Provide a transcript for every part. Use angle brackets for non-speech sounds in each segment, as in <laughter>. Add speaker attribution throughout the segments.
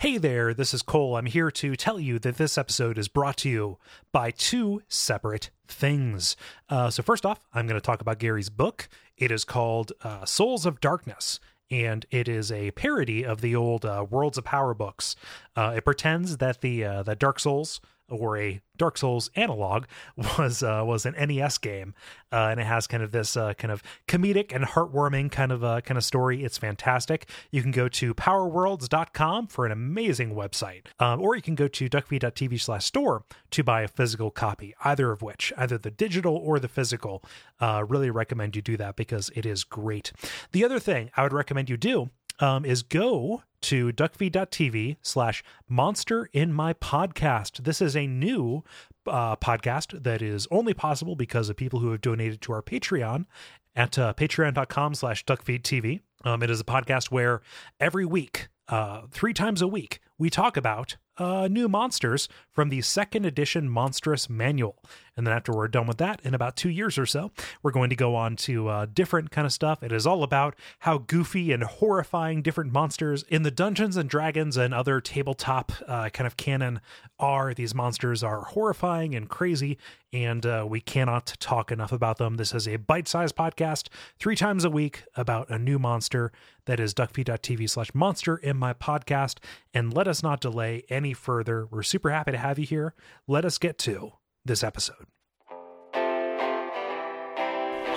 Speaker 1: Hey there, this is Kole. I'm here to tell you that this episode is brought to you by two separate things. Uh, so, first off, I'm going to talk about Gary's book. It is called uh, Souls of Darkness, and it is a parody of the old uh, Worlds of Power books. Uh, it pretends that the uh, that Dark Souls or a Dark Souls analog <laughs> was uh, was an NES game, uh, and it has kind of this uh, kind of comedic and heartwarming kind of uh, kind of story. It's fantastic. You can go to powerworlds.com for an amazing website, um, or you can go to duckfeed.tv slash store to buy a physical copy. Either of which, either the digital or the physical, uh, really recommend you do that because it is great. The other thing I would recommend you do um, is go to duckfeed.tv slash monster in my podcast. This is a new uh, podcast that is only possible because of people who have donated to our Patreon at uh, patreon.com slash duckfeedtv. Um, it is a podcast where every week, uh, three times a week, we talk about uh, new monsters from the second edition Monstrous Manual. And then after we're done with that, in about two years or so, we're going to go on to uh, different kind of stuff. It is all about how goofy and horrifying different monsters in the Dungeons and Dragons and other tabletop uh, kind of canon are. These monsters are horrifying and crazy, and uh, we cannot talk enough about them. This is a bite-sized podcast, three times a week, about a new monster. That is duckfeed.tv slash monster in my podcast. And let us not delay any further. We're super happy to have you here. Let us get to this episode.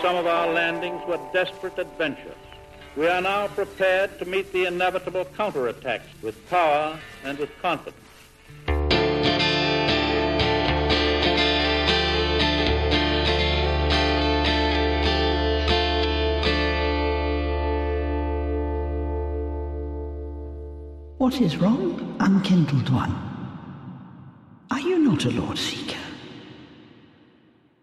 Speaker 2: Some of our landings were desperate adventures. We are now prepared to meet the inevitable counterattacks with power and with confidence.
Speaker 3: What is wrong, unkindled one? Are you not a Lord Seeker?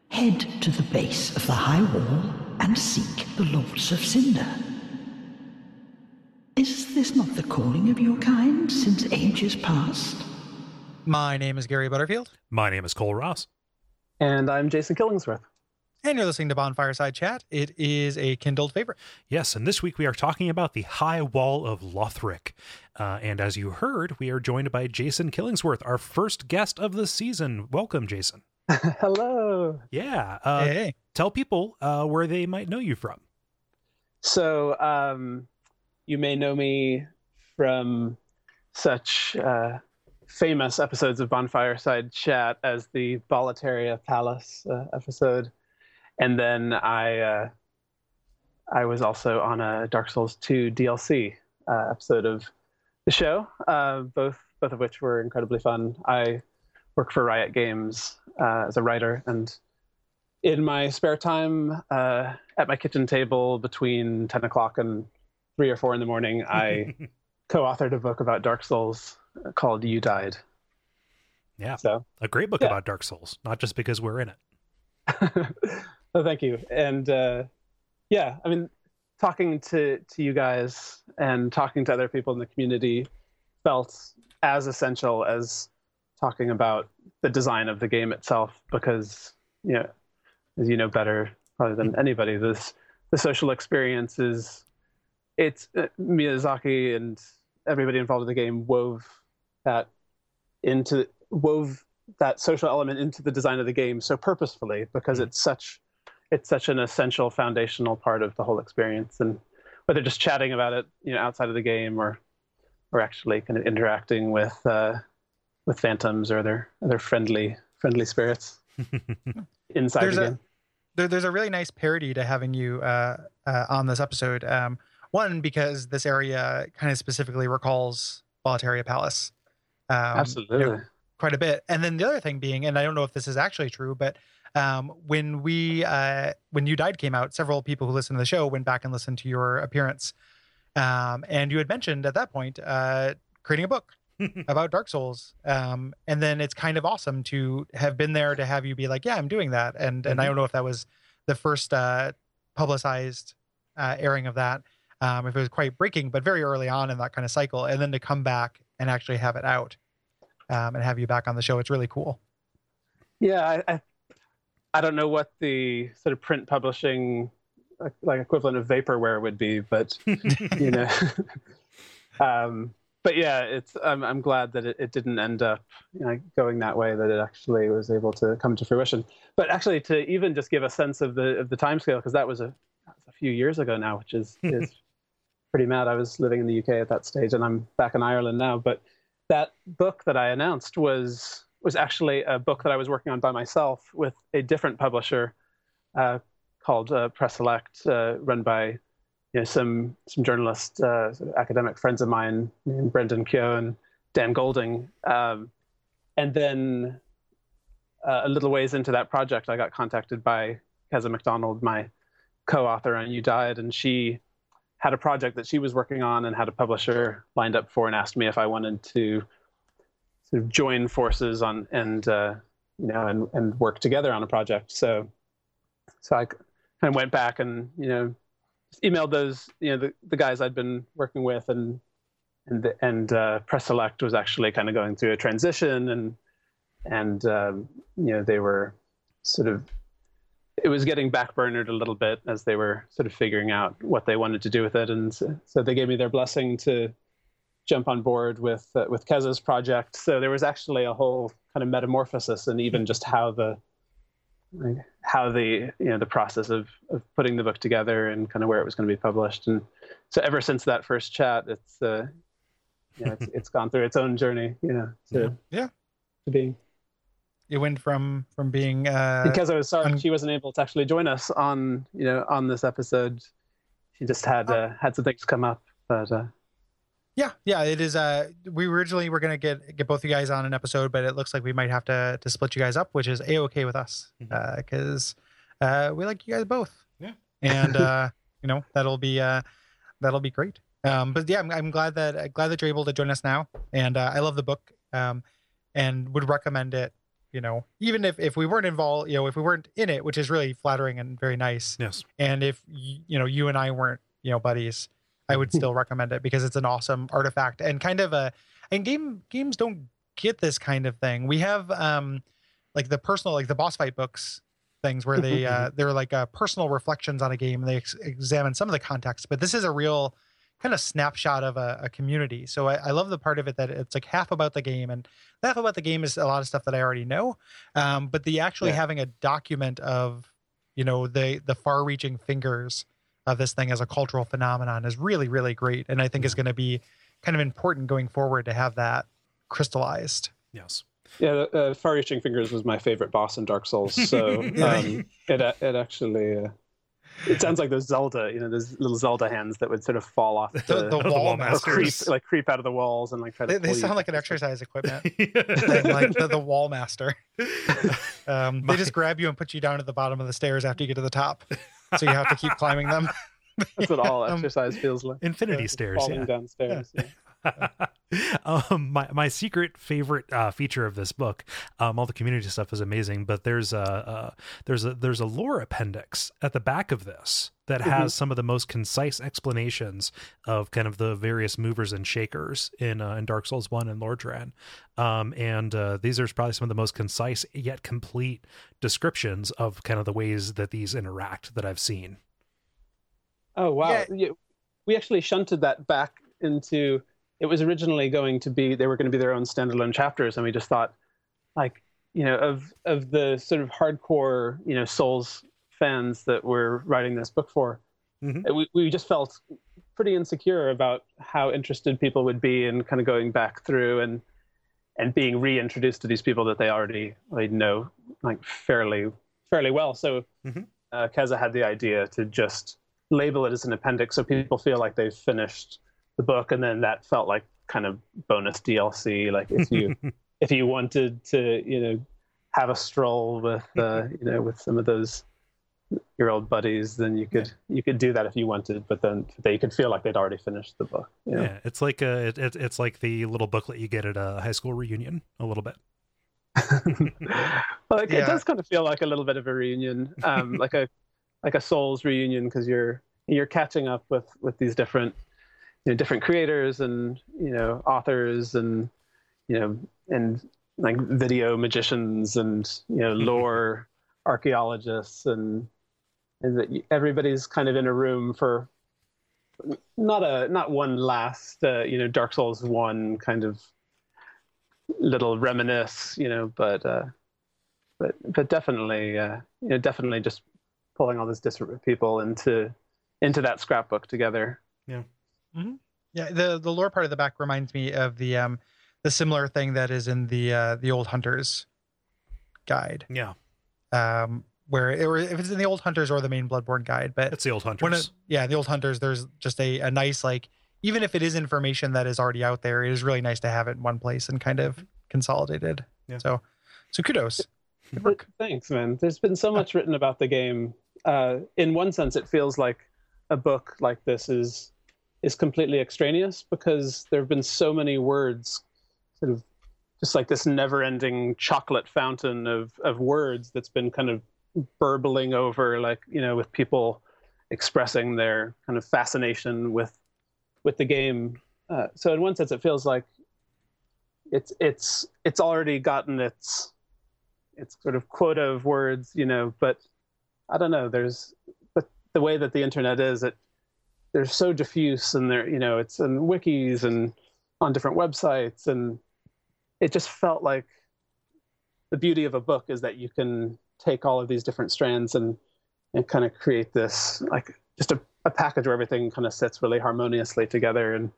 Speaker 3: Head to the base of the high wall and seek the Lords of Cinder. Is this not the calling of your kind since ages past?
Speaker 4: My name is Gary Butterfield,
Speaker 1: My name is Kole Ross.
Speaker 5: And I'm Jason Killingsworth.
Speaker 4: And you're listening to Bonfireside Chat. It is a Kindled favorite.
Speaker 1: Yes, and this week we are talking about the High Wall of Lothric. Uh, and as you heard, we are joined by Jason Killingsworth, our first guest of the season. Welcome, Jason. <laughs>
Speaker 5: Hello.
Speaker 1: Yeah. Uh,
Speaker 4: hey,
Speaker 1: Tell people uh, where they might know you from.
Speaker 5: So, um, you may know me from such uh, famous episodes of Bonfireside Chat as the Boletaria Palace uh, episode, and then I uh, I was also on a Dark Souls 2 DLC uh, episode of the show. Uh, both both of which were incredibly fun. I work for Riot Games uh, as a writer, and in my spare time uh, at my kitchen table between 10 o'clock and 3 or 4 in the morning, I <laughs> co-authored a book about Dark Souls called You Died.
Speaker 1: Yeah.
Speaker 5: So,
Speaker 1: A great book
Speaker 5: Yeah.
Speaker 1: about Dark Souls, not just because we're in it. <laughs>
Speaker 5: oh, <laughs> thank you. And uh, yeah, I mean, talking to to you guys and talking to other people in the community felt as essential as talking about the design of the game itself, because you know, as you know better probably than anybody, this the social experience is it's uh, Miyazaki and everybody involved in the game wove that into wove that social element into the design of the game so purposefully because it's such it's such an essential foundational part of the whole experience and whether just chatting about it you know outside of the game or or actually kind of interacting with uh, with phantoms or their their friendly friendly spirits <laughs> inside
Speaker 4: There's
Speaker 5: the
Speaker 4: a-
Speaker 5: game
Speaker 4: there, there's a really nice parody to having you uh, uh, on this episode. Um, one because this area kind of specifically recalls Boletaria Palace. Um,
Speaker 5: absolutely
Speaker 4: you know, quite a bit. And then the other thing being, and I don't know if this is actually true, but um, when we uh, when you died came out, several people who listened to the show went back and listened to your appearance, um, and you had mentioned at that point uh, creating a book <laughs> about Dark Souls, um, and then it's kind of awesome to have been there to have you be like, yeah, I'm doing that, and and I don't know if that was the first uh, publicized uh, airing of that. Um, if it was quite breaking, but very early on in that kind of cycle, and then to come back and actually have it out um, and have you back on the show, it's really cool.
Speaker 5: Yeah, I, I, I don't know what the sort of print publishing like, equivalent of vaporware would be, but <laughs> you know, <laughs> um, but yeah, it's I'm I'm glad that it, it didn't end up you know, going that way. That it actually was able to come to fruition. But actually, to even just give a sense of the of the time scale, because that was a that was a few years ago now, which is <laughs> is pretty mad. I was living in the UK at that stage, and I'm back in Ireland now. But that book that I announced was was actually a book that I was working on by myself with a different publisher uh, called uh, Press Select, uh, run by you know, some some journalists, uh, academic friends of mine named Brendan Keogh and Dan Golding. Um, and then uh, a little ways into that project, I got contacted by Keza MacDonald, my co-author on You Died, and she had a project that she was working on and had a publisher lined up for and asked me if I wanted to sort of join forces on and uh, you know and and work together on a project. So so I kind of went back and you know emailed those you know the, the guys I'd been working with and and the, and uh, Press Select was actually kind of going through a transition and and um, you know they were sort of it was getting backburnered a little bit as they were sort of figuring out what they wanted to do with it and so, so they gave me their blessing to jump on board with uh, with Keza's project. So there was actually a whole kind of metamorphosis and even just how the like how the you know the process of of putting the book together and kind of where it was going to be published. And so ever since that first chat it's uh you know, it's, <laughs> it's gone through its own journey you know to
Speaker 4: Yeah.
Speaker 5: to being.
Speaker 4: It went from from being uh,
Speaker 5: because I was sorry
Speaker 4: un-
Speaker 5: she wasn't able to actually join us on you know on this episode. She just had uh, had some things come up but uh
Speaker 4: Yeah, yeah, it is. Uh, we originally were gonna get get both you guys on an episode, but it looks like we might have to to split you guys up, which is a okay with us because uh, we like you guys both.
Speaker 1: Yeah.
Speaker 4: and <laughs> uh, you know that'll be uh, that'll be great. Um, but yeah, I'm, I'm glad that uh, glad that you're able to join us now, and uh, I love the book, um, and would recommend it. You know, even if if we weren't involved, you know, if we weren't in it, which is really flattering and very nice,
Speaker 1: Yes.
Speaker 4: and if you know you and I weren't you know buddies, I would <laughs> still recommend it because it's an awesome artifact and kind of a and game games don't get this kind of thing. We have um like the personal like the boss fight books things where they uh <laughs> they're like uh, personal reflections on a game and they ex- examine some of the context, but this is a real kind of snapshot of a, a community. So I, I love the part of it that it's like half about the game and half about the game is a lot of stuff that I already know. Um, but the actually
Speaker 5: Yeah.
Speaker 4: having a document of you know the the far reaching fingers of this thing as a cultural phenomenon is really really great. And i think is going to be kind of important going forward to have that crystallized.
Speaker 1: Yes.
Speaker 5: yeah uh, far reaching fingers was my favorite boss in dark souls. <laughs> So um it it actually uh, it sounds like those zelda you know those little zelda hands that would sort of fall off the,
Speaker 4: the, the
Speaker 1: the
Speaker 4: wall
Speaker 1: wall
Speaker 5: or creep like creep out of the walls and like try to
Speaker 4: they, they
Speaker 5: pull you
Speaker 4: sound like an exercise equipment. <laughs> Like the, the wall master. <laughs> Um, they just grab you and put you down at the bottom of the stairs after you get to the top so you have to keep climbing them <laughs>
Speaker 5: that's what all <laughs>
Speaker 4: Um,
Speaker 5: exercise feels like
Speaker 1: Infinity
Speaker 5: Yeah,
Speaker 1: stairs.
Speaker 5: falling
Speaker 1: Yeah.
Speaker 5: downstairs yeah. <laughs>
Speaker 1: um, my my secret favorite uh, feature of this book, um, all the community stuff is amazing, but there's a uh, there's a there's a lore appendix at the back of this that has some of the most concise explanations of kind of the various movers and shakers in uh, in Dark Souls One and Lordran, um, and uh, these are probably some of the most concise yet complete descriptions of kind of the ways that these interact that I've seen.
Speaker 5: Oh wow!
Speaker 4: Yeah.
Speaker 5: Yeah, we actually shunted that back into. It was originally going to be they were going to be their own standalone chapters, and we just thought, like, you know, of of the sort of hardcore, you know, Souls fans that we're writing this book for,
Speaker 1: Mhm.
Speaker 5: we we just felt pretty insecure about how interested people would be in kind of going back through and and being reintroduced to these people that they already already know like fairly fairly well. So
Speaker 1: Mhm.
Speaker 5: uh, Keza had the idea to just label it as an appendix so people feel like they've finished the book and then that felt like kind of bonus DLC like if you <laughs> if you wanted to you know have a stroll with uh, you know with some of those your old buddies then you could you could do that if you wanted but then they could feel like they'd already finished the book you know?
Speaker 1: Yeah, it's like a it, it, it's like the little booklet you get at a high school reunion a little bit. <laughs>
Speaker 5: well, it,
Speaker 4: Yeah.
Speaker 5: it does kind of feel like a little bit of a reunion, um, like a like a Souls reunion because you're you're catching up with with these different you know different creators and you know authors and you know and like video magicians and you know lore archaeologists and and that everybody's kind of in a room for not a not one last uh, you know Dark Souls one kind of little reminisce, you know, but uh, but but definitely uh, you know definitely just pulling all these disparate people into into that scrapbook together.
Speaker 4: Yeah, the the lore part of the back reminds me of the um the similar thing that is in the uh the old hunters guide.
Speaker 1: Yeah,
Speaker 4: Um where it, or if it's in the old hunters or the main bloodborne guide, but
Speaker 1: it's the old hunters.
Speaker 4: it, yeah, the old hunters there's just a, a nice like even if it is information that is already out there, it is really nice to have it in one place and kind of consolidated.
Speaker 1: Yeah.
Speaker 4: So so kudos. Good
Speaker 5: But
Speaker 4: work.
Speaker 5: thanks, man. There's been so much written about the game. Uh, in one sense, it feels like a book like this is is completely extraneous because there have been so many words, sort of just like this never-ending chocolate fountain of of words that's been kind of burbling over, like you know, with people expressing their kind of fascination with with the game. Uh, so in one sense, it feels like it's it's it's already gotten its its sort of quota of words, you know, but I don't know. There's, but the way that the internet is, it they're so diffuse, and they're, you know, it's in wikis and on different websites, and it just felt like the beauty of a book is that you can take all of these different strands and and kind of create this like just a, a package where everything kind of sits really harmoniously together and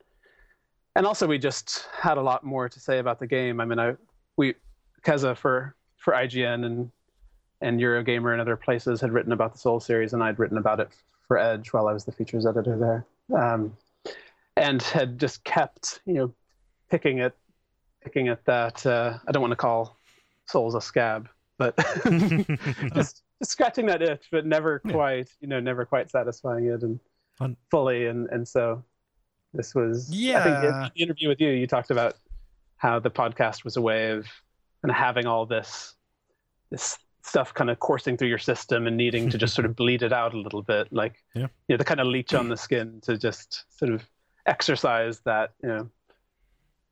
Speaker 5: and also we just had a lot more to say about the game. I mean, I we Keza for for IGN and and Eurogamer and other places had written about the Soul series, and I'd written about it for Edge while I was the features editor there, um, and had just kept you know picking at picking at that. Uh, I don't want to call Souls a scab, but <laughs> just, just scratching that itch, but never
Speaker 1: Yeah.
Speaker 5: quite you know never quite satisfying it and
Speaker 1: Fun.
Speaker 5: fully, and and so this was I think
Speaker 4: Yeah.
Speaker 5: in the interview with you, you talked about how the podcast was a way of of having all this this stuff kind of coursing through your system and needing to just sort of <laughs> bleed it out a little bit, like
Speaker 1: Yeah.
Speaker 5: you know, the kind of leech on the <clears throat> skin to just sort of exercise that you know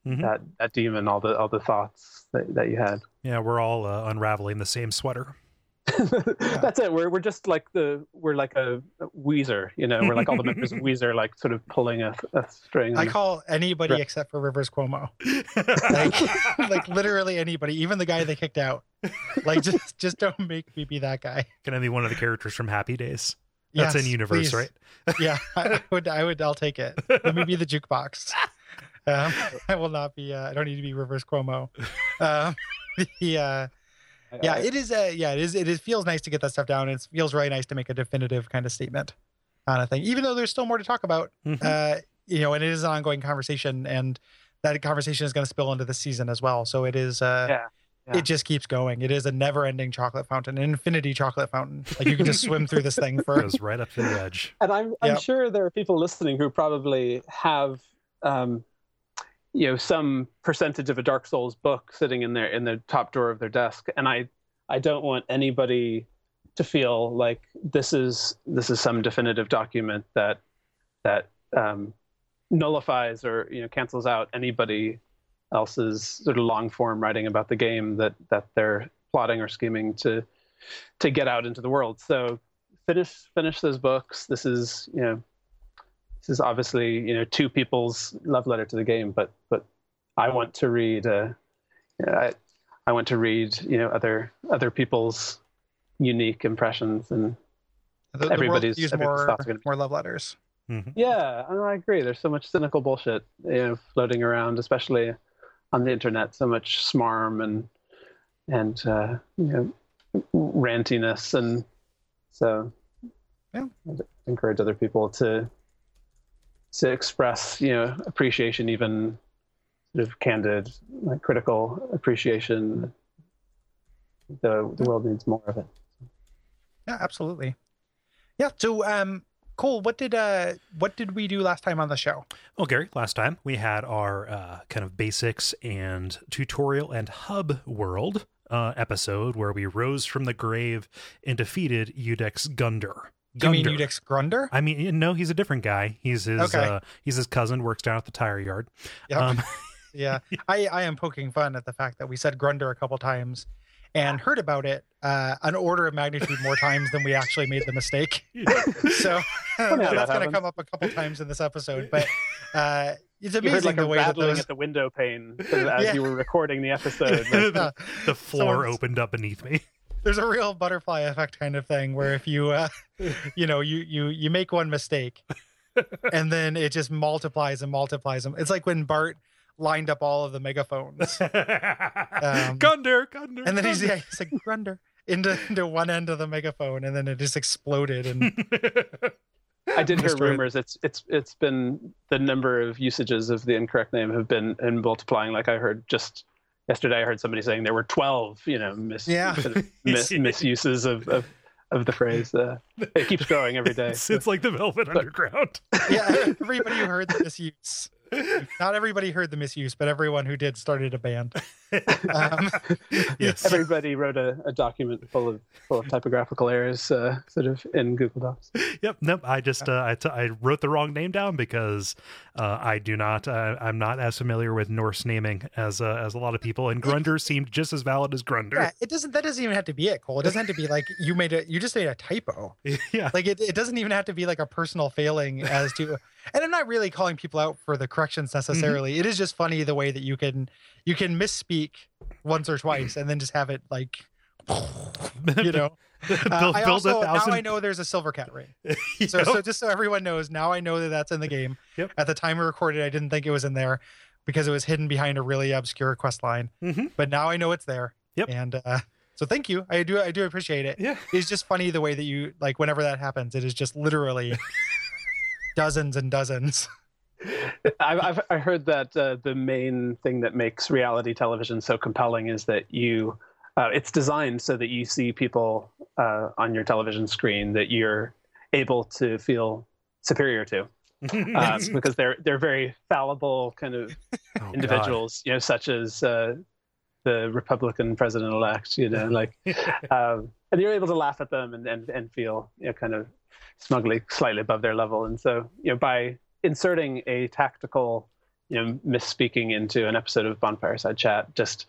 Speaker 1: Mhm.
Speaker 5: that that demon, all the all the thoughts that, that you had.
Speaker 1: Yeah, we're all uh, unraveling the same sweater.
Speaker 5: That's it. We're we're just like the we're like a, a Weezer, you know. We're like all the members of Weezer, like sort of pulling a, a string.
Speaker 4: I call anybody
Speaker 5: Right.
Speaker 4: except for Rivers Cuomo. <laughs> Like, like literally anybody, even the guy they kicked out. Like just just don't make me be that guy.
Speaker 1: Can I be one of the characters from Happy Days? That's
Speaker 4: Yes,
Speaker 1: in universe,
Speaker 4: please.
Speaker 1: right?
Speaker 4: Yeah, I would I would I'll take it. Let me be the jukebox. <laughs> Um, I will not be. Uh, I don't need to be Rivers Cuomo. Um, <laughs> the uh, yeah,
Speaker 5: I-
Speaker 4: it is. Uh, yeah, it is. It is, feels nice to get that stuff down. It feels really nice to make a definitive kind of statement on a thing, even though there's still more to talk about.
Speaker 1: Mhm.
Speaker 4: Uh, you know, and it is an ongoing conversation, and that conversation is going to spill into the season as well. So it is. Uh,
Speaker 5: Yeah, yeah.
Speaker 4: It just keeps going. It is a never-ending chocolate fountain, an infinity chocolate fountain. Like you can just swim through this thing for. <laughs>
Speaker 1: Goes right up to the edge.
Speaker 5: and I'm I'm
Speaker 4: Yep.
Speaker 5: sure there are people listening who probably have um, you know some percentage of a Dark Souls book sitting in their in the top drawer of their desk, and I I don't want anybody to feel like this is this is some definitive document that that um, nullifies or you know cancels out anybody else's sort of long form writing about the game that that they're plotting or scheming to to get out into the world. So finish finish those books. This is you know this is obviously you know two people's love letter to the game, but but I want to read uh, I I want to read you know other other people's unique impressions and
Speaker 4: The, the
Speaker 5: Everybody's-
Speaker 4: could use
Speaker 5: everybody's
Speaker 4: more
Speaker 5: gonna be-
Speaker 4: more love letters.
Speaker 1: Mhm.
Speaker 5: yeah I, I agree. There's so much cynical bullshit you know floating around, especially on the internet. So much smarm and and uh, you know rantiness and so
Speaker 4: Yeah.
Speaker 5: I'd encourage other people to to express you know appreciation even sort of candid like critical appreciation the the world needs more of it
Speaker 4: Yeah, absolutely. Yeah. So, um, Kole, what did uh, what did we do last time on the show?
Speaker 1: Well, Gary, last time we had our uh, kind of basics and tutorial and hub world uh, episode where we rose from the grave and defeated Iudex Gundyr.
Speaker 4: Do you mean Gundyr. Grunder?
Speaker 1: I mean, no, he's a different guy. He's his
Speaker 4: Okay.
Speaker 1: uh, he's his cousin, works down at the tire yard.
Speaker 4: Yep.
Speaker 1: Um, <laughs>
Speaker 4: yeah. I, I am poking fun at the fact that we said Grunder a couple times and heard about it uh, an order of magnitude more times than we actually made the mistake. <laughs> So
Speaker 5: how that
Speaker 4: that's going to come up a couple times in this episode, but uh, it's <laughs>
Speaker 5: You heard like
Speaker 4: the
Speaker 5: a
Speaker 4: way that
Speaker 5: rattling
Speaker 4: those.
Speaker 5: at the window pane as
Speaker 4: Yeah.
Speaker 5: you were recording the episode. Like,
Speaker 1: the, the floor
Speaker 4: Someone's-
Speaker 1: opened up beneath me.
Speaker 4: There's a real butterfly effect kind of thing where if you, uh, <laughs> you know, you you you make one mistake, and then it just multiplies and multiplies them. It's like when Bart lined up all of the megaphones, <laughs> Um,
Speaker 1: Gundyr, Gundyr.
Speaker 4: and then he's yeah, he's like Grunder into into one end of the megaphone, and then it just exploded. And
Speaker 5: I did hear rumors. It's it's it's been the number of usages of the incorrect name have been in multiplying. Like I heard just yesterday, I heard somebody saying there were twelve. You know, mis,
Speaker 4: Yeah.
Speaker 5: sort of <laughs> mis, <laughs> misuses of, of of the phrase. Uh, it keeps growing every day.
Speaker 1: It's, it's like the Velvet Underground. <laughs>
Speaker 4: yeah, everybody who heard the misuse, not everybody heard the misuse, but everyone who did started a band. Um, <laughs>
Speaker 1: yes.
Speaker 5: Everybody wrote a, a document full of full of typographical errors, uh, sort of in Google Docs.
Speaker 1: Yep. Nope. I just uh, I, t- I wrote the wrong name down because uh, I do not uh, I'm not as familiar with Norse naming as uh, as a lot of people, and <laughs> Grunder seemed just as valid as Grunder.
Speaker 4: yeah, it doesn't. That doesn't even have to be it, Kole. It doesn't have to be like you made a. You just made a typo. <laughs>
Speaker 1: Yeah.
Speaker 4: Like it. It doesn't even have to be like a personal failing as to. And I'm not really calling people out for the corrections necessarily. It is just funny the way that you can you can misspeak once or twice and then just have it like. <laughs> You know,
Speaker 1: build,
Speaker 4: Uh, I also
Speaker 1: a thousand.
Speaker 4: now I know there's a silver cat ring. <laughs> So, so just so everyone knows, now I know that that's in the game.
Speaker 1: Yep.
Speaker 4: At the time we recorded, I didn't think it was in there because it was hidden behind a really obscure quest line.
Speaker 1: Mhm.
Speaker 4: But now I know it's there.
Speaker 1: Yep.
Speaker 4: And uh, so thank you. I do. I do appreciate it.
Speaker 1: Yeah.
Speaker 4: It's just funny the way that you like whenever that happens. It is just literally <laughs> dozens and dozens.
Speaker 5: I've, I've I heard that uh, the main thing that makes reality television so compelling is that you, uh, it's designed so that you see people uh, on your television screen that you're able to feel superior to, <laughs> uh, because they're they're very fallible kind of
Speaker 1: Oh, God.
Speaker 5: individuals, you know, such as uh, the Republican president-elect, you know, like, <laughs> um, and you're able to laugh at them and and, and feel, you know, kind of smugly slightly above their level. And so, you know, by inserting a tactical, you know, misspeaking into an episode of Bonfireside Chat, just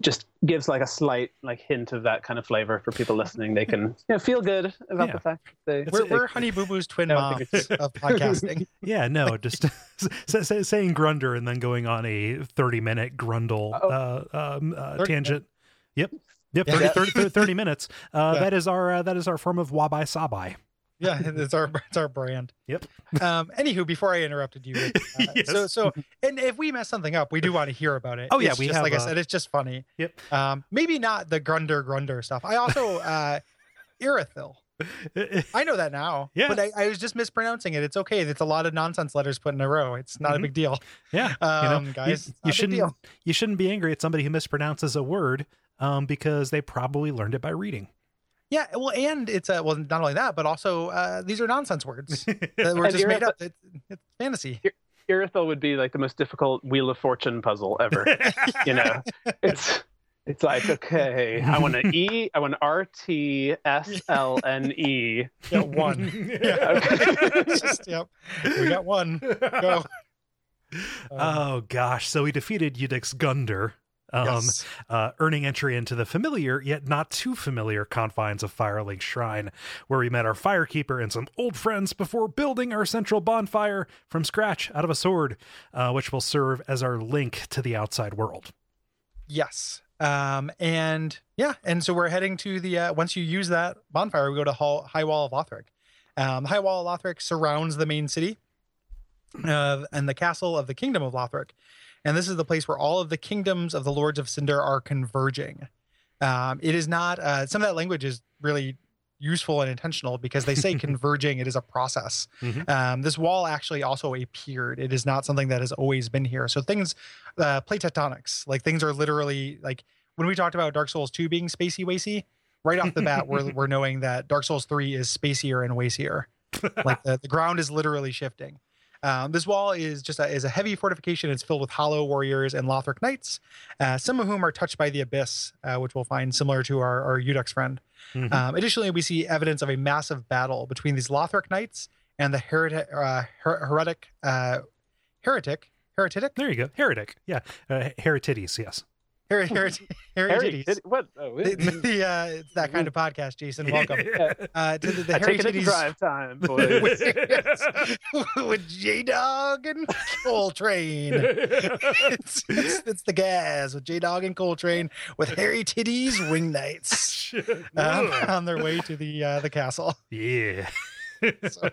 Speaker 5: just gives like a slight like hint of that kind of flavor for people listening. They can you know, feel good about
Speaker 1: Yeah.
Speaker 5: the fact that they.
Speaker 4: We're, we're Honey Boo Boo's twin
Speaker 5: I
Speaker 4: moms of podcasting. <laughs>
Speaker 1: Yeah, no, just <laughs> say, say, saying Grunder and then going on a 30 minute Grundle
Speaker 5: Oh.
Speaker 1: uh, um, uh,
Speaker 4: 30
Speaker 1: tangent. Yep. Yep,
Speaker 4: Yeah.
Speaker 1: 30, 30, 30 minutes. Uh,
Speaker 4: Yeah.
Speaker 1: That is our uh, that is our form of Wabi sabai.
Speaker 4: Yeah, <laughs> it's our it's our brand.
Speaker 1: Yep.
Speaker 4: Um. Anywho, before I interrupted you, uh, <laughs>
Speaker 1: Yes.
Speaker 4: so so, and if we mess something up, we do want to hear about it.
Speaker 1: Oh, yeah,
Speaker 4: It's
Speaker 1: we
Speaker 4: just,
Speaker 1: have,
Speaker 4: like I said, it's just funny.
Speaker 1: Yep.
Speaker 4: Um. Maybe not the Grunder Grunder stuff. I also uh, Irithyll. I know that now.
Speaker 1: Yeah.
Speaker 4: But I, I was just mispronouncing it. It's okay. It's a lot of nonsense letters put in a row. It's not
Speaker 1: Mhm.
Speaker 4: a big deal.
Speaker 1: yeah,
Speaker 4: Um,
Speaker 1: you know,
Speaker 4: guys,
Speaker 1: you, you shouldn't you shouldn't be angry at somebody who mispronounces a word um, because they probably learned it by reading.
Speaker 4: Yeah. Well, and it's uh, well, not only that, but also uh, these are nonsense words <laughs> that were
Speaker 5: And
Speaker 4: just made up. It's, it's fantasy.
Speaker 5: Irithyll would be like the most difficult Wheel of Fortune puzzle ever. <laughs> you know, it's it's like okay, I want an E, I want R T S L N E.
Speaker 4: Yeah, one. <laughs>
Speaker 1: Yeah.
Speaker 4: It's just, yep. We got one. Go. Um,
Speaker 1: oh gosh, so we defeated Iudex Gundyr. Um,
Speaker 4: yes.
Speaker 1: uh, earning entry into the familiar yet not too familiar confines of Firelink Shrine, where we met our firekeeper and some old friends before building our central bonfire from scratch out of a sword, uh, which will serve as our link to the outside world.
Speaker 4: Yes. Um, and yeah, and so we're heading to the uh, once you use that bonfire, we go to Hall, High Wall of Lothric. Um, High Wall of Lothric surrounds the main city uh, and the castle of the Kingdom of Lothric, and this is the place where all of the kingdoms of the Lords of Cinder are converging. Um, it is not uh, some of that language is really useful and intentional because they say <laughs> converging. It is a process.
Speaker 1: Mhm.
Speaker 4: Um, this wall actually also appeared. It is not something that has always been here. So things, uh, plate tectonics, like things are literally like when we talked about Dark Souls 2 being spacey wacy, right off the bat, we're, <laughs> we're knowing that Dark Souls 3 is spacier and wacier. like the, the ground is literally shifting. Um, this wall is just a, is a heavy fortification. It's filled with hollow warriors and Lothric knights, uh, some of whom are touched by the abyss, uh, which we'll find similar to our, our Iudex friend.
Speaker 1: Mhm.
Speaker 4: Um, additionally, we see evidence of a massive battle between these Lothric knights and the heretic, uh, her- heretic, uh, heretic, heretic,
Speaker 1: There you go. Heretic. Yeah. Uh, Heretides, yes.
Speaker 4: Harry, Harry, Harry,
Speaker 5: Harry,
Speaker 4: Titties.
Speaker 5: did- what? Oh,
Speaker 4: The, the, uh, it's that kind of podcast, Jason. Welcome <laughs> uh, to the, the
Speaker 5: I
Speaker 4: Harry
Speaker 5: take it
Speaker 4: Titties
Speaker 5: drive time, boys. <laughs>
Speaker 4: with, with J Dog and Coltrane. it's, it's, it's the gas with J Dog and Coltrane with Harry Titties Wing Nights um, <laughs> on their way to the uh, the castle.
Speaker 1: Yeah.
Speaker 4: So-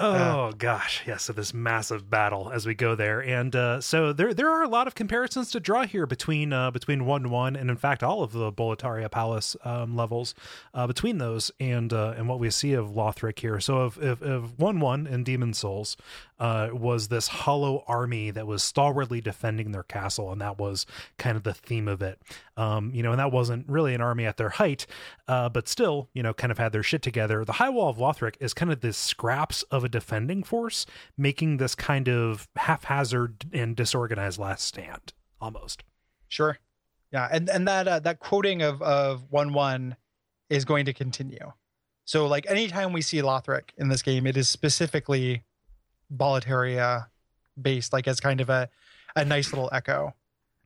Speaker 1: oh gosh, yeah. So this massive battle as we go there, and uh, so there there are a lot of comparisons to draw here between uh, between one one and in fact all of the Boletaria Palace um, levels uh, between those and uh, and what we see of Lothric here. So if if, one one in Demon Souls uh, was this hollow army that was stalwartly defending their castle, and that was kind of the theme of it. Um, you know, and that wasn't really an army at their height, uh, but still, you know, kind of had their shit together. The High Wall of Lothric is kind of this scraps of a defending force, making this kind of haphazard and disorganized last stand almost.
Speaker 4: Sure. Yeah, and and that uh, that quoting of of one one is going to continue. So like anytime we see Lothric in this game, it is specifically Boletaria based, like as kind of a a nice little echo.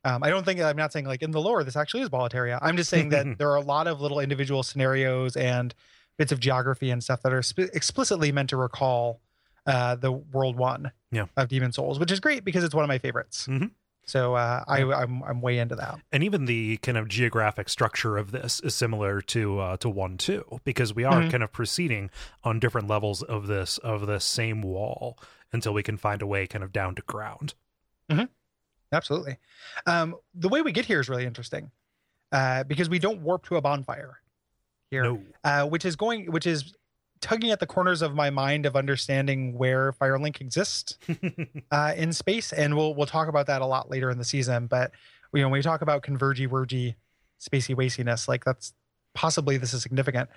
Speaker 4: Um, I don't think I'm not saying like in the lore this actually is Boletaria. I'm just saying that <laughs> there are a lot of little individual scenarios and bits of geography and stuff that are sp- explicitly meant to recall uh, the World One
Speaker 1: Yeah.
Speaker 4: of Demon Souls, which is great because it's one of my favorites.
Speaker 1: Mhm.
Speaker 4: So uh, I, I'm I'm way into that.
Speaker 1: and even the kind of geographic structure of this is similar to uh, to one two because we are
Speaker 4: Mhm.
Speaker 1: kind of proceeding on different levels of this of the same wall until we can find a way kind of down to ground.
Speaker 4: Absolutely. Um, the way we get here is really interesting uh, because we don't warp to a bonfire here,
Speaker 1: No,
Speaker 4: uh, which is going, which is tugging at the corners of my mind of understanding where Firelink exists <laughs> uh, in space, and we'll we'll talk about that a lot later in the season. But you know, when we talk about convergy, wergy, spacey waciness, like that's possibly this is significant.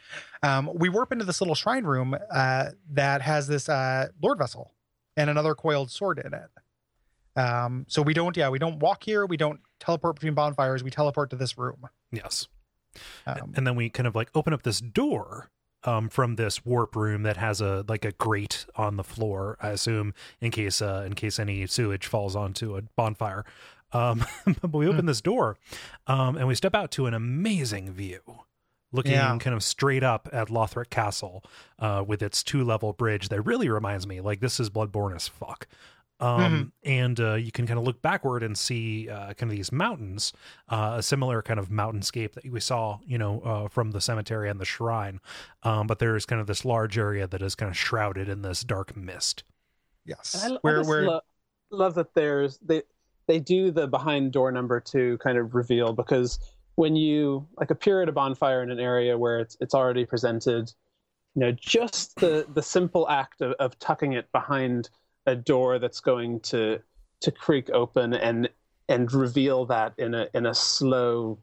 Speaker 4: Um, we warp into this little shrine room uh, that has this uh, Lord vessel and another coiled sword in it. Um, so we don't, yeah, we don't walk here. We don't teleport between bonfires. We teleport to this room.
Speaker 1: yes,
Speaker 4: Um,
Speaker 1: and then we kind of like open up this door um from this warp room that has a like a grate on the floor i assume in case uh in case any sewage falls onto a bonfire. Um <laughs> but we open this door um and we step out to an amazing view looking
Speaker 4: Yeah.
Speaker 1: kind of straight up at Lothric Castle uh with its two level bridge that really reminds me like this is bloodborne as fuck um and uh, you can kind of look backward and see uh, kind of these mountains uh, a similar kind of mountainscape that we saw you know uh, from the cemetery and the shrine. Um, but there's kind of this large area that is kind of shrouded in this dark mist.
Speaker 4: Yes,
Speaker 5: And I, I
Speaker 4: where
Speaker 5: just
Speaker 4: where
Speaker 5: lo- love that there's they they do the behind door number two kind of reveal because when you like appear at a bonfire in an area where it's it's already presented, you know, just the the simple act of, of tucking it behind a door that's going to to creak open and and reveal that in a in a slow,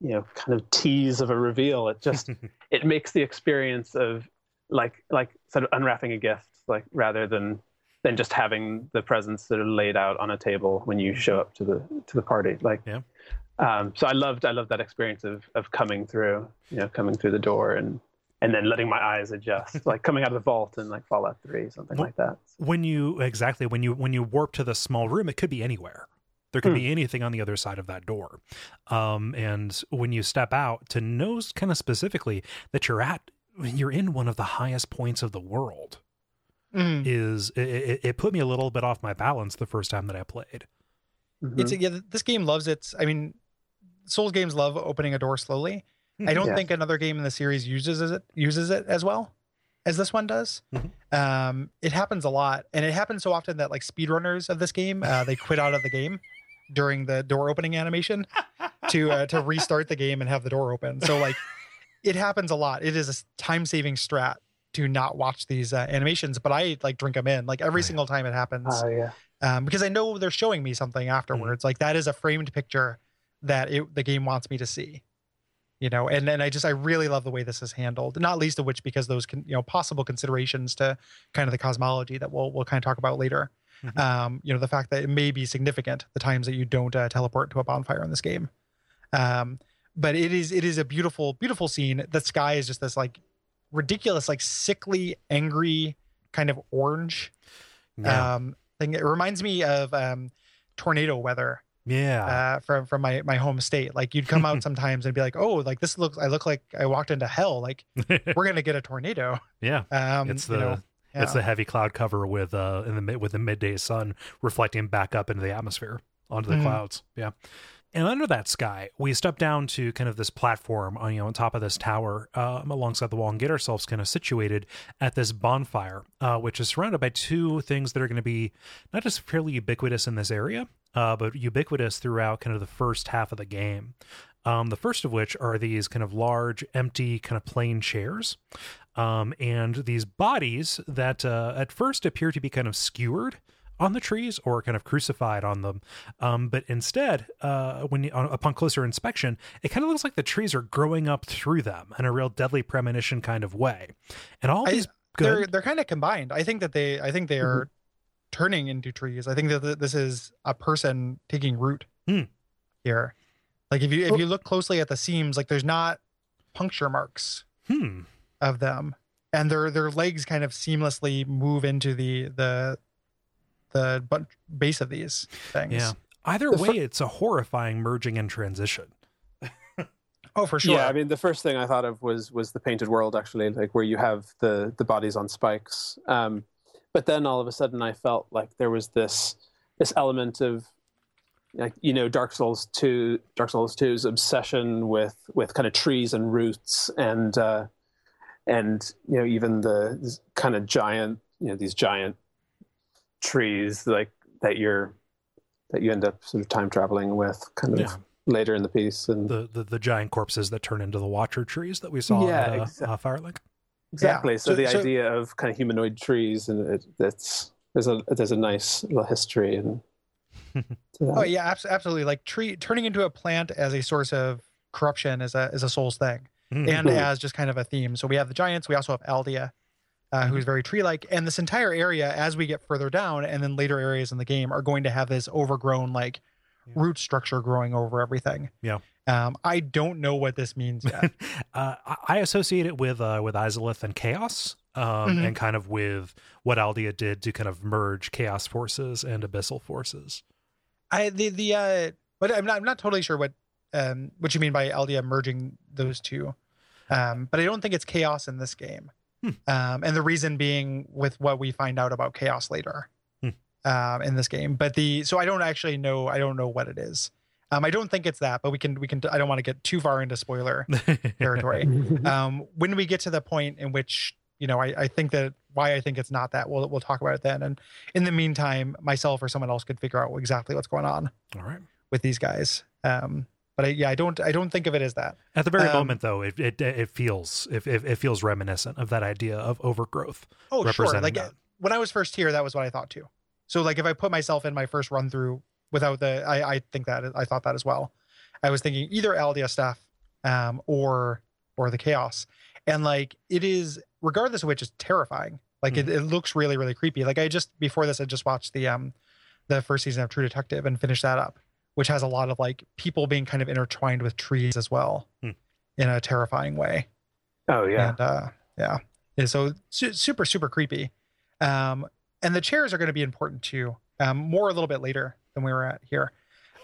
Speaker 5: you know, kind of tease of a reveal. It just <laughs> it makes the experience of like like sort of unwrapping a gift, like rather than than just having the presents that are laid out on a table when you show up to the to the party. Like,
Speaker 1: Yeah.
Speaker 5: Um, so I loved I loved that experience of of coming through, you know, coming through the door and and then letting my eyes adjust, like coming out of the vault and like Fallout Three, something
Speaker 1: Well,
Speaker 5: like that.
Speaker 1: when you exactly when you when you warp to the small room it could be anywhere there could
Speaker 5: Hmm.
Speaker 1: be anything on the other side of that door um and when you step out to know kind of specifically that you're at you're in one of the highest points of the world
Speaker 4: Mhm.
Speaker 1: is it, it, it put me a little bit off my balance the first time that i played
Speaker 5: Mhm.
Speaker 4: it's yeah, this game loves its. I mean, Souls games love opening a door slowly. I don't
Speaker 5: Yeah.
Speaker 4: think another game in the series uses it uses it as well as this one does.
Speaker 1: Mhm.
Speaker 4: Um, it happens a lot, and it happens so often that like speedrunners of this game uh, they quit out of the game during the door opening animation <laughs> to uh, to restart the game and have the door open. So like, it happens a lot. It is a time saving strat to not watch these uh, animations, but I like drink them in like every
Speaker 1: yeah.
Speaker 4: single time it happens
Speaker 5: Oh yeah.
Speaker 4: um, because I know they're showing me something afterwards. Like that is a framed picture that it, the game wants me to see, you know. And and I just I really love the way this is handled. Not least of which because those can, you know possible considerations to kind of the cosmology that we'll we'll kind of talk about later.
Speaker 1: Mhm.
Speaker 4: Um, you know the fact that it may be significant the times that you don't uh, teleport to a bonfire in this game. Um, but it is it is a beautiful beautiful scene. The sky is just this like ridiculous like sickly angry kind of orange
Speaker 1: yeah
Speaker 4: um thing it reminds me of um tornado weather
Speaker 1: Yeah.
Speaker 4: uh, from from my my home state. Like you'd come out <laughs> sometimes and be like, "Oh, like this looks. I look like I walked into hell. Like <laughs> we're gonna get a tornado."
Speaker 1: yeah.
Speaker 4: Um,
Speaker 1: It's
Speaker 4: you
Speaker 1: the
Speaker 4: know,
Speaker 1: it's
Speaker 4: yeah.
Speaker 1: the heavy cloud cover with uh in the mid with the midday sun reflecting back up into the atmosphere onto the
Speaker 4: Mhm.
Speaker 1: clouds. Yeah. And under that sky, we step down to kind of this platform on you know on top of this tower, um, alongside the wall, and get ourselves kind of situated at this bonfire, uh, which is surrounded by two things that are going to be not just fairly ubiquitous in this area, uh, but ubiquitous throughout kind of the first half of the game. Um, the first of which are these kind of large, empty, kind of plain chairs, um, and these bodies that uh, at first appear to be kind of skewered on the trees or kind of crucified on them. Um, but instead, uh, when on, upon closer inspection, it kind of looks like the trees are growing up through them in a real deadly premonition kind of way. And all
Speaker 4: I-
Speaker 1: these
Speaker 4: they're they're kind of combined. I think that they I think they are turning into trees. I think that this is a person taking root
Speaker 1: Hmm.
Speaker 4: here. Like if you if you look closely at the seams, like there's not puncture marks
Speaker 1: hmm,
Speaker 4: of them, and their their legs kind of seamlessly move into the the the base of these things.
Speaker 1: yeah. Either
Speaker 5: The fir-
Speaker 1: way, it's a horrifying merging and transition. <laughs>
Speaker 4: Oh, for sure.
Speaker 5: Yeah, I mean, the first thing I thought of was was the painted world, actually, like where you have the the bodies on spikes. Um, but then all of a sudden, I felt like there was this this element of like you know Dark Souls two, Dark Souls 2's obsession with with kind of trees and roots and uh, and you know even the kind of giant you know these giant trees like that you're that you end up sort of time traveling with kind of
Speaker 1: Yeah.
Speaker 5: later in the piece and
Speaker 1: The, the the giant corpses that turn into the Watcher trees that we saw
Speaker 5: Yeah,
Speaker 1: at uh,
Speaker 5: exact-
Speaker 1: uh, Firelink.
Speaker 5: Exactly. So,
Speaker 4: So-
Speaker 5: the
Speaker 4: so-
Speaker 5: idea of kind of humanoid trees and it, that's there's a there's a nice little history and.
Speaker 4: Oh yeah, abs- absolutely. Like tree turning into a plant as a source of corruption is a is a soul's thing,
Speaker 1: Mhm.
Speaker 4: and
Speaker 5: Mhm.
Speaker 4: as just kind of a theme. So we have the giants. We also have Aldia, uh, who's very tree-like, and this entire area, as we get further down, and then later areas in the game, are going to have this overgrown like
Speaker 1: Yeah.
Speaker 4: root structure growing over everything.
Speaker 1: Yeah.
Speaker 4: Um, I don't know what this means <laughs> yet.
Speaker 1: uh, I- associate it with uh, with Izalith and Chaos, um,
Speaker 4: Mhm.
Speaker 1: and kind of with what Aldia did to kind of merge Chaos forces and Abyssal forces.
Speaker 4: I the the uh, but I'm not I'm not totally sure what um what you mean by Aldia merging those two. Um, but I don't think it's chaos in this game.
Speaker 1: Hmm.
Speaker 4: Um, and the reason being with what we find out about chaos later.
Speaker 1: Hmm.
Speaker 4: Um, in this game, but the so I don't actually know I don't know what it is. Um, I don't think it's that, but we can we can I don't want to get too far into spoiler <laughs> territory. <laughs> um, when we get to the point in which you know I, I think that why I think it's not that we'll we'll talk about it then. And in the meantime, myself or someone else could figure out exactly what's going on
Speaker 1: All right.
Speaker 4: with these guys. Um, but I, yeah, I don't I don't think of it as that.
Speaker 1: At the very
Speaker 4: Um,
Speaker 1: moment, though, it it, it feels it, it, it feels reminiscent of that idea of overgrowth.
Speaker 4: Oh sure,
Speaker 1: representing
Speaker 4: like
Speaker 1: that.
Speaker 4: when I was first here, that was what I thought too. So like if I put myself in my first run through without the, I I think that I thought that as well. I was thinking either stuff, um, or or the chaos, and like it is regardless of which is terrifying. Like it, it looks really really creepy. Like I just before this I just watched the um the first season of True Detective and finished that up, which has a lot of like people being kind of intertwined with trees as well,
Speaker 1: Hmm.
Speaker 4: in a terrifying way.
Speaker 5: oh yeah.
Speaker 4: And uh, yeah. Yeah, so su- super, super creepy. Um, and the chairs are going to be important too. Um, more a little bit later than we were at here.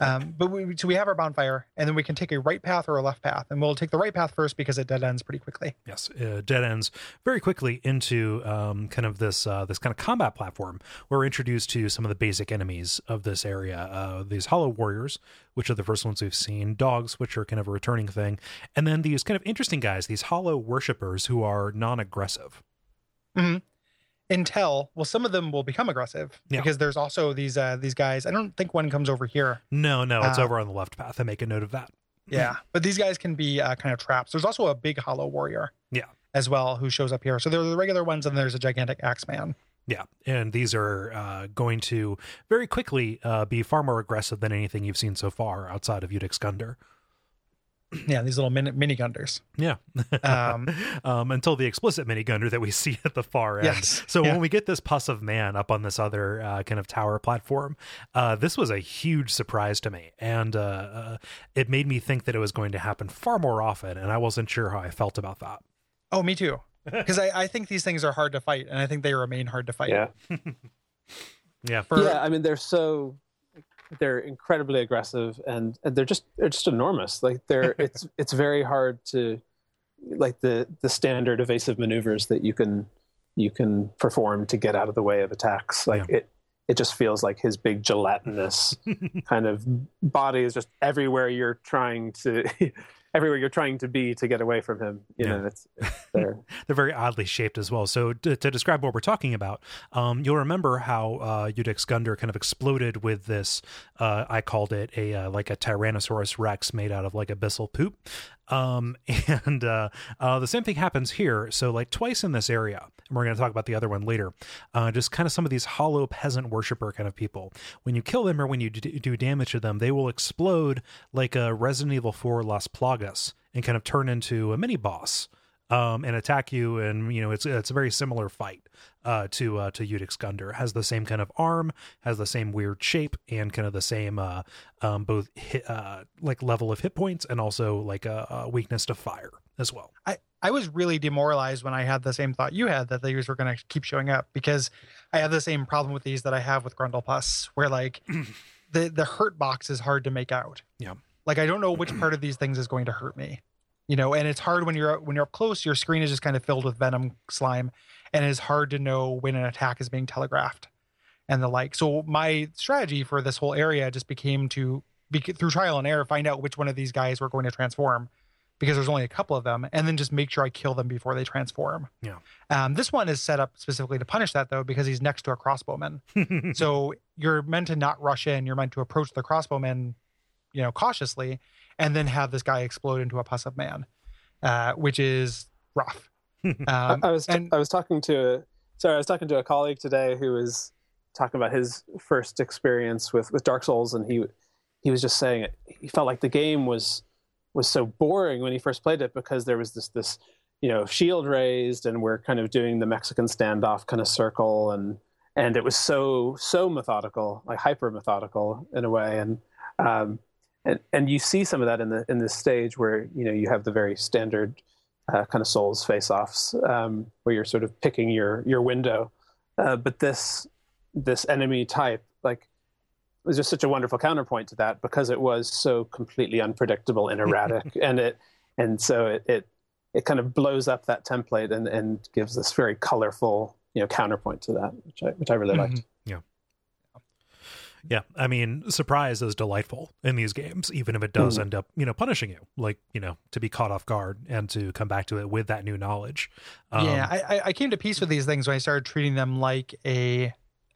Speaker 4: Um, but we, so we have our bonfire, and then we can take a right path or a left path, and we'll take the right path first because it dead ends pretty quickly.
Speaker 1: Yes, uh, dead ends very quickly into um, kind of this uh, this kind of combat platform. Where we're introduced to some of the basic enemies of this area. Uh, these Hollow Warriors, which are the first ones we've seen. Dogs, which are kind of a returning thing, and then these kind of interesting guys, these Hollow worshippers who are non-aggressive.
Speaker 4: Until well, some of them will become aggressive
Speaker 1: Yeah.
Speaker 4: because there's also these uh, these guys. I don't think one comes over here.
Speaker 1: No, no, it's
Speaker 4: Uh,
Speaker 1: over on the left path. I make a note of that.
Speaker 4: Yeah, but these guys can be uh, kind of traps. There's also a big hollow warrior.
Speaker 1: Yeah.
Speaker 4: As well, who shows up here. So there are the regular ones, and there's a gigantic axe man.
Speaker 1: Yeah, and these are uh, going to very quickly uh, be far more aggressive than anything you've seen so far outside of Iudex Gundyr. <clears throat>
Speaker 4: Yeah, these little mini mini gunders.
Speaker 1: Yeah.
Speaker 4: Um, <laughs>
Speaker 1: um, until the explicit minigunner that we <laughs> see at the far end.
Speaker 4: Yes,
Speaker 1: So
Speaker 4: yeah.
Speaker 1: when we get this pus of man up on this other uh, kind of tower platform, uh, this was a huge surprise to me, and uh, uh, it made me think that it was going to happen far more often, and I wasn't sure how I felt about that.
Speaker 4: Oh, me too. <laughs> Because I, I think these things are hard to fight, and I think they remain hard to fight.
Speaker 5: yeah.
Speaker 1: Yeah.
Speaker 4: For,
Speaker 5: yeah. I mean, they're so they're incredibly aggressive and, and they're just they're just enormous. Like they're <laughs> it's it's very hard to like the the standard evasive maneuvers that you can you can perform to get out of the way of attacks. Like
Speaker 1: Yeah.
Speaker 5: it it just feels like his big gelatinous <laughs> kind of body is just everywhere you're trying to <laughs> everywhere you're trying to be to get away from him. You
Speaker 1: Yeah.
Speaker 5: know, it's, it's there. <laughs>
Speaker 1: They're very oddly shaped as well. So to, to describe what we're talking about, um, you'll remember how uh, Iudex Gundyr kind of exploded with this. Uh, I called it a uh, like a Tyrannosaurus Rex made out of like abyssal poop. Um, <laughs> and uh, uh, the same thing happens here. So like twice in this area, and we're going to talk about the other one later. Uh, just kind of some of these hollow peasant worshiper kind of people. When you kill them or when you d- do damage to them, they will explode like a Resident Evil 4 Las Plagas and kind of turn into a mini boss um, and attack you. And you know, it's it's a very similar fight uh, to uh, to Iudex Gundyr. Has the same kind of arm, has the same weird shape, and kind of the same uh, um, both hit, uh, like level of hit points and also like a, a weakness to fire as well.
Speaker 4: I, I was really demoralized when I had the same thought you had that these were going to keep showing up because I have the same problem with these that I have with Grundle Plus, where like <clears throat> the the hurt box is hard to make out.
Speaker 1: Yeah.
Speaker 4: Like I don't know which part of these things is going to hurt me, you know. And it's hard when you're when you're up close. Your screen is just kind of filled with venom slime, and it's hard to know when an attack is being telegraphed, and the like. So my strategy for this whole area just became to be, through trial and error find out which one of these guys were going to transform because there's only a couple of them, and then just make sure I kill them before they transform.
Speaker 1: Yeah.
Speaker 4: Um, this one is set up specifically to punish that though, because he's next to a crossbowman. <laughs> so you're meant to not rush in. You're meant to approach the crossbowman, you know, cautiously, and then have this guy explode into a pus of man, uh, which is rough. <laughs> Um,
Speaker 5: I was
Speaker 4: and
Speaker 5: I was talking to a, sorry I was talking to a colleague today who was talking about his first experience with with Dark Souls and he he was just saying it he felt like the game was was so boring when he first played it because there was this this you know shield raised and we're kind of doing the Mexican standoff kind of circle and and it was so so methodical like hyper methodical in a way and um and and you see some of that in the in this stage where you know you have the very standard uh, kind of souls face-offs um, where you're sort of picking your your window. Uh, but this this enemy type like was just such a wonderful counterpoint to that because it was so completely unpredictable and erratic. <laughs> And it and so it, it it kind of blows up that template and and gives this very colorful you know counterpoint to that which i which i really liked.
Speaker 4: Mhm.
Speaker 1: Yeah, I mean, surprise is delightful in these games, even if it does
Speaker 5: Mhm.
Speaker 1: end up, you know, punishing you, like you know, to be caught off guard and to come back to it with that new knowledge. Um,
Speaker 4: yeah, I, I- came to peace with these things when I started treating them like a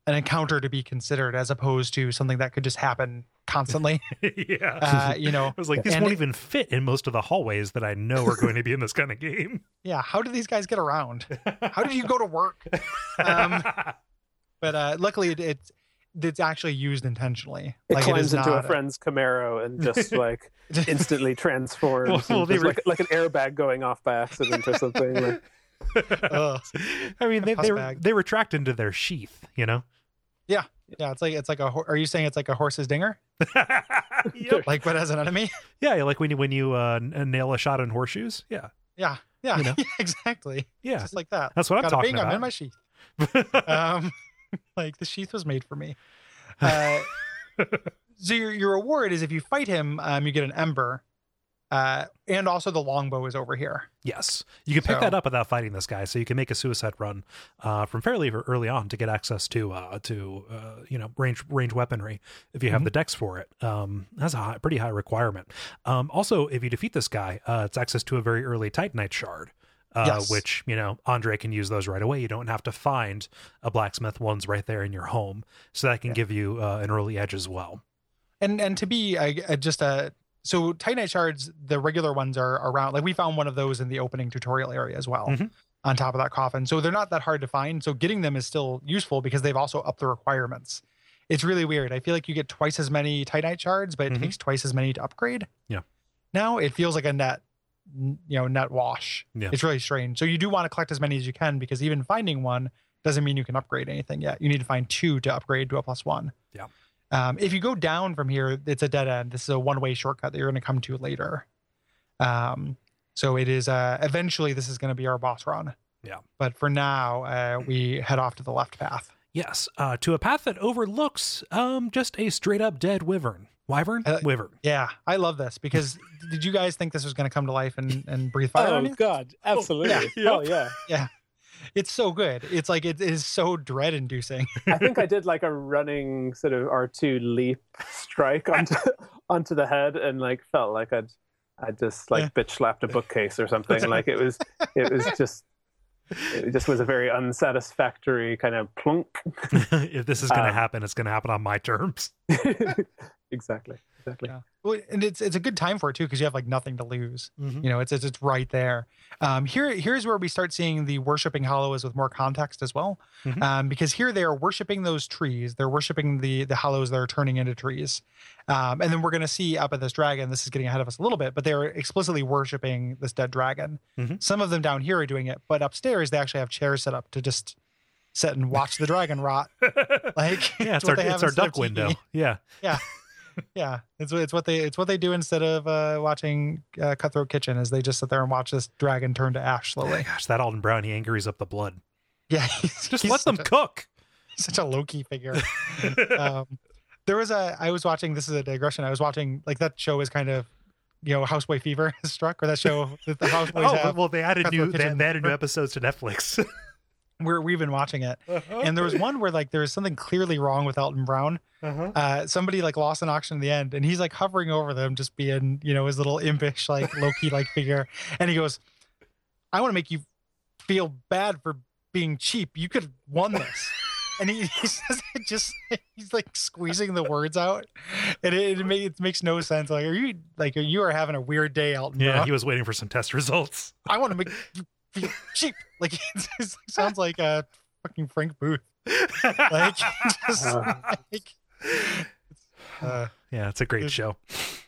Speaker 4: an encounter to be considered, as opposed to something that could just happen constantly. <laughs>
Speaker 1: yeah.
Speaker 4: Uh, you know,
Speaker 1: I was like, these won't
Speaker 4: it-
Speaker 1: even fit in most of the hallways that I know are going to be in this kind of game.
Speaker 4: yeah. How do these guys get around? <laughs> How did you go to work? <laughs> Um, But uh, luckily, it, it's it's actually used intentionally.
Speaker 5: it
Speaker 4: Like,
Speaker 5: climbs
Speaker 4: is
Speaker 5: into a
Speaker 4: not
Speaker 5: friend's camaro and just <laughs> like instantly transforms
Speaker 1: Well, well,
Speaker 5: and
Speaker 1: they were-
Speaker 5: like, like an airbag going off by accident or something like,
Speaker 4: Ugh. <laughs>
Speaker 1: I mean, they they,
Speaker 4: bag.
Speaker 1: they retract into their sheath, you know.
Speaker 4: Yeah, yeah. it's like it's like a. Are you saying it's like a horse's dinger? <laughs>
Speaker 1: Yep.
Speaker 4: Like, but as an enemy?
Speaker 1: Yeah, like when you when you uh, nail a shot in horseshoes. Yeah,
Speaker 4: Yeah, yeah,
Speaker 1: You know?
Speaker 4: exactly.
Speaker 1: yeah,
Speaker 4: Just like that.
Speaker 1: that's what I'm
Speaker 4: Got a
Speaker 1: talking
Speaker 4: bing, I'm
Speaker 1: about.
Speaker 4: in my sheath. um <laughs> like the sheath was made for me <laughs> uh so your, your reward is if you fight him um you get an ember uh and also the longbow is over here
Speaker 1: Yes, you can pick
Speaker 4: So-
Speaker 1: that up without fighting this guy, so you can make a suicide run uh, from fairly early on to get access to uh, to uh, you know range range weaponry if you have
Speaker 4: Mhm.
Speaker 1: the dex for it. Um, that's a high, pretty high requirement. Um, also, if you defeat this guy, uh, it's access to a very early Titanite shard. Uh,
Speaker 4: Yes.
Speaker 1: Which you know, Andre can use those right away. You don't have to find a blacksmith ones right there in your home, so that can give you uh, an early edge as well.
Speaker 4: and and to be uh, uh, just a so titanite shards the regular ones are around like we found one of those in the opening tutorial area as well
Speaker 1: Mhm.
Speaker 4: on top of that coffin so they're not that hard to find so getting them is still useful because they've also upped the requirements it's really weird i feel like you get twice as many titanite shards but it
Speaker 1: Mhm.
Speaker 4: takes twice as many to upgrade
Speaker 1: Yeah.
Speaker 4: now it feels like a net you know net wash
Speaker 1: Yeah.
Speaker 4: it's really strange so you do want to collect as many as you can because even finding one doesn't mean you can upgrade anything yet you need to find two to upgrade to a plus one
Speaker 1: Yeah.
Speaker 4: um, if you go down from here, it's a dead end. This is a one-way shortcut that you're going to come to later. Um, so it is. Uh, eventually, this is going to be our boss run.
Speaker 1: Yeah.
Speaker 4: But for now, uh, we head off to the left path.
Speaker 1: Yes, uh, to a path that overlooks um just a straight up dead wyvern. Wyvern?
Speaker 4: Uh,
Speaker 1: wyvern.
Speaker 4: Yeah, I love this because <laughs> did you guys think this was going to come to life and, and breathe fire on
Speaker 5: Oh
Speaker 4: you?
Speaker 5: God, absolutely.
Speaker 4: Oh, yeah.
Speaker 5: Oh <laughs> yeah. Yeah.
Speaker 4: It's so good. It's like it is so dread inducing. <laughs>
Speaker 5: I think I did like a running sort of R two leap strike onto onto the head, and like felt like I'd I just like bitch slapped a bookcase or something. Like it was it was just it just was a very unsatisfactory kind of plunk.
Speaker 1: if this is going to
Speaker 5: Um,
Speaker 1: happen, it's going to happen on my terms. <laughs>
Speaker 5: exactly. Exactly.
Speaker 4: Yeah. Well, and it's it's a good time for it too because you have like nothing to lose.
Speaker 1: Mhm.
Speaker 4: You know, it's it's, it's right there. Um, here here's where we start seeing the worshiping hollows with more context as well,
Speaker 1: Mhm.
Speaker 4: um, because here they are worshiping those trees. They're worshiping the the hollows that are turning into trees, um, and then we're going to see up at this dragon. This is getting ahead of us a little bit, but they're explicitly worshiping this dead dragon.
Speaker 1: Mhm.
Speaker 4: Some of them down here are doing it, but upstairs they actually have chairs set up to just sit and watch the dragon rot. <laughs> Like
Speaker 1: yeah, it's our it's our duck window.
Speaker 4: TV.
Speaker 1: Yeah.
Speaker 4: yeah it's it's what they it's what they do instead of uh watching uh, cutthroat kitchen is they just sit there and watch this dragon turn to ash
Speaker 1: Oh
Speaker 4: slowly
Speaker 1: gosh, that Alton Brown he angers up the blood.
Speaker 4: yeah <laughs> he's,
Speaker 1: Just
Speaker 4: he's
Speaker 1: let them
Speaker 4: such
Speaker 1: cook.
Speaker 4: such a low-key figure <laughs> um there was a i was watching this is a digression i was watching like that show is kind of you know houseboy fever has struck or that show that the houseboys
Speaker 1: Oh
Speaker 4: have
Speaker 1: well, they added
Speaker 4: Cutthroat
Speaker 1: new they, they added new episodes to Netflix.
Speaker 4: We're, we've been watching it
Speaker 1: Uh-huh.
Speaker 4: and there was one where like there was something clearly wrong with Alton Brown
Speaker 1: Uh-huh.
Speaker 4: uh, somebody like lost an auction in the end, and he's like hovering over them, just being, you know, his little impish, like <laughs> low key like figure. And he goes, "I want to make you feel bad for being cheap. You could have won this." <laughs> And he, he says it just he's like squeezing the words out, and it it, it makes no sense. Like, are you like you are having a weird day, Alton?
Speaker 1: Yeah,
Speaker 4: bro.
Speaker 1: he was waiting for some test results.
Speaker 4: I want to make you feel <laughs> cheap. Like it sounds like a fucking Frank Booth. Like, <laughs> <laughs> just,
Speaker 5: Uh.
Speaker 4: like uh,
Speaker 1: yeah, it's a great
Speaker 4: It's-
Speaker 1: show.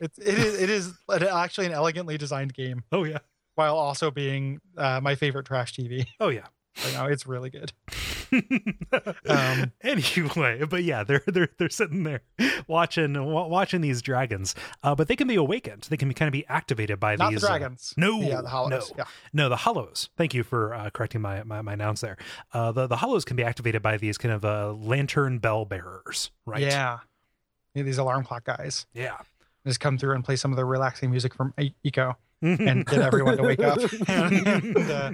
Speaker 4: It's it is it is actually an elegantly designed game
Speaker 1: Oh yeah.
Speaker 4: while also being uh, my favorite trash TV.
Speaker 1: Oh yeah.
Speaker 4: Right now, it's really good. <laughs> Um, <laughs>
Speaker 1: anyway, but yeah, they're they're they're sitting there watching wa- watching these dragons. Uh, but they can be awakened. They can be kind of be activated by
Speaker 4: Not
Speaker 1: these
Speaker 4: the
Speaker 1: uh,
Speaker 4: dragons.
Speaker 1: no,
Speaker 4: yeah, the hollows.
Speaker 1: no.
Speaker 4: Yeah,
Speaker 1: No, the hollows. Thank you for uh, correcting my, my my nouns there. Uh, the the hollows can be activated by these kind of uh, lantern bell bearers, right?
Speaker 4: yeah. Yeah, These alarm clock guys
Speaker 1: yeah.
Speaker 4: just come through and play some of the relaxing music from Ico and get everyone to wake up and <laughs> and, uh,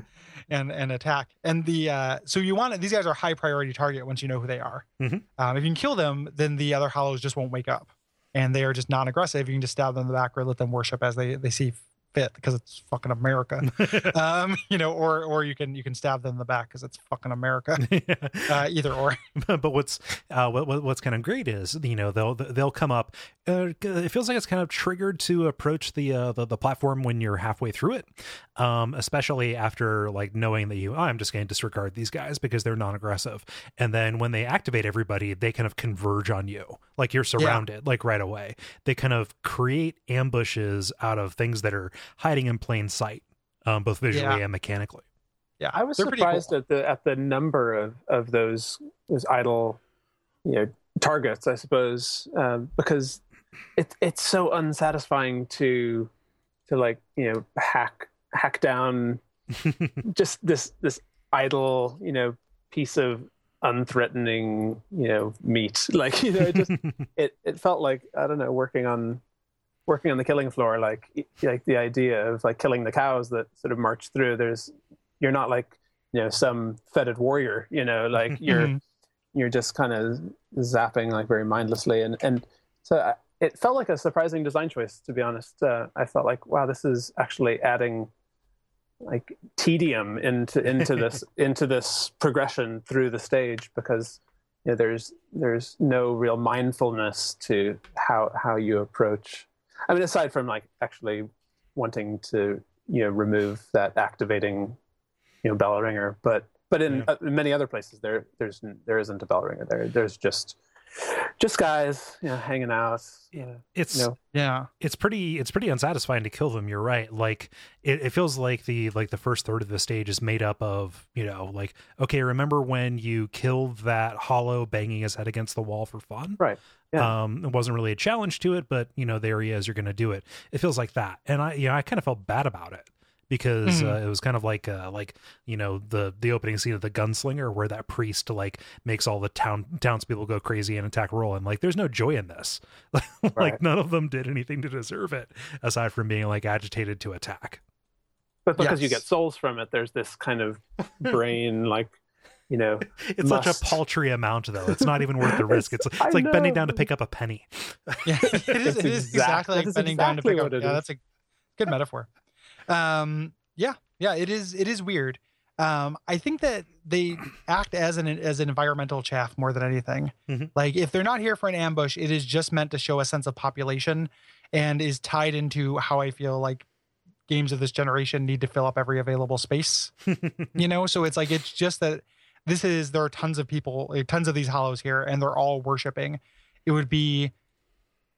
Speaker 4: and and attack. And the uh, so you want these guys are high priority target once you know who they are.
Speaker 1: Mhm.
Speaker 4: Um, if you can kill them, then the other hollows just won't wake up, and they are just non-aggressive. You can just stab them in the back or let them worship as they they see fit because it's fucking America. <laughs> um, you know, or or you can you can stab them in the back because it's fucking America. <laughs> Uh, either or.
Speaker 1: but what's uh, what- what's kind of great is you know they'll they'll come up. Uh, it feels like it's kind of triggered to approach the, uh, the the platform when you're halfway through it, um, especially after like knowing that you oh, I'm just going to disregard these guys because they're non-aggressive, and then when they activate everybody, they kind of converge on you like you're surrounded like right away. They kind of create ambushes out of things that are hiding in plain sight, um, both visually
Speaker 4: Yeah.
Speaker 1: and mechanically.
Speaker 4: Yeah,
Speaker 5: I was
Speaker 4: they're
Speaker 5: surprised
Speaker 4: cool.
Speaker 5: at the at the number of of those those idle, you know, targets. I suppose um, because it's it's so unsatisfying to to like you know hack hack down <laughs> just this this idle you know piece of unthreatening you know meat. <laughs> Like you know it just <laughs> it it felt like I don't know working on working on the killing floor like like the idea of like killing the cows that sort of march through. There's you're not like you know some feted warrior you know like you're you're just kind of zapping like very mindlessly. And and so I, it felt like a surprising design choice to be honest uh, i felt like wow this is actually adding like tedium into into this <laughs> into this progression through the stage because you know, there's there's no real mindfulness to how how you approach i mean aside from like actually wanting to you know remove that activating you know bell ringer but but in,
Speaker 1: Yeah.
Speaker 5: uh, in many other places there there's there isn't a bell ringer there there's just just guys you know hanging out uh,
Speaker 1: It's
Speaker 5: you know
Speaker 4: Yeah.
Speaker 1: it's pretty it's pretty unsatisfying to kill them you're right like it, it feels like the like the first third of the stage is made up of you know like okay remember when you killed that hollow banging his head against the wall for fun
Speaker 5: Right, yeah.
Speaker 1: um it wasn't really a challenge to it but you know there he is you're gonna do it it feels like that and i you know i kind of felt bad about it because
Speaker 4: Mhm.
Speaker 1: uh, it was kind of like uh, like you know the the opening scene of the Gunslinger where that priest like makes all the town townspeople go crazy and attack Roland. Like there's no joy in this. <laughs> like
Speaker 5: Right.
Speaker 1: none of them did anything to deserve it aside from being like agitated to attack.
Speaker 5: But because you get souls from it, there's this kind of brain, <laughs> like, you know,
Speaker 1: It's such a paltry amount though. It's not even worth the <laughs> risk. It's
Speaker 5: I
Speaker 1: it's like bending down to pick up a penny.
Speaker 4: Yeah, it is, it is
Speaker 5: exact-
Speaker 4: exactly like
Speaker 5: that is
Speaker 4: bending down to pick up.
Speaker 5: what it
Speaker 4: Yeah, that's a good metaphor. Um, yeah, yeah, it is. It is weird. Um, I think that they act as an as an environmental chaff more than anything.
Speaker 1: Mhm.
Speaker 4: Like if they're not here for an ambush, it is just meant to show a sense of population, and is tied into how I feel like games of this generation need to fill up every available space. <laughs> you know, so it's like it's just that this is there are tons of people, like, tons of these hollows here, and they're all worshiping. It would be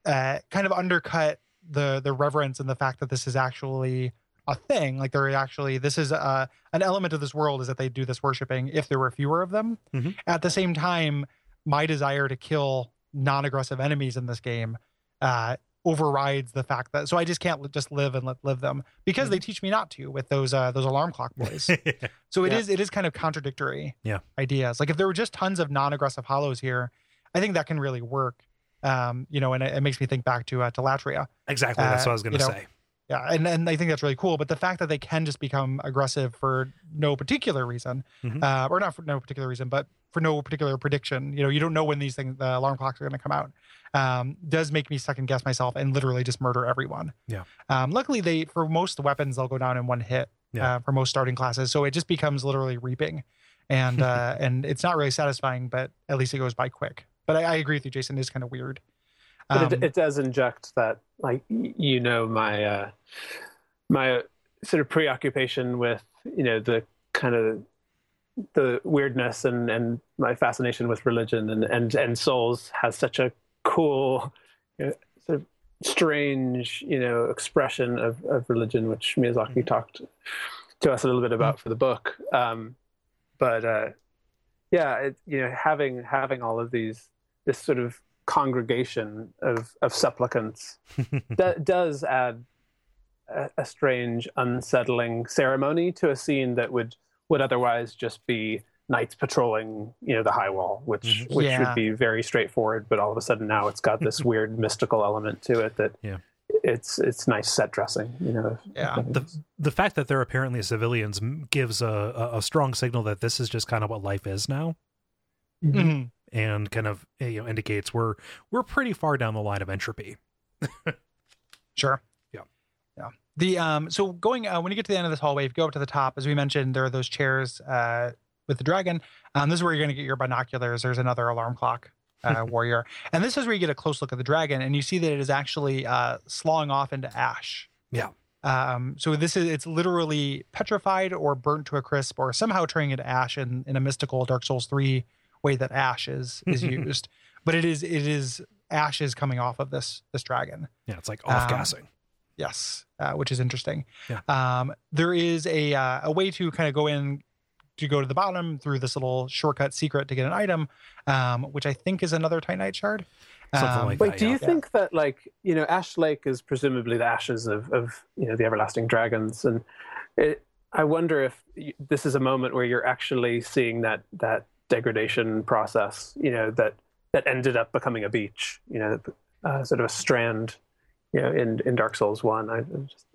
Speaker 4: uh, kind of undercut the the reverence and the fact that this is actually a thing. Like they're actually this is uh, an element of this world is that they do this worshiping. If there were fewer of them,
Speaker 1: Mhm.
Speaker 4: at the same time, my desire to kill non-aggressive enemies in this game uh, overrides the fact that so I just can't just live and let live them because they teach me not to with those uh, those alarm clock <laughs> boys. So it is
Speaker 5: Yeah.
Speaker 4: it is kind of contradictory
Speaker 1: Yeah.
Speaker 4: ideas. Like if there were just tons of non-aggressive hollows here, I think that can really work. Um, you know, and it, it makes me think back to uh, to Latria.
Speaker 1: exactly. That's
Speaker 4: Uh,
Speaker 1: what I was going to
Speaker 4: you know,
Speaker 1: say.
Speaker 4: Yeah, and and I think that's really cool. But the fact that they can just become aggressive for no particular reason,
Speaker 1: Mhm.
Speaker 4: uh, or not for no particular reason, but for no particular prediction. You know, you don't know when these things, the alarm clocks are going to come out. Um, does make me second guess myself and literally just murder everyone.
Speaker 1: Yeah.
Speaker 4: Um, luckily, they for most weapons they'll go down in one hit.
Speaker 1: Yeah.
Speaker 4: Uh, for most starting classes, so it just becomes literally reaping, and <laughs> uh, and it's not really satisfying, but at least it goes by quick. But I, I agree with you, Jason. It is kind of weird.
Speaker 5: But
Speaker 4: Um,
Speaker 5: it, it does inject that like you know my uh my sort of preoccupation with you know the kind of the weirdness and and my fascination with religion and and and souls has such a cool you know, sort of strange you know expression of of religion which Miyazaki talked to us a little bit about for the book. Um but uh yeah it, you know having having all of these this sort of congregation of of supplicants <laughs> do, does add a, a strange unsettling ceremony to a scene that would would otherwise just be knights patrolling you know the high wall which
Speaker 1: Mhm.
Speaker 5: which
Speaker 4: Yeah.
Speaker 5: would be very straightforward but all of a sudden now it's got this <laughs> weird mystical element to it that
Speaker 1: Yeah.
Speaker 5: it's it's nice set dressing you know
Speaker 4: Yeah.
Speaker 1: the the fact that they're apparently civilians gives a, a, a strong signal that this is just kind of what life is now
Speaker 4: mhm.
Speaker 1: And kind of you know indicates we're we're pretty far down the line of entropy <laughs>
Speaker 4: Sure.
Speaker 1: Yeah.
Speaker 4: Yeah. The um so going uh, when you get to the end of this hallway, if you go up to the top, as we mentioned, there are those chairs uh with the dragon. Um this is where you're gonna get your binoculars. There's another alarm clock uh <laughs> warrior. And this is where you get a close look at the dragon and you see that it is actually uh slawing off into ash.
Speaker 1: Yeah.
Speaker 4: Um so this is it's literally petrified or burnt to a crisp or somehow turning into ash in, in a mystical Dark Souls 3 way that ash is is <laughs> used. But it is it is ashes coming off of this this dragon.
Speaker 1: yeah it's like off gassing
Speaker 4: Yes, uh, which is interesting.
Speaker 1: Yeah.
Speaker 4: Um, there is a uh, a way to kind of go in to go to the bottom through this little shortcut secret to get an item, um, which I think is another Titanite shard.
Speaker 1: Something
Speaker 4: Um,
Speaker 1: like
Speaker 5: Wait,
Speaker 1: that,
Speaker 5: do
Speaker 1: yeah.
Speaker 5: you think that like you know Ash Lake is presumably the ashes of of you know the everlasting dragons, and it, I wonder if y- this is a moment where you're actually seeing that that degradation process, you know that that ended up becoming a beach, you know, uh, sort of a strand, you know, in in Dark Souls One. I just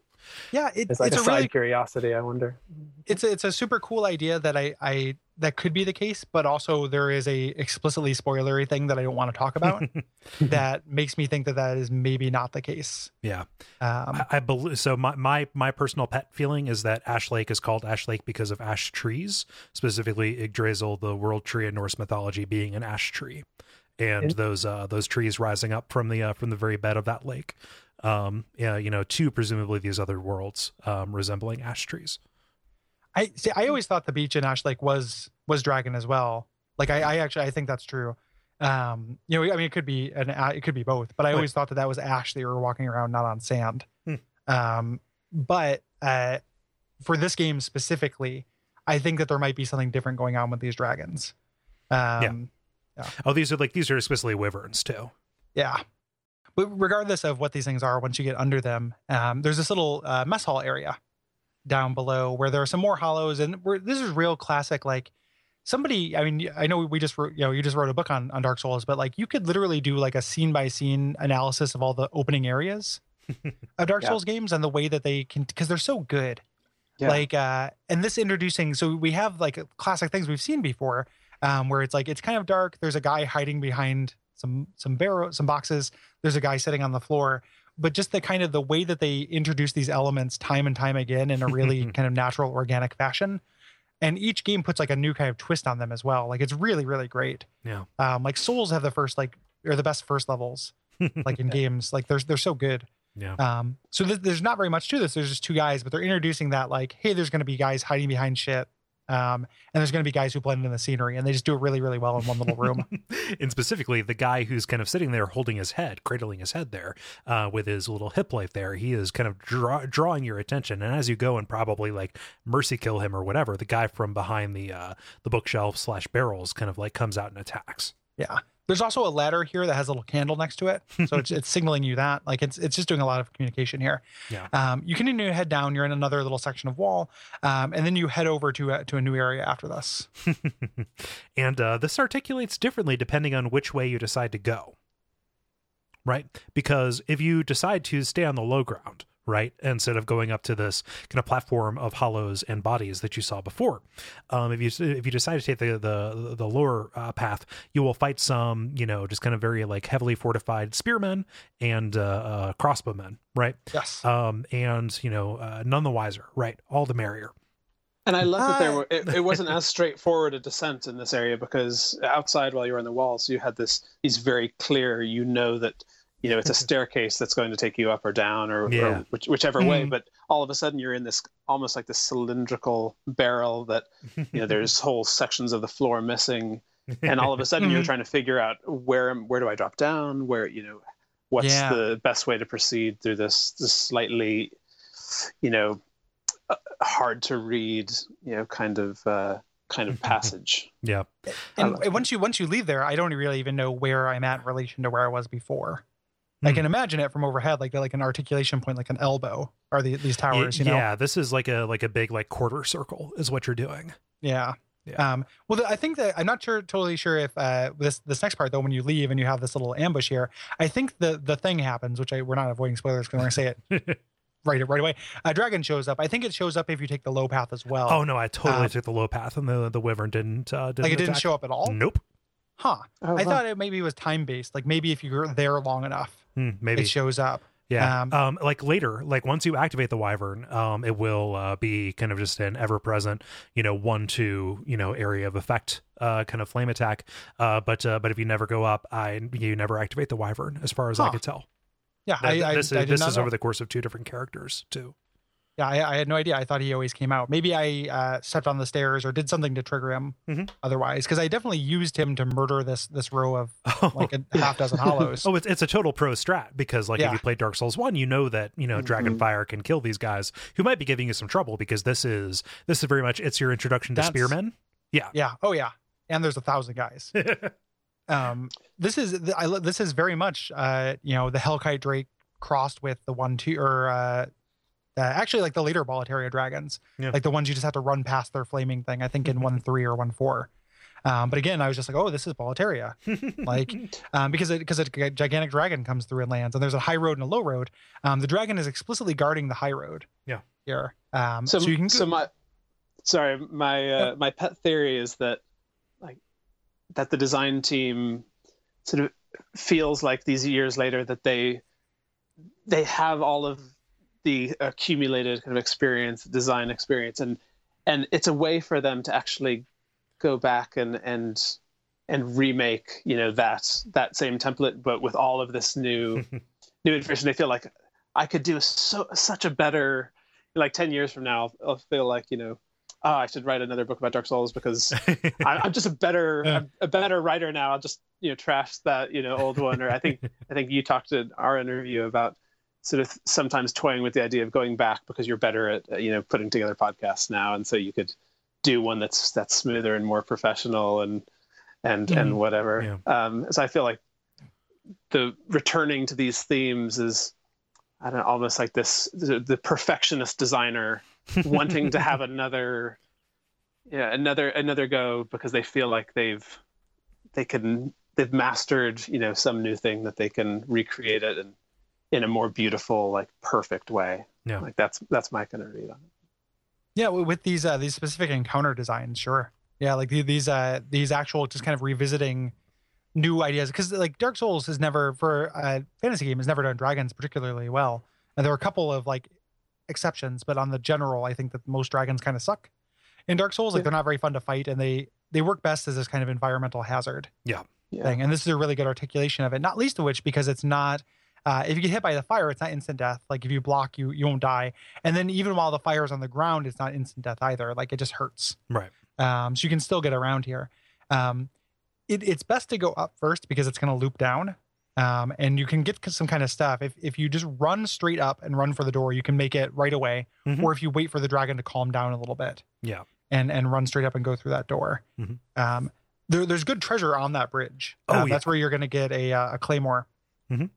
Speaker 4: Yeah, it,
Speaker 5: it's like
Speaker 4: it's
Speaker 5: a,
Speaker 4: a
Speaker 5: side
Speaker 4: really
Speaker 5: curiosity. I wonder.
Speaker 4: it's a, it's a super cool idea that I I that could be the case, but also there is a explicitly spoilery thing that I don't want to talk about <laughs> that makes me think that that is maybe not the case.
Speaker 1: yeah
Speaker 4: Um,
Speaker 1: I, I believe so. My, my my personal pet feeling is that Ash Lake is called Ash Lake because of ash trees, specifically Yggdrasil, the world tree in Norse mythology, being an ash tree, and those uh, those trees rising up from the uh, from the very bed of that lake. Um, yeah, you know, to presumably these other worlds um, resembling ash trees.
Speaker 4: I see. I always thought the beach in Ash Lake was was dragon as well. Like I, I actually I think that's true. Um, you know, I mean, it could be an it could be both, but I always thought that that was ash that you were walking around, not on sand.
Speaker 1: Hmm.
Speaker 4: Um, but uh, for this game specifically, I think that there might be something different going on with these dragons. Um, Yeah.
Speaker 1: Oh, these are like these are explicitly wyverns too.
Speaker 4: yeah. But regardless of what these things are, once you get under them, um, there's this little uh, mess hall area down below where there are some more hollows and we're, this is real classic like somebody i mean i know we just wrote you know you just wrote a book on on dark souls but like you could literally do like a scene by scene analysis of all the opening areas <laughs> of dark
Speaker 5: Yeah.
Speaker 4: souls games and the way that they can because they're so good
Speaker 5: Yeah.
Speaker 4: like uh and this introducing so we have like classic things we've seen before um where it's like it's kind of dark there's a guy hiding behind some some barrel some boxes. There's a guy sitting on the floor. But just the kind of the way that they introduce these elements time and time again in a really <laughs> kind of natural organic fashion. And each game puts like a new kind of twist on them as well. Like it's really really great.
Speaker 1: Yeah.
Speaker 4: um like souls have the first like or the best first levels like in <laughs> games. Like they're they're so good.
Speaker 1: Yeah.
Speaker 4: um, so th- there's not very much to this. There's just two guys, but they're introducing that like, hey, there's going to be guys hiding behind shit, um, and there's going to be guys who blend in the scenery, and they just do it really, really well in one little room. <laughs>
Speaker 1: and specifically the guy who's kind of sitting there holding his head cradling his head there uh, with his little hip light there he is kind of draw, drawing your attention and as you go and probably like mercy kill him or whatever the guy from behind the uh the bookshelf slash barrels kind of like comes out and attacks
Speaker 4: yeah. There's also a ladder here that has a little candle next to it, so it's <laughs> it's signaling you that like it's it's just doing a lot of communication here.
Speaker 1: Yeah.
Speaker 4: Um, you continue to head down. You're in another little section of wall, um, and then you head over to a, to a new area after this. <laughs>
Speaker 1: and uh, this articulates differently depending on which way you decide to go right because if you decide to stay on the low ground right? Instead of going up to this kind of platform of hollows and bodies that you saw before. Um, if you if you decide to take the the, the lower uh, path you will fight some you know just kind of very like heavily fortified spearmen and uh, uh, crossbowmen right?
Speaker 4: Yes.
Speaker 1: um, and you know uh, none the wiser right? All the merrier.
Speaker 5: And I love that there were it, it wasn't as straightforward a descent in this area because outside while you were on the walls you had this these very clear you know that you know it's a staircase that's going to take you up or down or,
Speaker 1: Yeah.
Speaker 5: or which, whichever way
Speaker 4: Mhm.
Speaker 5: but all of a sudden you're in this almost like this cylindrical barrel that you know <laughs> there's whole sections of the floor missing and all of a sudden you're
Speaker 4: Mhm.
Speaker 5: trying to figure out where where do I drop down where you know what's
Speaker 4: Yeah.
Speaker 5: the best way to proceed through this this slightly you know uh, hard to read you know kind of uh kind of <laughs> passage
Speaker 1: yeah
Speaker 4: and
Speaker 5: love
Speaker 4: once you once you leave there, I don't really even know where I'm at in relation to where I was before. I
Speaker 1: Hmm.
Speaker 4: can imagine it from overhead, like like an articulation point, like an elbow, are the, these towers. You know,
Speaker 1: yeah this is like a like a big like quarter circle is what you're doing
Speaker 4: yeah.
Speaker 1: Yeah.
Speaker 4: Um, well, the, I think that I'm not sure, totally sure if uh, this this next part though, when you leave and you have this little ambush here, I think the the thing happens, which I we're not avoiding spoilers because we're gonna say it <laughs> right it right away. A dragon shows up. I think it shows up if you take the low path as well.
Speaker 1: Oh no, I totally
Speaker 4: Uh,
Speaker 1: took the low path, and the the wyvern didn't. Uh, didn't
Speaker 4: like it didn't
Speaker 1: attack.
Speaker 4: show up at all.
Speaker 1: Nope.
Speaker 4: Huh?
Speaker 5: Oh,
Speaker 4: I
Speaker 5: wow.
Speaker 4: thought it maybe was time based. Like maybe if you were there long enough,
Speaker 1: Hmm, maybe.
Speaker 4: it shows up.
Speaker 1: yeah.
Speaker 4: um,
Speaker 1: Um, Like later, like once you activate the wyvern, um, it will uh, be kind of just an ever present, you know, one two, you know, area of effect, uh, kind of flame attack. Uh, but uh, but if you never go up, I you never activate the wyvern, as far as I
Speaker 4: Huh.
Speaker 1: could tell.
Speaker 4: Yeah,
Speaker 1: Th-
Speaker 4: I, I,
Speaker 1: this
Speaker 4: I
Speaker 1: is this is over the course of two different characters too.
Speaker 4: Yeah, I, I had no idea. I thought he always came out. Maybe I uh, stepped on the stairs or did something to trigger him.
Speaker 1: Mhm.
Speaker 4: Otherwise, because I definitely used him to murder this this row of <laughs> like a half dozen hollows. <laughs>
Speaker 1: Oh, it's it's a total pro strat because like if you play Dark Souls one, you know that you know
Speaker 5: Mhm.
Speaker 1: Dragonfire can kill these guys who might be giving you some trouble because this is this is very much it's your introduction to
Speaker 4: That's-
Speaker 1: spearmen.
Speaker 4: Yeah. Yeah, oh yeah. And there's a thousand guys. <laughs> um, this is I, this is very much uh, you know the Hellkite Drake crossed with the one two or uh, uh, actually like the later Boletaria dragons,
Speaker 1: Yeah.
Speaker 4: like the ones you just have to run past their flaming thing. I think in <laughs> one three or one four. Um, but again, I was just like, oh, this is Boletaria. like <laughs> um, because it, because a gigantic dragon comes through and lands, and there's a high road and a low road. Um, the dragon is explicitly guarding the high road.
Speaker 1: Yeah.
Speaker 4: Here. Um,
Speaker 5: so,
Speaker 4: so, you can go,
Speaker 5: so my sorry my uh, my pet theory is that like that the design team sort of feels like these years later that they they have all of the accumulated kind of experience design experience and and it's a way for them to actually go back and and and remake you know that that same template but with all of this new <laughs> new information. They feel like i could do so such a better like 10 years from now i'll feel like you know oh i should write another book about dark souls because <laughs> I, i'm just a better
Speaker 4: Yeah.
Speaker 5: A better writer now. I'll just you know trash that you know old one. Or i think <laughs> i think you talked in our interview about sort of sometimes toying with the idea of going back because you're better at uh, you know putting together podcasts now. And so you could do one that's that's smoother and more professional and and and
Speaker 4: Mhm.
Speaker 5: whatever. Um so i feel like the returning to these themes is i don't know almost like this the, the perfectionist designer <laughs> wanting to have another yeah another another go because they feel like they've they can they've mastered you know some new thing that they can recreate it in in a more beautiful like perfect way
Speaker 1: Yeah.
Speaker 5: like that's that's my kind of read on it
Speaker 4: Yeah, with these uh, these specific encounter designs, sure. Yeah, like the- these uh these actual just kind of revisiting new ideas because like Dark Souls has never for a fantasy game has never done dragons particularly well, and there are a couple of like exceptions, but on the general, I think that most dragons kind of suck in Dark Souls. Like
Speaker 5: Yeah.
Speaker 4: they're not very fun to fight, and they they work best as this kind of environmental hazard
Speaker 5: yeah
Speaker 4: thing. And this is a really good articulation of it. Not least of which because it's not. Uh, if you get hit by the fire, it's not instant death. Like if you block, you you won't die. And then even while the fire is on the ground, it's not instant death either. Like it just hurts.
Speaker 1: Right.
Speaker 4: Um, so you can still get around here. Um, it, it's best to go up first because it's going to loop down. Um, and you can get some kind of stuff. If, if you just run straight up and run for the door, you can make it right away.
Speaker 1: Mhm.
Speaker 4: Or if you wait for the dragon to calm down a little bit
Speaker 1: Yeah.
Speaker 4: and, and run straight up and go through that door.
Speaker 1: Mhm.
Speaker 4: Um, there, there's good treasure on that bridge.
Speaker 1: Oh,
Speaker 4: Uh,
Speaker 1: yeah.
Speaker 4: That's where you're going to get a, uh, a claymore.
Speaker 1: You're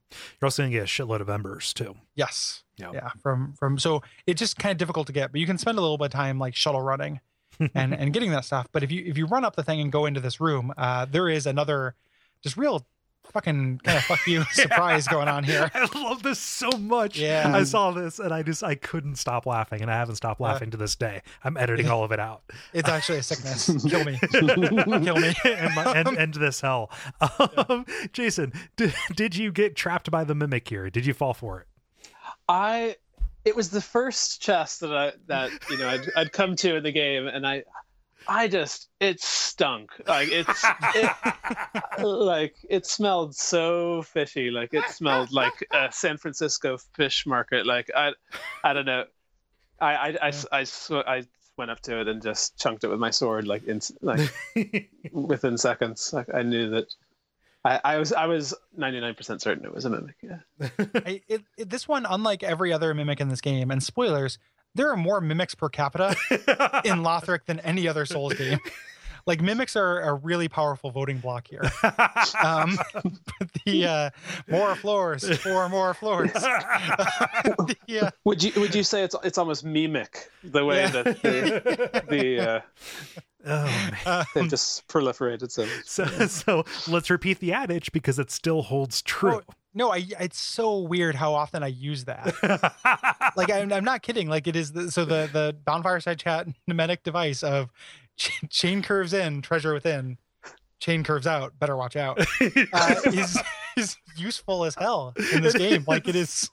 Speaker 1: also gonna get a shitload of embers too.
Speaker 4: Yes.
Speaker 1: Yeah.
Speaker 4: Yeah. From from so it's just kind of difficult to get, but you can spend a little bit of time like shuttle running <laughs> and and getting that stuff. But if you if you run up the thing and go into this room, uh, there is another just real fucking kind of fuck you <laughs> surprise going on here. <laughs>
Speaker 1: I love this so much.
Speaker 4: Yeah.
Speaker 1: I saw this and I just I couldn't stop laughing and I haven't stopped laughing to this day. I'm editing all of it out. <laughs>
Speaker 4: It's actually a sickness. Kill me. Kill me.
Speaker 1: and, my, and end this hell. Um, Jason, did, did you get trapped by the mimic here? Did you fall for it?
Speaker 5: I it was the first chest that I that you know I'd, I'd come to in the game, and I I just it stunk like it's it, <laughs> like it smelled so fishy, like it smelled like a San Francisco fish market. Like I I don't know, I I I, I, sw- I went up to it and just chunked it with my sword like in like <laughs> within seconds. Like I knew that. I, I was I was ninety nine percent certain it was a mimic. Yeah. <laughs>
Speaker 4: I, it, it, this one, unlike every other mimic in this game, and spoilers, there are more mimics per capita <laughs> in Lothric than any other Souls game. <laughs> Like mimics are a really powerful voting block here. Um, <laughs> but the uh, more floors, four more floors. the, uh,
Speaker 5: Would you would you say it's it's almost mimic the way
Speaker 4: Yeah.
Speaker 5: that the, the uh,
Speaker 1: oh man.
Speaker 5: they've just proliferated so much?
Speaker 1: So, so let's repeat the adage because it still holds true.
Speaker 4: No, I. It's so weird how often I use that. like I'm, I'm not kidding. Like it is the, so the the Bonfireside Chat <laughs> mnemonic device of ch- chain curves in, treasure within, chain curves out. Better watch out. <laughs> Uh, is is useful as hell in this game. Like it is.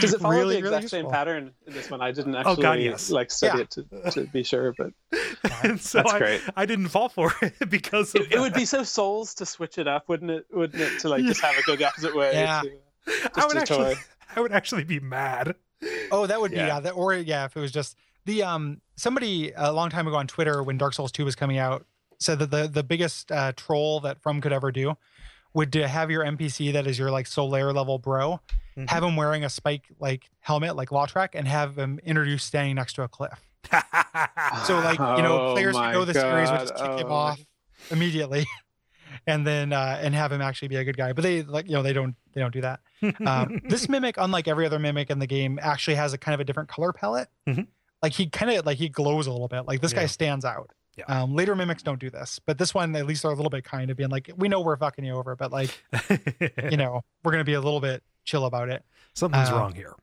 Speaker 5: Does it follow
Speaker 4: really,
Speaker 5: the
Speaker 4: really
Speaker 5: exact same pattern in this one? I didn't
Speaker 1: Oh,
Speaker 5: actually
Speaker 1: God, yes.
Speaker 5: like study
Speaker 4: Yeah.
Speaker 5: it to, to be sure, but <laughs>
Speaker 1: and so
Speaker 5: That's
Speaker 1: I,
Speaker 5: great.
Speaker 1: I didn't fall for it <laughs> because of
Speaker 5: it, it would be so souls to switch it up, wouldn't it? Wouldn't it to like just have it go the opposite way?
Speaker 4: Yeah.
Speaker 5: to-
Speaker 1: I would actually
Speaker 5: toy. <laughs>
Speaker 1: I would actually be mad.
Speaker 4: Oh, that would be
Speaker 5: Yeah.
Speaker 4: yeah. That, or yeah, if it was just the um somebody a long time ago on Twitter when Dark Souls Two was coming out said that the the biggest uh, troll that From could ever do would to have your NPC that is your like Solaire level bro
Speaker 1: Mhm.
Speaker 4: have him wearing a spike like helmet like Lautrec and have him introduced standing next to a cliff. <laughs> So like you know
Speaker 5: Oh
Speaker 4: players who
Speaker 5: my
Speaker 4: know the series would just kick him
Speaker 5: Oh.
Speaker 4: off immediately. <laughs> And then uh, and have him actually be a good guy, but they like you know they don't they don't do that. Um, this <laughs> mimic, unlike every other mimic in the game, actually has a kind of a different color palette.
Speaker 1: Mhm.
Speaker 4: Like he kind of like he glows a little bit. Like this
Speaker 1: Yeah.
Speaker 4: guy stands out.
Speaker 1: Yeah.
Speaker 4: Um, later mimics don't do this, but this one at least are a little bit kind of being like, we know we're fucking you over, but like you <laughs> know we're gonna be a little bit chill about it.
Speaker 1: Something's
Speaker 4: Um,
Speaker 1: wrong here.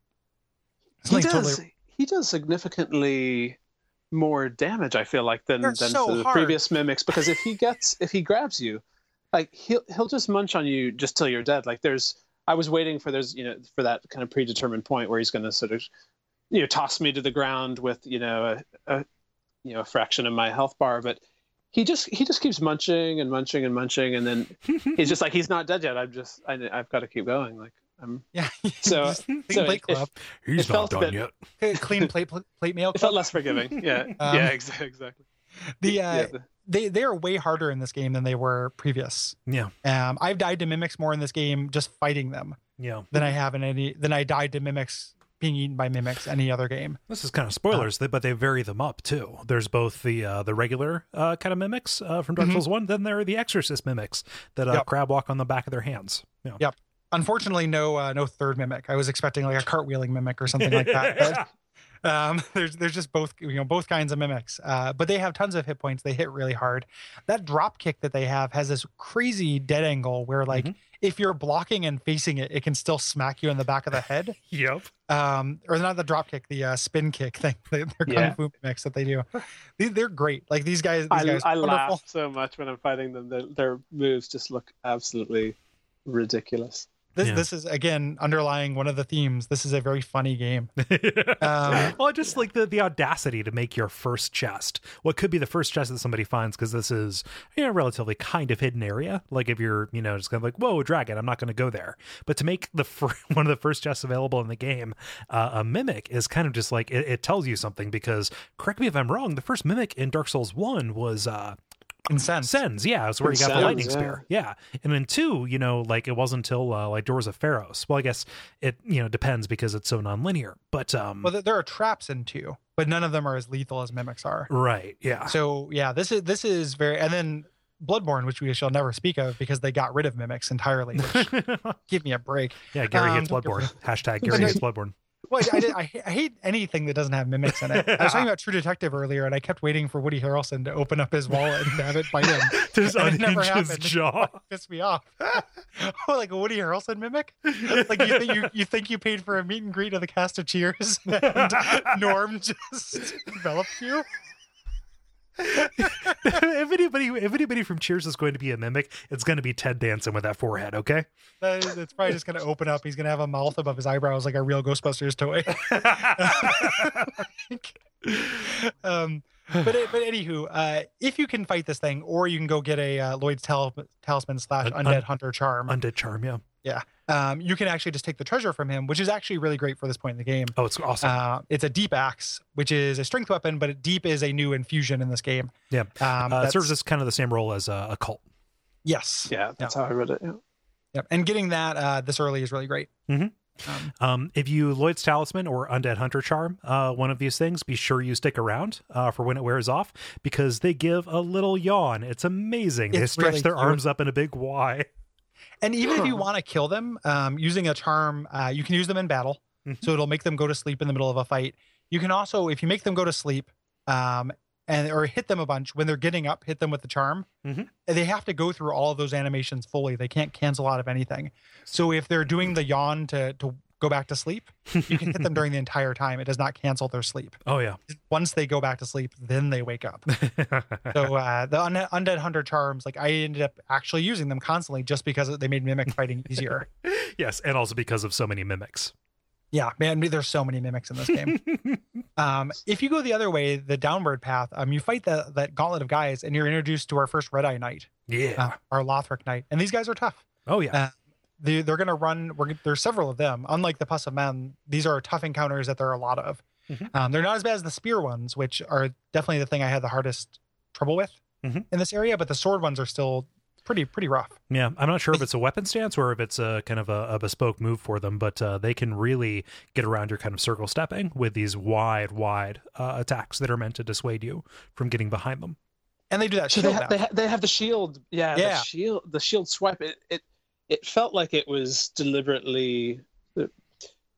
Speaker 5: he does
Speaker 4: totally-
Speaker 5: he does significantly more damage i feel like than
Speaker 4: They're
Speaker 5: than
Speaker 4: so
Speaker 5: the
Speaker 4: hard.
Speaker 5: previous mimics because if he gets if he grabs you like he'll he'll just munch on you just till you're dead like there's i was waiting for there's you know for that kind of predetermined point where he's going to sort of you know toss me to the ground with you know a, a you know a fraction of my health bar but he just he just keeps munching and munching and munching and then <laughs> he's just like he's not dead yet i'm just I, i've got to keep going like i'm
Speaker 4: Yeah. <laughs> <laughs>
Speaker 5: So- so
Speaker 4: plate
Speaker 5: if-
Speaker 4: club,
Speaker 1: He's
Speaker 5: it felt a bit-
Speaker 1: yet.
Speaker 4: clean plate plate mail.
Speaker 5: it felt less forgiving yeah
Speaker 4: Um,
Speaker 5: yeah exactly exactly
Speaker 4: The uh,
Speaker 5: yeah, the-
Speaker 4: they they are way harder in this game than they were previous.
Speaker 1: Yeah,
Speaker 4: Um, I've died to mimics more in this game just fighting them
Speaker 1: yeah.
Speaker 4: than I have in any than I died to mimics being eaten by mimics any other game.
Speaker 1: This is kind of spoilers, but they vary them up too. There's both the uh, the regular uh, kind of mimics uh, from Dark
Speaker 4: Mhm.
Speaker 1: Souls One, then there are the Exorcist mimics that uh,
Speaker 4: Yep.
Speaker 1: crab walk on the back of their hands. Yeah.
Speaker 4: Yep. Unfortunately, no uh, no third mimic. I was expecting like a cartwheeling mimic or something like that. <laughs> But Um, <laughs> there's there's just both you know both kinds of mimics, uh, but they have tons of hit points. They hit really hard. That drop kick that they have has this crazy dead angle where like
Speaker 1: Mhm.
Speaker 4: if you're blocking and facing it, it can still smack you in the back of the head. <laughs>
Speaker 1: Yep.
Speaker 4: Um, or not the drop kick, the uh, spin kick thing. <laughs> They- They're kung
Speaker 5: Yeah.
Speaker 4: fu mimics that they do. They, they're great. Like these guys. These
Speaker 5: I,
Speaker 4: guys
Speaker 5: I laugh so much when I'm fighting them. Their, their moves just look absolutely ridiculous.
Speaker 4: This
Speaker 1: Yeah.
Speaker 4: this is again underlying one of the themes. This is a very funny game. <laughs> Um,
Speaker 1: well, just like the the audacity to make your first chest, what could be the first chest that somebody finds, because this is you know relatively kind of hidden area. Like if you're you know just kind of like whoa dragon, I'm not going to go there. But to make the fir- <laughs> one of the first chests available in the game uh, a mimic is kind of just like it, it tells you something. Because correct me if I'm wrong, the first mimic in Dark Souls one was uh
Speaker 4: Incense.
Speaker 1: Sens, yeah, it's where you got the lightning
Speaker 5: yeah.
Speaker 1: spear, yeah. And then two, you know, like it wasn't until uh, like Doors of Pharros. Well, I guess it you know depends because it's so non-linear. But um,
Speaker 4: Well, there are traps in two, but none of them are as lethal as mimics are.
Speaker 1: right, yeah,
Speaker 4: So yeah, this is this is very and then Bloodborne, which we shall never speak of because they got rid of mimics entirely. Which, <laughs> give me a break.
Speaker 1: yeah. Gary
Speaker 4: Um,
Speaker 1: hates Bloodborne. Hashtag <laughs> Gary hates Bloodborne.
Speaker 4: Well, I, did, I, I hate anything that doesn't have mimics in it. I was <laughs> talking about True Detective earlier, and I kept waiting for Woody Harrelson to open up his wallet and have it bite him. <laughs>
Speaker 1: Just
Speaker 4: And it never
Speaker 1: unhinge his jaw.
Speaker 4: It pissed me off. <laughs> oh, like a Woody Harrelson mimic? Like you think you, you think you paid for a meet and greet of the cast of Cheers, and Norm just enveloped you? <laughs>
Speaker 1: if anybody, if anybody from Cheers is going to be a mimic, it's going to be Ted Danson with that forehead. Okay.
Speaker 4: That is- It's probably just going to open up. He's going to have a mouth above his eyebrows like a real Ghostbusters toy. <laughs> um, but but anywho, uh, if you can fight this thing, or you can go get a uh, Lloyd's Tal- Talisman slash
Speaker 1: An un-
Speaker 4: Undead Hunter Charm,
Speaker 1: Undead charm, yeah, yeah.
Speaker 4: Um, you can actually just take the treasure from him, which is actually really great for this point in the game.
Speaker 1: Oh, it's awesome.
Speaker 4: Uh, it's a deep axe, which is a strength weapon, but deep is a new infusion in this game.
Speaker 1: yeah,
Speaker 4: Um,
Speaker 1: uh, it serves as kind of the same role as uh, occult.
Speaker 4: yes,
Speaker 5: Yeah, that's how I read it. Yeah.
Speaker 4: Yep. and getting that uh, this early is really great.
Speaker 1: Mhm.
Speaker 4: Um,
Speaker 1: Um, if you Lloyd's Talisman or Undead Hunter Charm, uh, one of these things, be sure you stick around uh, for when it wears off because they give a little yawn. It's amazing. they
Speaker 4: It's
Speaker 1: stretch
Speaker 4: really
Speaker 1: their
Speaker 4: cute.
Speaker 1: arms up in a big Y. <laughs>
Speaker 4: And even if you want to kill them, um, using a charm, uh, you can use them in battle.
Speaker 1: Mhm.
Speaker 4: So it'll make them go to sleep in the middle of a fight. You can also, if you make them go to sleep, um, and or hit them a bunch when they're getting up, hit them with the charm.
Speaker 1: Mhm.
Speaker 4: They have to go through all of those animations fully. They can't cancel out of anything. So if they're doing the yawn to to go back to sleep, you can hit them during the entire time. It does not cancel their sleep. <laughs>
Speaker 1: Oh yeah.
Speaker 4: Once they go back to sleep, then they wake up. So <laughs> uh, the un- undead hunter charms, like I ended up actually using them constantly just because they made mimic fighting easier. <laughs>
Speaker 1: yes, and also because of so many mimics.
Speaker 4: Yeah, man, there's so many mimics in this game. um, if you go the other way, the downward path, um, you fight that that gauntlet of guys, and you're introduced to our first Red Eye Knight,
Speaker 1: Yeah.
Speaker 4: uh, our Lothric Knight, and these guys are tough.
Speaker 1: oh yeah.
Speaker 4: uh, They they're gonna run. We're, there's several of them. Unlike the Pus of Men, these are tough encounters that there are a lot of.
Speaker 1: Mhm.
Speaker 4: Um, they're not as bad as the spear ones, which are definitely the thing I had the hardest trouble with
Speaker 1: Mhm.
Speaker 4: in this area. But the sword ones are still pretty pretty rough.
Speaker 1: Yeah, I'm not sure if it's a weapon stance or if it's a kind of a, a bespoke move for them, but uh, they can really get around your kind of circle stepping with these wide, wide uh, attacks that are meant to dissuade you from getting behind them.
Speaker 4: And they do that
Speaker 5: So they, ha- they, ha- they have the shield. Yeah,
Speaker 4: Yeah.
Speaker 5: the shield. The shield swipe. It it it felt like it was deliberately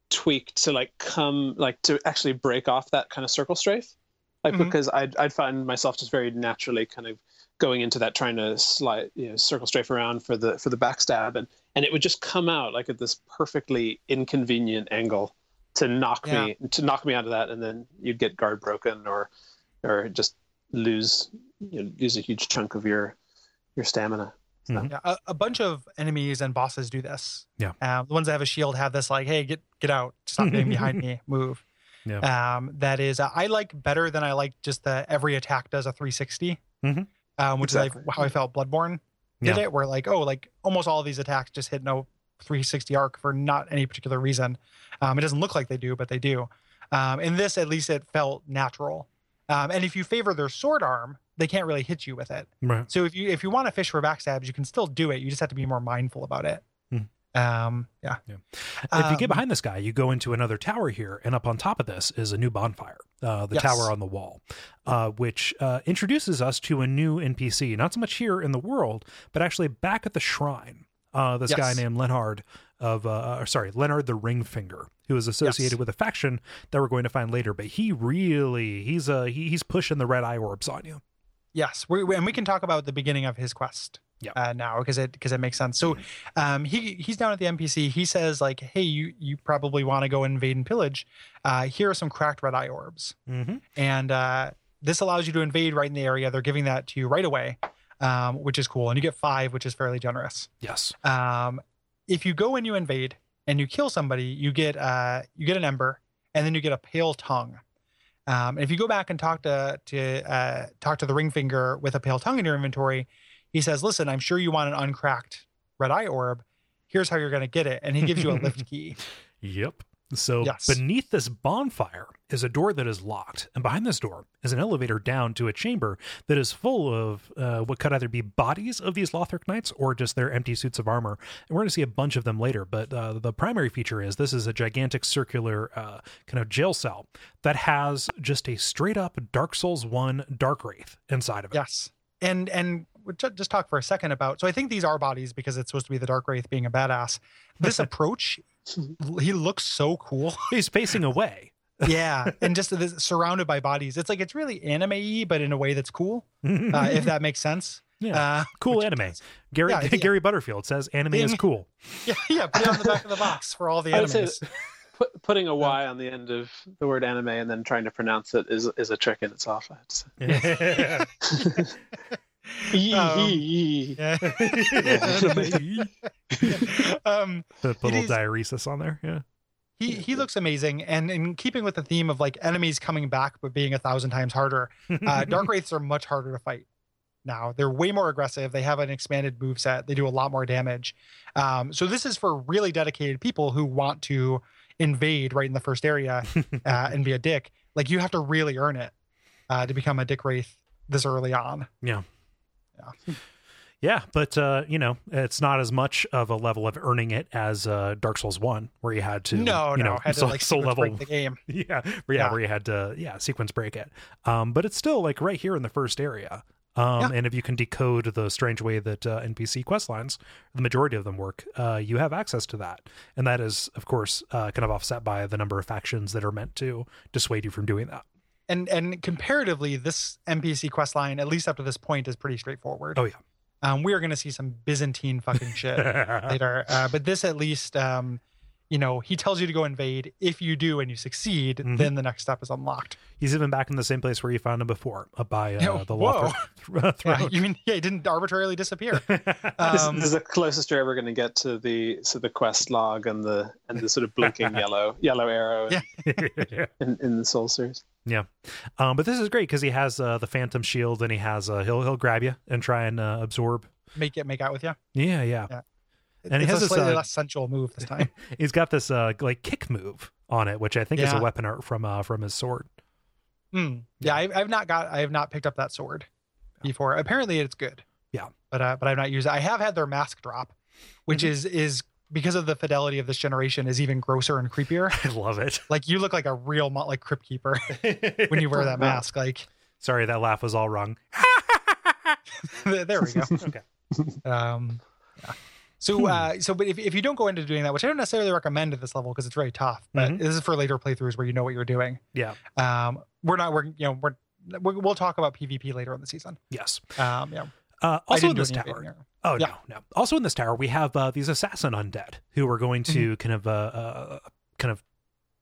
Speaker 5: tweaked to like come like to actually break off that kind of circle strafe. Like
Speaker 4: Mhm.
Speaker 5: because I'd I'd find myself just very naturally kind of going into that trying to slide you know circle strafe around for the for the backstab and and it would just come out like at this perfectly inconvenient angle to knock me to knock me out of that and then you'd get guard broken or or just lose you know, lose a huge chunk of your your stamina.
Speaker 4: Yeah, a, a bunch of enemies and bosses do this.
Speaker 1: Yeah.
Speaker 4: Um, the ones that have a shield have this like, hey, get get out, stop getting <laughs> behind me, move.
Speaker 1: Yeah.
Speaker 4: Um, that is, uh, I like better than I like just the every attack does a 360,
Speaker 1: Mhm.
Speaker 4: um, which
Speaker 5: Exactly.
Speaker 4: is like how I felt Bloodborne did
Speaker 1: Yeah.
Speaker 4: it, where like, oh, like almost all of these attacks just hit no 360 arc for not any particular reason. Um, it doesn't look like they do, but they do. Um, in this, at least, it felt natural. Um, and if you favor their sword arm, they can't really hit you with it.
Speaker 1: Right.
Speaker 4: So if you if you want to fish for backstabs, you can still do it. You just have to be more mindful about it.
Speaker 1: Hmm.
Speaker 4: Um, yeah.
Speaker 1: if you get
Speaker 4: Um,
Speaker 1: behind this guy, you go into another tower here, and up on top of this is a new bonfire, uh, the
Speaker 4: Yes.
Speaker 1: tower on the wall, uh, which uh, introduces us to a new NPC. Not so much here in the world, but actually back at the shrine. Uh, this guy named Leonhard of, uh, or sorry, Leonhard the Ring Finger, who is associated
Speaker 4: Yes.
Speaker 1: with a faction that we're going to find later. But he really he's uh he, he's pushing the red eye orbs on you.
Speaker 4: Yes, we, we- and we can talk about the beginning of his quest.
Speaker 1: Yep.
Speaker 4: Uh, now because it because it makes sense. So, um, he he's down at the NPC. He says like, "Hey, you you probably want to go invade and pillage. Uh, here are some cracked red eye orbs,
Speaker 1: Mm-hmm.
Speaker 4: and uh, this allows you to invade right in the area. They're giving that to you right away, um, which is cool. And you get five, which is fairly generous.
Speaker 1: Yes.
Speaker 4: Um, if you go and you invade and you kill somebody, you get uh, you get an ember, and then you get a pale tongue. Um, and if you go back and talk to to uh, talk to the ring finger with a pale tongue in your inventory, he says, "Listen, I'm sure you want an uncracked red eye orb. Here's how you're going to get it." And he gives you a lift <laughs> key.
Speaker 1: Yep. So
Speaker 4: Yes.
Speaker 1: beneath this bonfire is a door that is locked, and behind this door is an elevator down to a chamber that is full of uh, what could either be bodies of these Lothric knights or just their empty suits of armor. And we're going to see a bunch of them later. But uh, the primary feature is this is a gigantic circular uh, kind of jail cell that has just a straight up Dark Souls One Dark Wraith inside of it.
Speaker 4: Yes. And and just talk for a second about. So I think these are bodies because it's supposed to be the Dark Wraith being a badass. This <laughs> approach, he looks so cool. <laughs>
Speaker 1: He's facing away.
Speaker 4: yeah, <laughs> and just this, surrounded by bodies. It's like it's really anime-y, but in a way that's cool. <laughs> Uh, if that makes sense.
Speaker 1: Yeah.
Speaker 4: Uh,
Speaker 1: cool anime. Gary
Speaker 4: Yeah, I think-
Speaker 1: Gary Butterfield says anime is cool.
Speaker 4: Yeah, yeah. Put it on the back of the box for all the
Speaker 5: I would say
Speaker 4: enemies.
Speaker 5: Put, putting a Y on the end of the word anime and then trying to pronounce it is is a trick in itself. I have to say.
Speaker 4: Um, <laughs> Yeah. <laughs> um,
Speaker 1: Put a little
Speaker 4: is-
Speaker 1: diaeresis on there. Yeah.
Speaker 4: he he looks amazing, and in keeping with the theme of like enemies coming back but being a thousand times harder, uh, <laughs> dark wraiths are much harder to fight now they're way more aggressive they have an expanded move set they do a lot more damage um, so this is for really dedicated people who want to invade right in the first area uh, and be a dick like you have to really earn it uh, to become a dick wraith this early on
Speaker 1: Yeah.
Speaker 4: Yeah.
Speaker 1: Yeah, but uh, you know, it's not as much of a level of earning it as uh, Dark Souls One, where you had to,
Speaker 4: no
Speaker 1: you
Speaker 4: no
Speaker 1: know,
Speaker 4: had to like
Speaker 1: soul level,
Speaker 4: the game <laughs>
Speaker 1: yeah, where, yeah,
Speaker 4: Yeah.
Speaker 1: where you had to, yeah, sequence break it. Um, but it's still like right here in the first area. Um,
Speaker 4: Yeah.
Speaker 1: and if you can decode the strange way that uh, NPC quest lines, the majority of them work, uh, you have access to that, and that is, of course, uh, kind of offset by the number of factions that are meant to dissuade you from doing that.
Speaker 4: And and comparatively this npc quest line at least up to this point is pretty straightforward
Speaker 1: Oh yeah.
Speaker 4: um, we are going to see some byzantine fucking shit <laughs> later. Uh, but this, at least, um, you know, he tells you to go invade. If you do and you succeed,
Speaker 1: Mhm.
Speaker 4: then the next step is unlocked.
Speaker 1: He's even back in the same place where you found him before, up by uh, <laughs>
Speaker 4: Yeah,
Speaker 1: the
Speaker 4: whoa.
Speaker 1: Lothar
Speaker 4: Yeah,
Speaker 1: throne.
Speaker 4: you mean yeah, he didn't arbitrarily disappear. <laughs>
Speaker 5: This,
Speaker 4: Um,
Speaker 5: this is the closest you're ever going to get to the to the quest log and the and the sort of blinking yellow yellow arrow in,
Speaker 4: Yeah.
Speaker 5: in, in the Soul series.
Speaker 1: Yeah, um, but this is great because he has uh, the Phantom Shield and he has uh, he'll he'll grab you and try and uh, absorb.
Speaker 4: make it make out with you.
Speaker 1: Yeah, yeah.
Speaker 4: Yeah.
Speaker 1: And he has
Speaker 4: a
Speaker 1: this,
Speaker 4: slightly
Speaker 1: uh,
Speaker 4: less sensual move this time. <laughs>
Speaker 1: He's got this uh, like kick move on it, which I think is a weapon art from uh, from his sword.
Speaker 4: Hmm. Yeah, I, I've not got, I have not picked up that sword before. Apparently, it's good.
Speaker 1: Yeah.
Speaker 4: but uh, but I've not used it. I have had their mask drop, which
Speaker 1: Mm-hmm.
Speaker 4: is is because of the fidelity of this generation is even grosser and creepier. <laughs>
Speaker 1: I love it.
Speaker 4: Like you look like a real mo- like crypt keeper <laughs> when you wear that <laughs> mask. Like
Speaker 1: Sorry, that laugh was all wrong.
Speaker 4: there we go.
Speaker 1: okay.
Speaker 4: Um, yeah. So, uh, so, but if, if you don't go into doing that, which I don't necessarily recommend at this level because it's very tough, but
Speaker 1: Mhm.
Speaker 4: this is for later playthroughs where you know what you're doing.
Speaker 1: Yeah.
Speaker 4: Um, we're not working, you know, we're, we're we'll talk about PvP later in the season.
Speaker 1: Yes.
Speaker 4: Um, yeah.
Speaker 1: Uh, also in this tower. Oh
Speaker 4: Yeah.
Speaker 1: no, no. Also in this tower, we have uh, these assassin undead who are going to
Speaker 4: Mm-hmm.
Speaker 1: kind of uh, uh kind of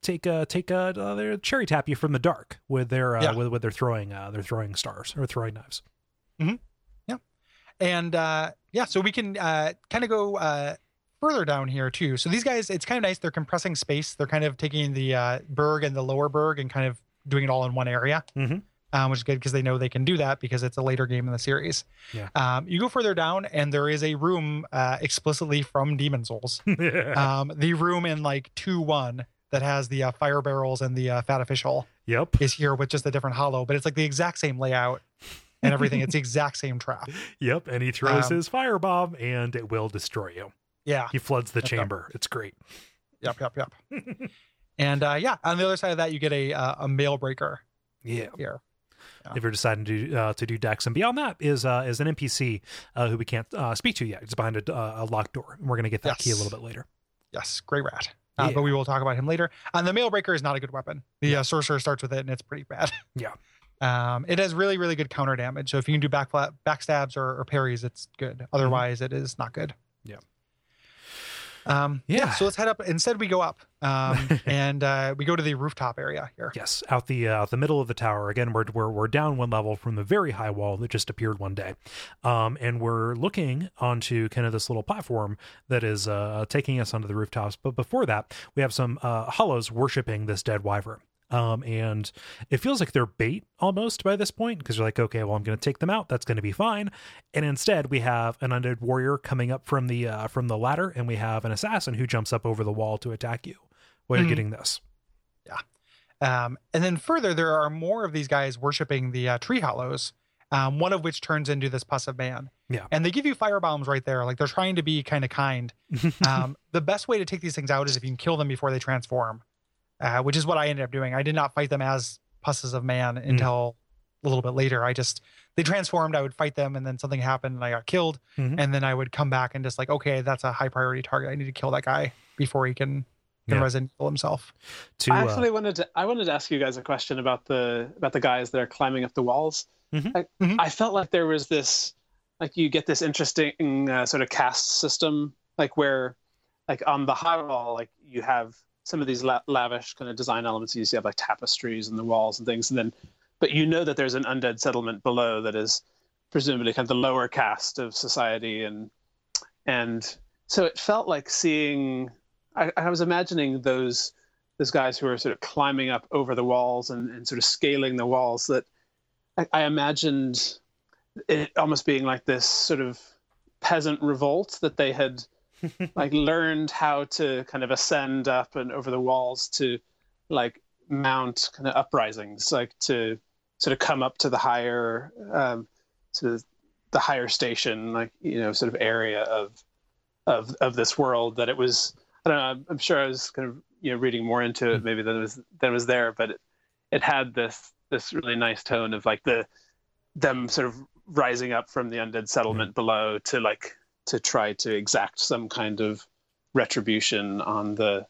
Speaker 1: take uh take uh, uh their cherry tap you from the dark with their uh,
Speaker 4: Yeah.
Speaker 1: with with their throwing uh their throwing stars or throwing knives. Yeah.
Speaker 4: And uh, yeah, so we can uh, kind of go uh, further down here too. So these guys, it's kind of nice. They're compressing space. They're kind of taking the uh, Burg and the lower Burg and kind of doing it all in one area,
Speaker 1: Mhm.
Speaker 4: Um, which is good because they know they can do that because it's a later game in the series.
Speaker 1: Yeah.
Speaker 4: Um, you go further down, and there is a room uh, explicitly from Demon Souls. <laughs> um, the room in like two one that has the uh, fire barrels and the uh, fat official
Speaker 1: yep.
Speaker 4: is here with just a different hollow, but it's like the exact same layout and everything. it's the exact same trap. <laughs>
Speaker 1: Yep. And he throws
Speaker 4: Um,
Speaker 1: his firebomb and it will destroy you.
Speaker 4: Yeah.
Speaker 1: He floods the
Speaker 4: Yep, yep.
Speaker 1: chamber. It's great.
Speaker 4: Yep, yep, yep. <laughs> and uh, yeah, on the other side of that, you get a uh, a mail breaker
Speaker 1: Yeah.
Speaker 4: here.
Speaker 1: If you're deciding to do, uh, to do dex, and beyond that is uh, is an NPC uh, who we can't uh, speak to yet. It's behind a, uh, a locked door, and we're gonna get that key a little bit later.
Speaker 4: Yes, Greirat. Uh,
Speaker 1: Yeah.
Speaker 4: But we will talk about him later. And the Mailbreaker is not a good weapon. The uh, Sorcerer starts with it, and it's pretty bad. <laughs>
Speaker 1: Yeah.
Speaker 4: Um, it has really, really good counter damage. So if you can do back backstabs or, or parries, it's good. Otherwise, it is not good.
Speaker 1: Mm-hmm. Yeah.
Speaker 4: Um,
Speaker 1: Yeah.
Speaker 4: So let's head up. Instead, we go up um, <laughs> and uh, we go to the rooftop area here.
Speaker 1: Yes, out the uh, the middle of the tower. Again, we're, we're we're down one level from the very high wall that just appeared one day, um, and we're looking onto kind of this little platform that is uh, taking us onto the rooftops. But before that, we have some uh, hollows worshiping this dead wyvern. Um, and it feels like they're bait almost by this point because you're like, okay, well, I'm going to take them out. That's going to be fine. And instead, we have an undead warrior coming up from the uh, from the ladder, and we have an assassin who jumps up over the wall to attack you. While you're
Speaker 4: Mhm.
Speaker 1: getting this, Yeah.
Speaker 4: Um, and then further, there are more of these guys worshiping the uh, tree hollows, um, one of which turns into this pus of man.
Speaker 1: Yeah.
Speaker 4: And they give you fire bombs right there. Like they're trying to be kind of <laughs> kind. um, the best way to take these things out is if you can kill them before they transform, uh, which is what I ended up doing. I did not fight them as pusses of man until a little bit later. I just, they transformed. I would fight them and then something happened and I got killed.
Speaker 1: Mhm.
Speaker 4: And then I would come back and just like, okay, that's a high priority target. I need to kill that guy before he can, can
Speaker 1: Yeah.
Speaker 4: resin kill himself.
Speaker 1: to
Speaker 5: I
Speaker 1: uh,
Speaker 5: actually wanted to I wanted to ask you guys a question about the about the guys that are climbing up the walls.
Speaker 1: Mhm.
Speaker 5: I,
Speaker 4: Mhm.
Speaker 5: I felt like there was this like you get this interesting uh, sort of caste system like where like on the high wall like you have some of these la- lavish kind of design elements you see have like tapestries and the walls and things and then but you know that there's an undead settlement below that is presumably kind of the lower caste of society and and so it felt like seeing I, I was imagining those those guys who are sort of climbing up over the walls and, and sort of scaling the walls that I, I imagined it almost being like this sort of peasant revolt that they had like learned how to kind of ascend up and over the walls to like mount kind of uprisings like to sort of come up to the higher um, sort of the higher station like you know sort of area of of of this world that it was I don't know I'm, I'm sure I was kind of you know reading more into it maybe than was than was there but it, it had this this really nice tone of like the them sort of rising up from the undead settlement below to like to try to exact some kind of retribution on the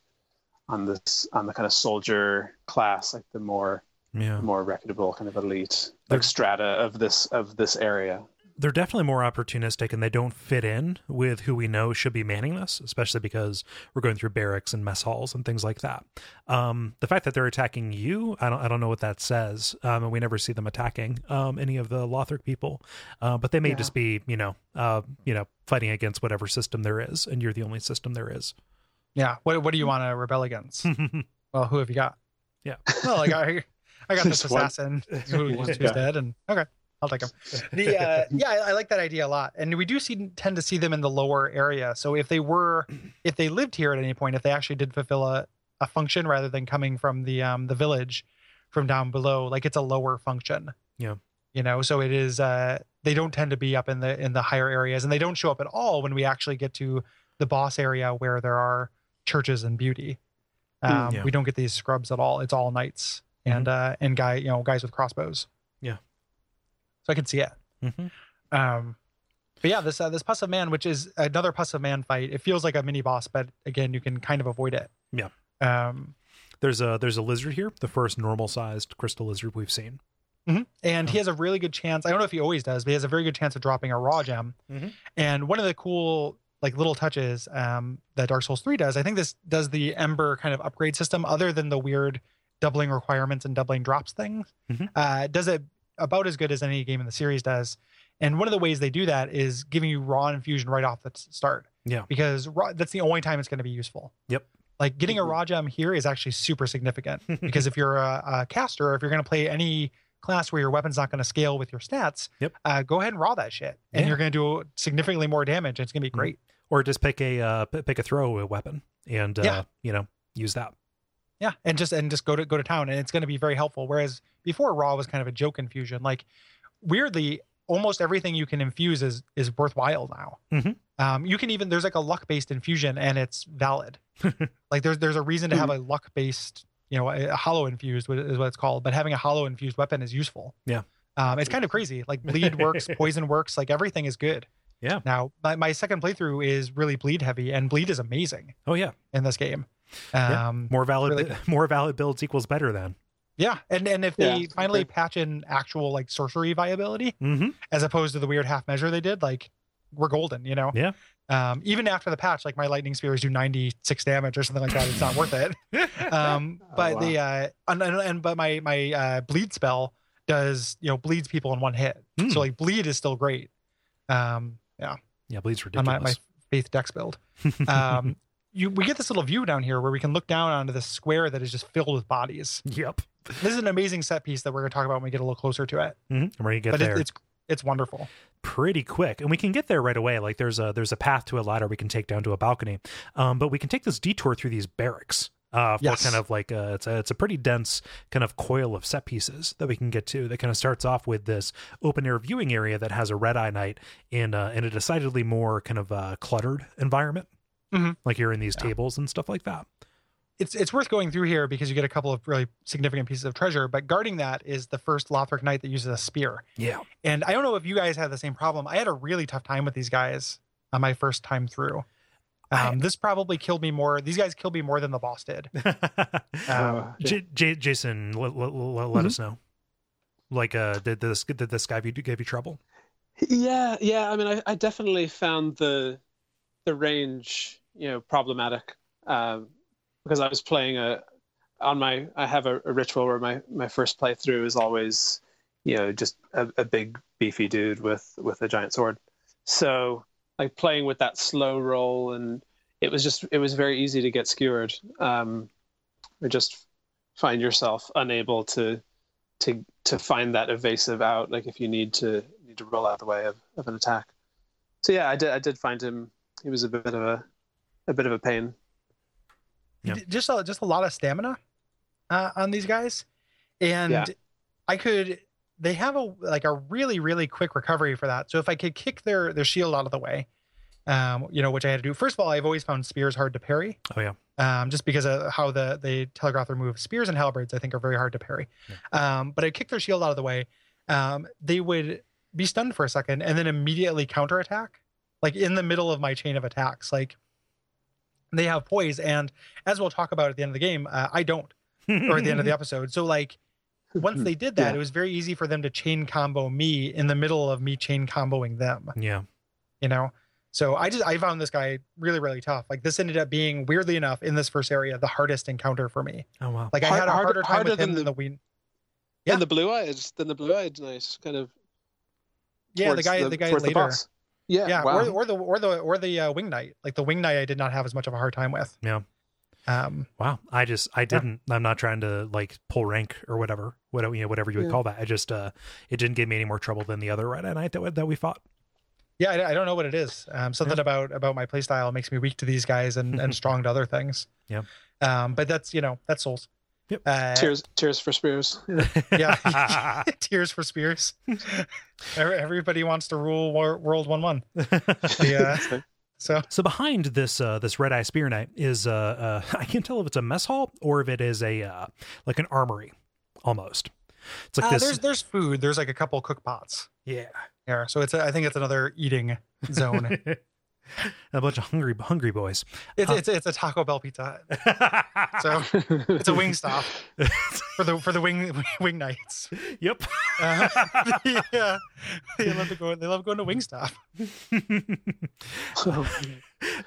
Speaker 5: on this on the kind of soldier class like the more
Speaker 1: yeah.
Speaker 5: more reputable kind of elite like strata of this of this area
Speaker 1: they're definitely more opportunistic and they don't fit in with who we know should be manning this, especially because we're going through barracks and mess halls and things like that. Um, the fact that they're attacking you, I don't, I don't know what that says. Um, and we never see them attacking um, any of the Lothric people, uh, but they may
Speaker 5: Yeah.
Speaker 1: just be, you know, uh, you know, fighting against whatever system there is, and you're the only system there is.
Speaker 4: Yeah. What What do you want to rebel against? <laughs> well, who have you got?
Speaker 1: Yeah.
Speaker 4: Well, I got <laughs> I got this assassin <laughs> who,
Speaker 5: one
Speaker 4: who's
Speaker 5: guy.
Speaker 4: dead, and okay, I'll take them. <laughs> The uh, yeah, I, I like that idea a lot, and we do see tend to see them in the lower area. So if they were, if they lived here at any point, if they actually did fulfill a, a function rather than coming from the um the village from down below, like it's a lower function.
Speaker 1: Yeah.
Speaker 4: You know, so it is. uh They don't tend to be up in the in the higher areas, and they don't show up at all when we actually get to the boss area where there are churches and beauty. Um,
Speaker 1: yeah.
Speaker 4: We don't get these scrubs at all. It's all knights and uh and guy you know guys with crossbows.
Speaker 1: Yeah.
Speaker 4: So I can see it.
Speaker 1: Mhm.
Speaker 4: Um, but yeah, this uh, this pus of man, which is another Pus of man fight. It feels like a mini boss, but again, you can kind of avoid it.
Speaker 1: Yeah.
Speaker 4: Um,
Speaker 1: There's a there's a lizard here, the first normal sized crystal lizard we've seen.
Speaker 4: mhm. and he has a really good chance. I don't know if he always does, but he has a very good chance of dropping a raw gem.
Speaker 1: Mhm.
Speaker 4: And one of the cool like little touches um, that Dark Souls three does, I think this does the Ember kind of upgrade system, other than the weird doubling requirements and doubling drops things.
Speaker 1: Mhm.
Speaker 4: Uh, does it about as good as any game in the series does. And one of the ways they do that is giving you raw infusion right off the start.
Speaker 1: Yeah.
Speaker 4: Because raw, that's the only time it's going to be useful.
Speaker 1: Yep.
Speaker 4: Like getting a
Speaker 5: Mhm.
Speaker 4: raw gem here is actually super significant <laughs> because if you're a, a caster, if you're going to play any class where your weapon's not going to scale with your stats,
Speaker 1: Yep.
Speaker 4: uh, go ahead and raw that shit, and
Speaker 1: Yeah.
Speaker 4: you're going to do significantly more damage. It's going to be
Speaker 1: Mhm.
Speaker 4: great.
Speaker 1: Or just pick a uh, pick a throwaway weapon and uh,
Speaker 4: Yeah.
Speaker 1: you know use that.
Speaker 4: Yeah, and just and just go to go to town, and it's going to be very helpful. Whereas before, raw was kind of a joke infusion. Like weirdly, almost everything you can infuse is is worthwhile now.
Speaker 1: Mhm.
Speaker 4: Um, you can even there's like a luck based infusion, and it's valid. <laughs> like there's there's a reason to have a luck based, you know, a, a hollow infused is what it's called. But having a hollow infused weapon is useful.
Speaker 1: Yeah.
Speaker 4: Um, it's kind of crazy. Like bleed works, <laughs> poison works, like everything is good.
Speaker 1: Yeah.
Speaker 4: Now my, my second playthrough is really bleed heavy, and bleed is amazing
Speaker 1: Oh yeah,
Speaker 4: in this game.
Speaker 1: Yeah.
Speaker 4: Um,
Speaker 1: More valid,
Speaker 4: really <laughs>
Speaker 1: more valid builds equals better then.
Speaker 4: yeah, and and if they
Speaker 5: Yeah,
Speaker 4: finally
Speaker 5: okay.
Speaker 4: patch in actual like sorcery viability
Speaker 1: Mm-hmm.
Speaker 4: as opposed to the weird half measure they did, like we're golden, you know.
Speaker 1: Yeah.
Speaker 4: Um, even after the patch, like my lightning spears do 96 damage or something like that. It's not worth it. <laughs> Um,
Speaker 5: Oh,
Speaker 4: but
Speaker 5: wow.
Speaker 4: the uh, and, and, and but my my uh, bleed spell does you know bleeds people in one hit.
Speaker 1: Hmm.
Speaker 4: So like bleed is still great. Um, yeah,
Speaker 1: Yeah, bleeds
Speaker 4: on my, my faith dex build. <laughs> Um, you we get this little view down here where we can look down onto this square that is just filled with bodies.
Speaker 1: yep.
Speaker 4: This is an amazing set piece that we're going to talk about when we get a little closer to it.
Speaker 1: hmm I'm ready to get
Speaker 4: but
Speaker 1: there.
Speaker 4: it, it's it's wonderful.
Speaker 1: pretty quick and we can get there right away like there's a there's a path to a ladder we can take down to a balcony um but we can take this detour through these barracks uh for
Speaker 4: Yes.
Speaker 1: kind of like a, it's a it's a pretty dense kind of coil of set pieces that we can get to that kind of starts off with this open air viewing area that has a red eye knight in uh in a decidedly more kind of uh cluttered environment
Speaker 4: Mhm.
Speaker 1: like you're in these
Speaker 4: Yeah.
Speaker 1: tables and stuff like that
Speaker 4: it's it's worth going through here because you get a couple of really significant pieces of treasure. But guarding that is the first Lothric knight that uses a spear.
Speaker 1: yeah
Speaker 4: And I don't know if you guys had the same problem. I had a really tough time with these guys on my first time through.
Speaker 1: I-
Speaker 4: Um, this probably killed me more. These guys killed me more than the boss did. <laughs> Um,
Speaker 5: Uh,
Speaker 1: J- J- jason let, let, let, let us know like uh did this did this guy give you, give you trouble
Speaker 5: Yeah, yeah. I mean, I, I definitely found the the range, you know, problematic um, because I was playing a on my. I have a, a ritual where my my first playthrough is always, you know, just a, a big beefy dude with with a giant sword. So like playing with that slow roll and it was just it was very easy to get skewered. Um, or just find yourself unable to to to find that evasive out like if you need to need to roll out the way of, of an attack so yeah i did i did find him he was a bit of a a bit of a pain
Speaker 1: Yeah.
Speaker 4: just a, just a lot of stamina uh, on these guys, and
Speaker 5: Yeah.
Speaker 4: I could. They have a like a really really quick recovery for that. So if I could kick their their shield out of the way, um, you know, which I had to do. First of all, I've always found spears hard to parry.
Speaker 1: oh yeah
Speaker 4: um, just because of how the they telegraph their move. Spears and halberds, I think, are very hard to parry. Um, but I kick their shield out of the way. Um, they would be stunned for a second and then immediately counterattack, like in the middle of my chain of attacks. Like they have poise, and as we'll talk about at the end of the game, uh, I don't, or at the end of the <laughs> episode. So like. Once they did that,
Speaker 5: Yeah.
Speaker 4: it was very easy for them to chain combo me in the middle of me chain comboing them
Speaker 1: yeah
Speaker 4: you know so i just i found this guy really really tough like this ended up being weirdly enough in this first area the hardest encounter for me
Speaker 1: oh wow
Speaker 4: like i
Speaker 5: Hard-
Speaker 4: had a
Speaker 5: harder-
Speaker 4: harder time
Speaker 5: harder
Speaker 4: with him
Speaker 5: than
Speaker 4: than
Speaker 5: the-
Speaker 4: the ween Yeah.
Speaker 5: and the blue eyes then the blue eyed nice kind of
Speaker 4: yeah the
Speaker 5: towards
Speaker 4: guy the, guy later
Speaker 5: boss. Yeah,
Speaker 4: yeah
Speaker 5: wow.
Speaker 4: or, or the or the or the uh, wing knight like the wing knight i did not have as much of a hard time with
Speaker 1: Yeah.
Speaker 4: um
Speaker 1: Wow, I just I didn't. I'm not trying to like pull rank or whatever, whatever you know, whatever you would
Speaker 5: Yeah.
Speaker 1: call that. I just uh, it didn't give me any more trouble than the other Red Eye Knight that we- that we fought.
Speaker 4: yeah I, I don't know what it is um something about about my playstyle makes me weak to these guys and and <laughs> strong to other things
Speaker 1: Yeah.
Speaker 4: um but that's you know that's souls
Speaker 1: Yep.
Speaker 4: uh,
Speaker 5: tears tears for spears
Speaker 4: yeah <laughs> <laughs> tears for spears <laughs> everybody wants to rule wor- world one one yeah so
Speaker 1: So behind this uh, this Red Eye Spear Knight is uh, uh, I can't tell if it's a mess hall or if it is a uh, like an armory almost. It's like
Speaker 4: Uh,
Speaker 1: this.
Speaker 4: there's there's food. There's like a couple cook pots
Speaker 1: yeah,
Speaker 4: here, so it's a, I think it's another eating zone. <laughs>
Speaker 1: a bunch of hungry hungry boys.
Speaker 4: it's
Speaker 1: Uh,
Speaker 4: it's it's a Taco Bell pizza. <laughs> So it's a wing stop for the for the wing <laughs> wing knights.
Speaker 1: yep.
Speaker 4: Uh, yeah, they love to go. They love going to Wingstop.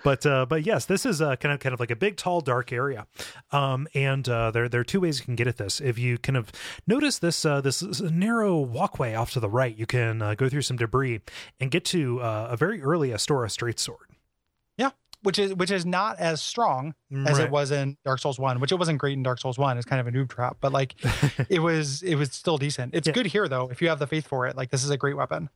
Speaker 1: But uh, but yes, this is uh, kind of kind of like a big, tall, dark area, um, and uh, there there are two ways you can get at this. If you kind of notice this uh, this, narrow walkway off to the right, you can uh, go through some debris and get to uh, a very early Astora straight sword.
Speaker 4: Which is which is not as strong as
Speaker 1: Right.
Speaker 4: it was in Dark Souls One, which it wasn't great in Dark Souls One. It's kind of a noob trap, but like <laughs> it was it was still decent. It's
Speaker 1: Yeah.
Speaker 4: good here though. If you have the faith for it, like this is a great weapon.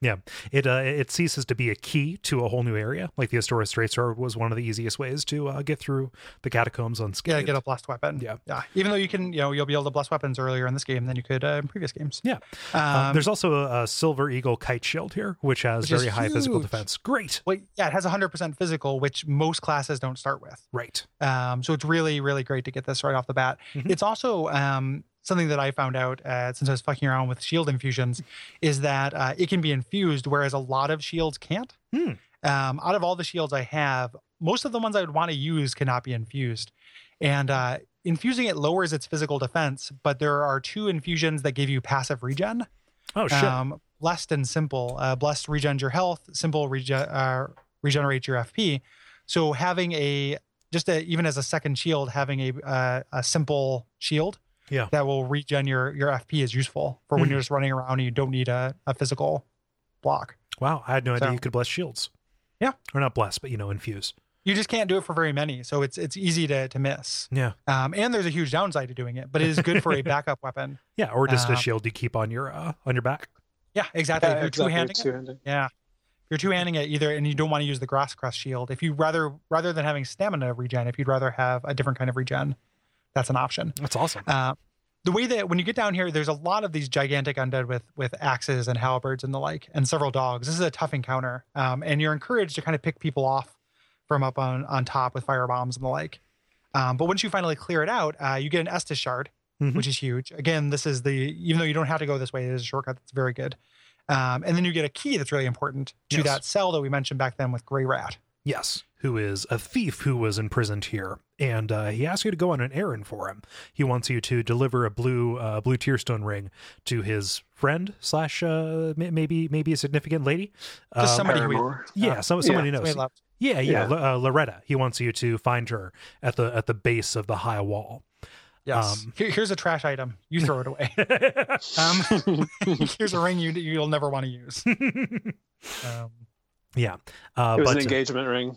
Speaker 1: Yeah, it uh, it ceases to be a key to a whole new area. Like the Astora Straight Sword was one of the easiest ways to uh, get through the catacombs
Speaker 4: on
Speaker 1: scale.
Speaker 4: Yeah, get a blessed weapon.
Speaker 1: Yeah.
Speaker 4: yeah. Even though you can, you know, you'll be able to bless weapons earlier in this game than you could uh, in previous games.
Speaker 1: Yeah.
Speaker 4: Um,
Speaker 1: Uh, there's also a, a Silver Eagle kite shield here, which has
Speaker 4: Which
Speaker 1: very high physical defense. Great,
Speaker 4: well, yeah, it has 100% physical, which most classes don't start with.
Speaker 1: right.
Speaker 4: Um, so it's really, really great to get this right off the bat.
Speaker 1: Mhm.
Speaker 4: It's also um, something that I found out uh, since I was fucking around with shield infusions is that uh, it can be infused, whereas a lot of shields can't.
Speaker 1: Hmm.
Speaker 4: Um, out of all the shields I have, most of the ones I would want to use cannot be infused. And uh, infusing it lowers its physical defense, but there are two infusions that give you passive regen.
Speaker 1: Oh shit.
Speaker 4: Um, blessed and simple. Uh, blessed regens your health. Simple rege- regenerates your FP. So having a just a, even as a second shield, having a uh, a simple shield
Speaker 1: Yeah.
Speaker 4: that will regen your your FP is useful for when
Speaker 1: Mhm.
Speaker 4: you're just running around and you don't need a, a physical block.
Speaker 1: wow, I had no idea you could bless shields.
Speaker 4: Yeah.
Speaker 1: Or not bless, but you know, infuse.
Speaker 4: You just can't do it for very many, so it's it's easy to to miss.
Speaker 1: Yeah.
Speaker 4: Um, and there's a huge downside to doing it, but it is good for a <laughs> backup weapon.
Speaker 1: Yeah, or just a
Speaker 4: Um,
Speaker 1: shield you keep on your uh, on your back.
Speaker 4: Yeah, exactly.
Speaker 5: Yeah,
Speaker 4: if you're
Speaker 5: exactly,
Speaker 4: two-handing it,
Speaker 5: two-handed.
Speaker 4: Yeah. You're two handing it either and you don't want to use the grass crest shield, if you rather rather than having stamina regen, if you'd rather have a different kind of regen, that's an option.
Speaker 1: That's awesome.
Speaker 4: Uh, the way that when you get down here, there's a lot of these gigantic undead with with axes and halberds and the like, and several dogs. This is a tough encounter, um, and you're encouraged to kind of pick people off from up on on top with fire bombs and the like. Um, but once you finally clear it out, uh, you get an Estus shard,
Speaker 1: Mhm.
Speaker 4: which is huge. Again, this is the even though you don't have to go this way, it is a shortcut that's very good. Um, and then you get a key that's really important to
Speaker 1: Yes.
Speaker 4: that cell that we mentioned back then with Greirat.
Speaker 1: Yes, who is a thief who was imprisoned here, and uh, he asks you to go on an errand for him. He wants you to deliver a blue uh, blue tearstone ring to his friend slash uh, maybe maybe a significant lady.
Speaker 4: Just
Speaker 1: Um,
Speaker 4: somebody who
Speaker 5: paramour.
Speaker 1: yeah, so, somebody
Speaker 4: somebody
Speaker 1: knows.
Speaker 4: loved.
Speaker 1: Yeah, yeah,
Speaker 5: Yeah.
Speaker 1: L- uh, Loretta. He wants you to find her at the at the base of the high wall.
Speaker 4: Yes.
Speaker 1: Um,
Speaker 4: Here- here's a trash item. You throw it away. <laughs> Um, <laughs> here's a ring you you'll never want to use. <laughs> Um,
Speaker 1: yeah, uh,
Speaker 5: It was
Speaker 1: but
Speaker 5: an engagement ring.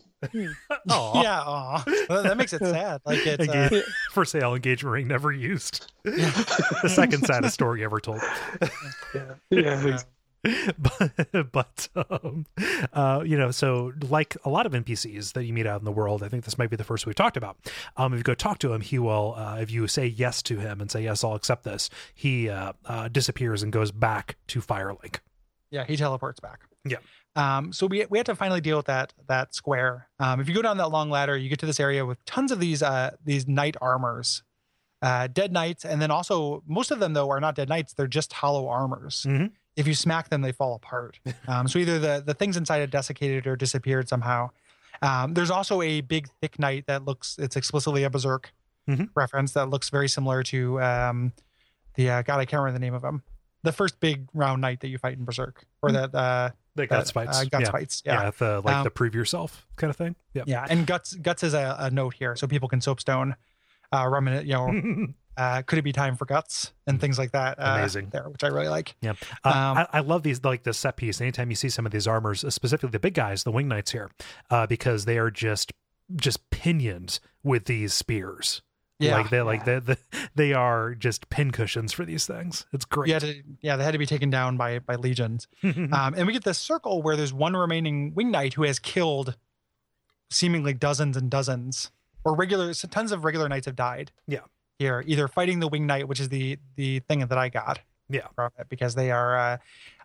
Speaker 1: Aw.
Speaker 4: yeah, aw. Well, that makes it sad. Like it's uh,
Speaker 1: Engage- for sale engagement ring never used. the second saddest story ever told.
Speaker 5: Yeah. <laughs>
Speaker 1: but but um, uh, you know, so like a lot of NPCs that you meet out in the world, I think this might be the first we've talked about. Um, if you go talk to him, he will. Uh, if you say yes to him and say yes, I'll accept this, he uh, uh, disappears and goes back to Firelink.
Speaker 4: yeah, he teleports back.
Speaker 1: Yeah.
Speaker 4: Um, so we we had to finally deal with that that square. Um, if you go down that long ladder, you get to this area with tons of these uh these knight armors, uh, dead knights, and then also most of them though are not dead knights; they're just hollow armors.
Speaker 1: Mhm.
Speaker 4: If you smack them, they fall apart. <laughs> Um, so either the the things inside are desiccated or disappeared somehow. Um, there's also a big thick knight that looks it's explicitly a berserk
Speaker 1: Mhm.
Speaker 4: reference that looks very similar to um, the uh, God I can't remember the name of him. The first big round knight that you fight in Berserk, or that uh,
Speaker 1: The guts
Speaker 4: that,
Speaker 1: fights.
Speaker 4: uh, guts
Speaker 1: yeah.
Speaker 4: fights.
Speaker 1: Yeah,
Speaker 4: Yeah.
Speaker 1: the like
Speaker 4: Um,
Speaker 1: the prove yourself kind of thing. Yeah.
Speaker 4: yeah, And guts guts is a, a note here, so people can soapstone, uh, ruminate. You know, <laughs> uh, could it be time for guts and things like that? Uh,
Speaker 1: Amazing.
Speaker 4: there, which I really like.
Speaker 1: Yeah, uh,
Speaker 4: Um,
Speaker 1: I, I love these like the set piece. Anytime you see some of these armors, specifically the big guys, the wing knights here, uh, because they are just just pinioned with these spears.
Speaker 4: Yeah,
Speaker 1: like they like they they they are just pin cushions for these things. It's great.
Speaker 4: yeah, yeah. They had to be taken down by by legions. <laughs> Um, and we get this circle where there's one remaining wing knight who has killed seemingly dozens and dozens, or regular so tons of regular knights have died.
Speaker 1: Yeah.
Speaker 4: Here, either fighting the wing knight, which is the the thing that I got.
Speaker 1: Yeah.
Speaker 4: From it because they are uh,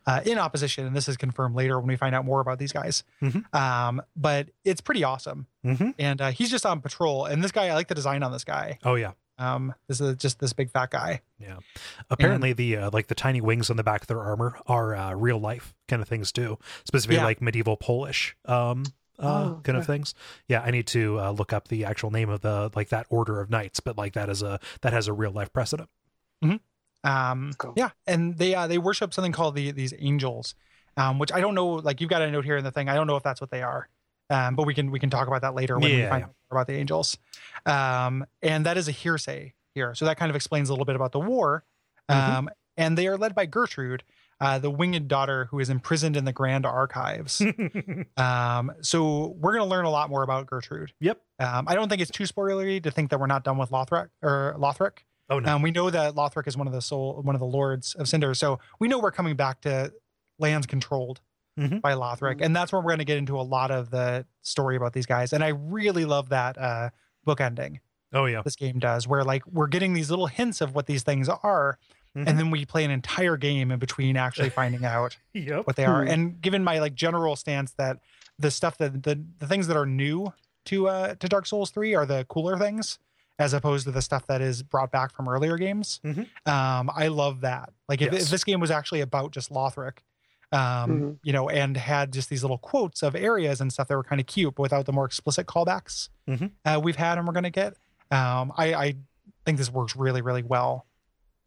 Speaker 4: uh, in opposition, and this is confirmed later when we find out more about these guys.
Speaker 1: Mhm.
Speaker 4: Um, but it's pretty awesome,
Speaker 1: hmm
Speaker 4: and uh, he's just on patrol. And this guy, I like the design on this guy.
Speaker 1: Oh yeah,
Speaker 4: Um, this is just this big fat guy.
Speaker 1: yeah. Apparently the uh, like the tiny wings on the back of their armor are uh, real life kind of things too. Specifically
Speaker 4: Yeah.
Speaker 1: like medieval Polish um uh,
Speaker 5: Oh,
Speaker 1: kind of
Speaker 5: okay.
Speaker 1: things. Yeah, I need to uh, look up the actual name of the like that order of knights, but like that is a that has a real life precedent.
Speaker 4: Um,
Speaker 5: Cool.
Speaker 4: yeah, and they uh, they worship something called the these angels, um, which I don't know. Like you've got a note here in the thing. I don't know if that's what they are, um, but we can we can talk about that later when we find out more about the angels. Um, and that is a hearsay here, so that kind of explains a little bit about the war.
Speaker 1: Mhm.
Speaker 4: Um, and they are led by Gertrude, uh, the winged daughter who is imprisoned in the Grand Archives. <laughs> um, so we're going to learn a lot more about Gertrude.
Speaker 1: yep.
Speaker 4: Um, I don't think it's too spoilery to think that we're not done with Lothric or Lothric.
Speaker 1: Oh no.
Speaker 4: Um, we know that Lothric is one of the soul, one of the lords of Cinder, so we know we're coming back to lands controlled
Speaker 1: Mhm.
Speaker 4: by Lothric, and that's where we're going to get into a lot of the story about these guys. And I really love that uh, book ending
Speaker 1: oh yeah.
Speaker 4: this game does, where like we're getting these little hints of what these things are,
Speaker 1: Mhm.
Speaker 4: and then we play an entire game in between actually <laughs> finding out
Speaker 1: Yep.
Speaker 4: what they are.
Speaker 5: Hmm.
Speaker 4: And given my like general stance that the stuff that the the things that are new to uh to Dark Souls 3 are the cooler things as opposed to the stuff that is brought back from earlier games.
Speaker 1: Mhm.
Speaker 4: Um I love that. Like if,
Speaker 1: Yes.
Speaker 4: if this game was actually about just Lothric, um,
Speaker 5: Mhm.
Speaker 4: you know, and had just these little quotes of areas and stuff that were kind of cute, but without the more explicit callbacks
Speaker 1: Mhm.
Speaker 4: uh, we've had and we're going to get. Um, I, I think this works really, really well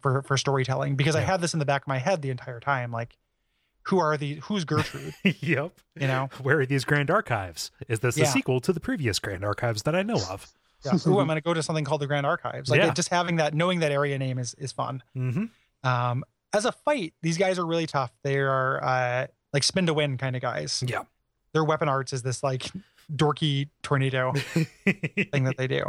Speaker 4: for for storytelling because I had this in the back of my head the entire time, like. Who are the? Who's Gertrude? <laughs>
Speaker 1: yep.
Speaker 4: You know,
Speaker 1: Where are these Grand Archives? Is this a sequel to the previous Grand Archives that I know of?
Speaker 4: yeah. Ooh, I'm <laughs> going to go to something called the Grand Archives. Like
Speaker 1: Yeah.
Speaker 4: just having that, knowing that area name is is fun.
Speaker 1: hmm
Speaker 4: Um, as a fight, these guys are really tough. They are uh, like spin to win kind of guys.
Speaker 1: Yeah.
Speaker 4: Their weapon arts is this like dorky tornado <laughs> thing that they do.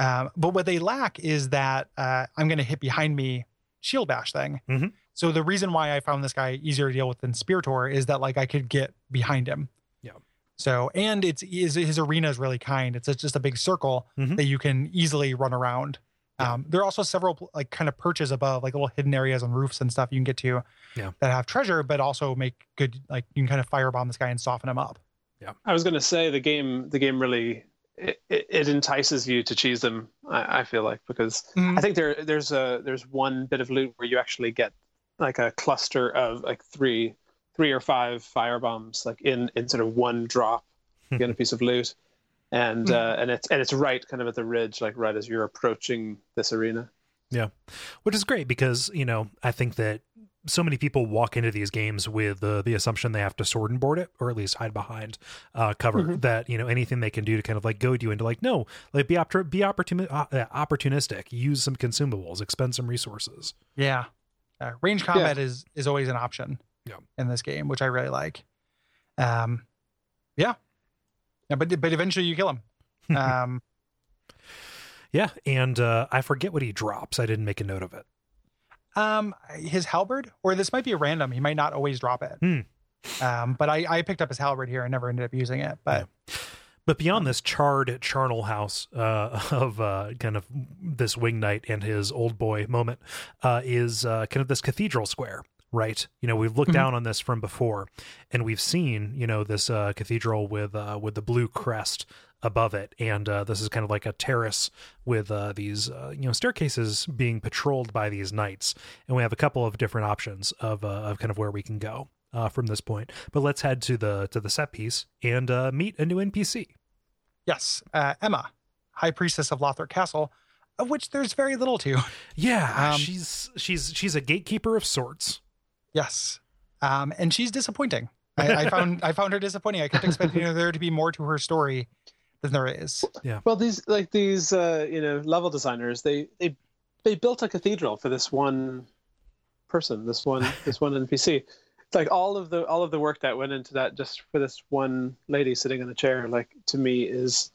Speaker 4: Um, but what they lack is that uh, I'm going to hit behind me shield bash thing.
Speaker 1: Mhm.
Speaker 4: So the reason why I found this guy easier to deal with than Spiritor is that like I could get behind him.
Speaker 1: Yeah.
Speaker 4: So and it's his, his arena is really kind. It's just a big circle
Speaker 1: Mhm.
Speaker 4: that you can easily run around.
Speaker 1: Yeah.
Speaker 4: Um, there are also several like kind of perches above, like little hidden areas on roofs and stuff you can get to
Speaker 1: Yeah.
Speaker 4: that have treasure, but also make good like you can kind of firebomb this guy and soften him up. Yeah.
Speaker 5: I was going to say the game. The game really it, it, it entices you to choose them. I, I feel like because
Speaker 4: Mhm.
Speaker 5: I think there there's a there's one bit of loot where you actually get like a cluster of like three three or five fire bombs like in in sort of one drop. You get a <laughs> piece of loot, and uh, and it's and it's right kind of at the ridge, like right as you're approaching this arena.
Speaker 1: Yeah which is great because you know I think that so many people walk into these games with the the assumption they have to sword and board it or at least hide behind uh, cover.
Speaker 5: Mhm.
Speaker 1: That you know anything they can do to kind of like goad you into like no, like be oppor- be opportun- uh, uh, opportunistic, use some consumables, expend some resources.
Speaker 4: Yeah. Uh, range combat is is always an option
Speaker 1: Yeah.
Speaker 4: in this game, which I really like. Um, yeah. Yeah, but but eventually you kill him. <laughs> Um,
Speaker 1: Yeah, and uh, I forget what he drops. I didn't make a note of it.
Speaker 4: Um, his halberd, or this might be a random. He might not always drop it.
Speaker 1: Hmm.
Speaker 4: Um, but I I picked up his halberd here. and never ended up using it, but
Speaker 1: But beyond this charred charnel house uh, <laughs> of uh, kind of this wing knight and his old boy moment uh, is uh, kind of this cathedral square, right? You know, we've looked
Speaker 4: Mhm.
Speaker 1: down on this from before, and we've seen you know this uh, cathedral with uh, with the blue crest above it, and uh, this is kind of like a terrace with uh, these uh, you know staircases being patrolled by these knights, and we have a couple of different options of uh, of kind of where we can go. Uh, from this point, but let's head to the to the set piece and uh, meet a new NPC.
Speaker 4: yes, uh, Emma, High Priestess of Lothric Castle, of which there's very little to.
Speaker 1: Yeah, <laughs>
Speaker 4: Um,
Speaker 1: she's she's she's a gatekeeper of sorts.
Speaker 4: Yes, um, and she's disappointing. <laughs> I, I found I found her disappointing. I kept expecting <laughs> there to be more to her story than there is. Yeah.
Speaker 5: Well, these like these uh, you know level designers, they they they built a cathedral for this one person, this one <laughs> this one NPC. It's like all of the all of the work that went into that just for this one lady sitting in a chair. Like to me is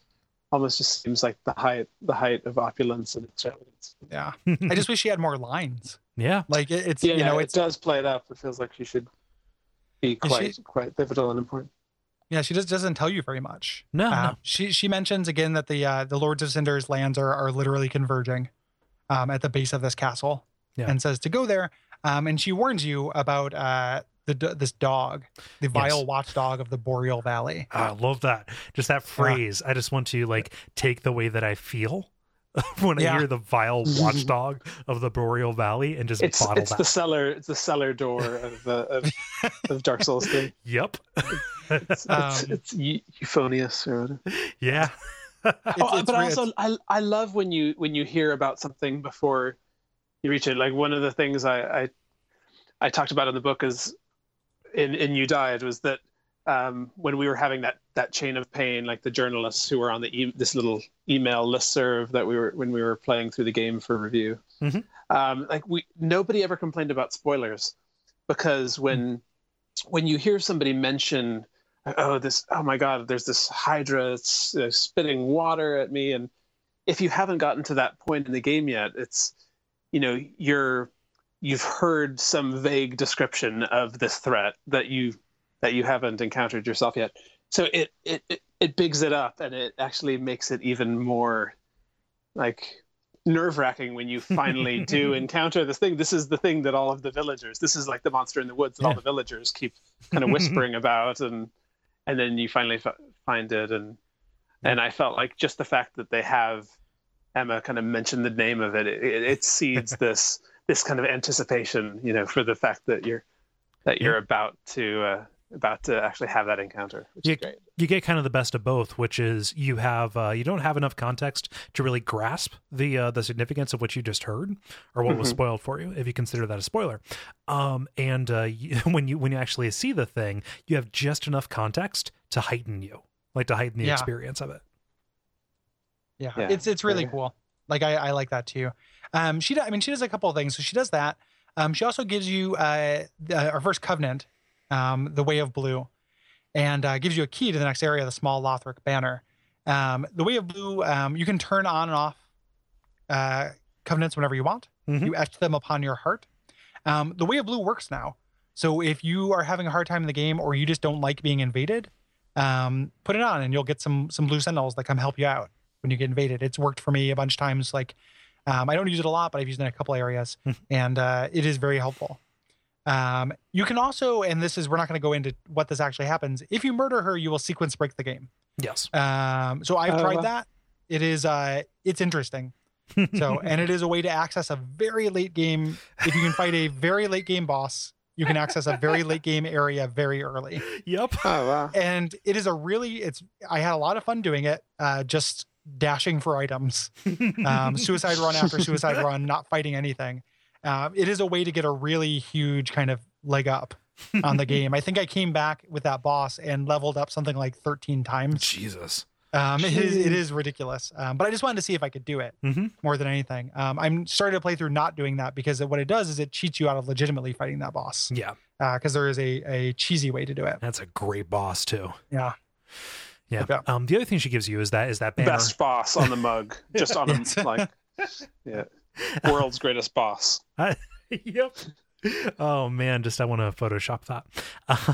Speaker 5: almost just seems like the height the height of opulence and extravagance.
Speaker 4: Yeah, <laughs> I just wish she had more lines.
Speaker 1: Yeah,
Speaker 4: Like it, it's
Speaker 5: Yeah,
Speaker 4: you know
Speaker 5: it
Speaker 4: it's
Speaker 5: does play it up. It feels like she should be quite
Speaker 4: she-
Speaker 5: quite pivotal and important.
Speaker 4: Yeah she just doesn't tell you very much.
Speaker 1: no,
Speaker 4: Uh,
Speaker 1: no.
Speaker 4: She she mentions again that the uh, the Lords of Cinder's lands are are literally converging um, at the base of this castle,
Speaker 1: Yeah.
Speaker 4: and says to go there. Um, and she warns you about uh, the this dog, the vile
Speaker 1: Yes.
Speaker 4: watchdog of the Boreal Valley.
Speaker 1: I love that. Just that phrase. I just want to like take the way that I feel <laughs> when I
Speaker 4: Yeah.
Speaker 1: hear the vile watchdog of the Boreal Valley and just
Speaker 5: It's
Speaker 1: bottle
Speaker 5: it's
Speaker 1: that.
Speaker 5: the cellar it's the cellar door <laughs> of uh, of, of Dark Souls 3.
Speaker 1: Yep.
Speaker 5: It's,
Speaker 4: Um, <laughs>
Speaker 5: it's, it's euphonious or whatever.
Speaker 1: yeah.
Speaker 5: Oh,
Speaker 4: it's
Speaker 5: but
Speaker 4: re-
Speaker 5: also, I I love when you when you hear about something before you reach it. Like one of the things I I, I talked about in the book is in in You Died was that um, when we were having that that chain of pain, like the journalists who were on the e- this little email listserv that we were when we were playing through the game for review,
Speaker 1: Mhm.
Speaker 5: um, like we nobody ever complained about spoilers because when when you hear somebody mention oh this oh my god there's this hydra it's uh, spitting water at me. And if you haven't gotten to that point in the game yet it's you know you're you've heard some vague description of this threat that you that you haven't encountered yourself yet. So it it it, it bigs it up and it actually makes it even more like nerve wracking when you finally <laughs> do encounter this thing. This is the thing that all of the villagers, this is like the monster in the woods that all the villagers keep kind of whispering about, and and then you finally f- find it, and and I felt like just the fact that they have Emma kind of mention the name of it, it, it seeds <laughs> this this kind of anticipation, you know, for the fact that you're that you're about to uh, about to actually have that encounter, which
Speaker 1: you,
Speaker 5: is great.
Speaker 1: you get kind of the best of both, which is you have uh, you don't have enough context to really grasp the uh, the significance of what you just heard or what was
Speaker 5: Mhm.
Speaker 1: spoiled for you, if you consider that a spoiler. Um, and uh, <laughs> you, when you when you actually see the thing, you have just enough context to heighten you, like to heighten the
Speaker 4: Yeah.
Speaker 1: experience of it.
Speaker 4: Yeah,
Speaker 5: Yeah,
Speaker 4: it's it's really
Speaker 5: very-
Speaker 4: cool. Like I, I like that too. Um, she, do- I mean, she does a couple of things. So she does that. Um, she also gives you uh, the, our first covenant, um, the Way of Blue, and uh, gives you a key to the next area, the small Lothric banner. Um, the Way of Blue, um, you can turn on and off uh, covenants whenever you want.
Speaker 1: Mhm.
Speaker 4: You etch them upon your heart. Um, the Way of Blue works now. So if you are having a hard time in the game, or you just don't like being invaded, um, put it on, and you'll get some some blue sentinels that come help you out when you get invaded. It's worked for me a bunch of times. Like um, I don't use it a lot, but I've used it in a couple areas, and uh, it is very helpful. Um, you can also, and this is we're not going to go into what this actually happens. If you murder her, you will sequence break the game.
Speaker 1: Yes.
Speaker 4: Um, so I've
Speaker 5: Oh,
Speaker 4: tried that. It is uh, it's interesting. So <laughs> and it is a way to access a very late game. If you can fight a very late game boss, you can access a very late game area very early
Speaker 1: Yep.
Speaker 5: Oh wow!
Speaker 4: and it is a really it's i had a lot of fun doing it uh just dashing for items <laughs> um suicide run after suicide run not fighting anything um it is a way to get a really huge kind of leg up on the <laughs> game i think i came back with that boss and leveled up something like 13 times
Speaker 1: Jesus.
Speaker 4: um it is it is ridiculous um but i just wanted to see if i could do it
Speaker 1: Mhm.
Speaker 4: more than anything um i'm starting to play through not doing that because what it does is it cheats you out of legitimately fighting that boss
Speaker 1: Yeah,
Speaker 4: because there is a a cheesy way to do it
Speaker 1: that's a great boss too.
Speaker 4: yeah
Speaker 1: Yeah.
Speaker 4: Yeah.
Speaker 1: Um, the other thing she gives you is that is that banner.
Speaker 5: Best boss on the mug, <laughs> just on
Speaker 4: Yes.
Speaker 5: a like, <laughs> yeah, world's greatest boss. <laughs>
Speaker 1: yep. Oh man, just I want to Photoshop that.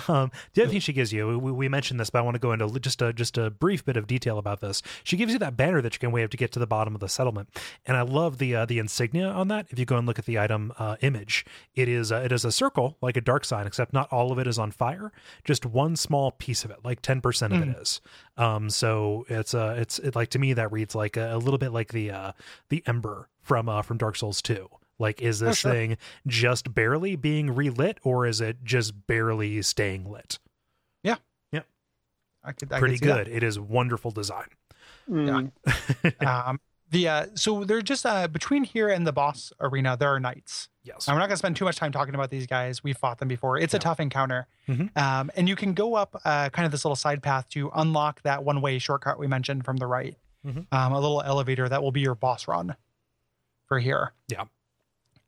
Speaker 1: Um, the other thing she gives you, we, we mentioned this, but I want to go into just a just a brief bit of detail about this. She gives you that banner that you can wave to get to the bottom of the settlement, and I love the uh, the insignia on that. If you go and look at the item uh, image, it is uh, it is a circle like a dark sign, except not all of it is on fire. Just one small piece of it, like ten percent of it is. Um, so it's uh it's it, like to me that reads like a, a little bit like the uh the ember from uh from Dark Souls two. Like, is this
Speaker 4: sure.
Speaker 1: thing just barely being relit, or is it just barely staying lit?
Speaker 4: Yeah, yeah, I could, I
Speaker 1: Pretty
Speaker 4: could see that.
Speaker 1: good. It is wonderful design.
Speaker 5: Mm. <laughs>
Speaker 4: um the uh so they're just uh between here and the boss arena there are knights
Speaker 1: Yes.
Speaker 4: and we're not going to spend too much time talking about these guys we fought them before it's
Speaker 1: Yeah.
Speaker 4: a tough encounter
Speaker 1: Mhm.
Speaker 4: um and you can go up uh kind of this little side path to unlock that one way shortcut we mentioned from the right
Speaker 1: Mhm.
Speaker 4: um a little elevator that will be your boss run for here
Speaker 1: Yeah.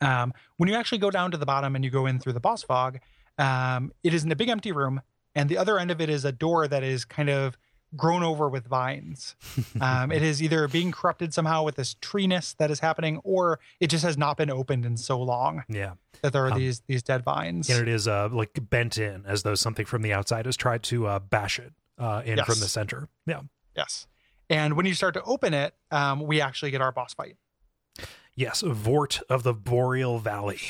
Speaker 4: Um when you actually go down to the bottom and you go in through the boss fog um it is in a big empty room and the other end of it is a door that is kind of grown over with vines <laughs> um, it is either being corrupted somehow with this treeness that is happening, or it just has not been opened in so long
Speaker 1: Yeah.
Speaker 4: that there are
Speaker 1: Um,
Speaker 4: these these dead vines.
Speaker 1: And it is uh like bent in as though something from the outside has tried to uh bash it uh in from the center. Yeah.
Speaker 4: yes, and when you start to open it, um, we actually get our boss fight.
Speaker 1: Yes. Vordt of the Boreal Valley.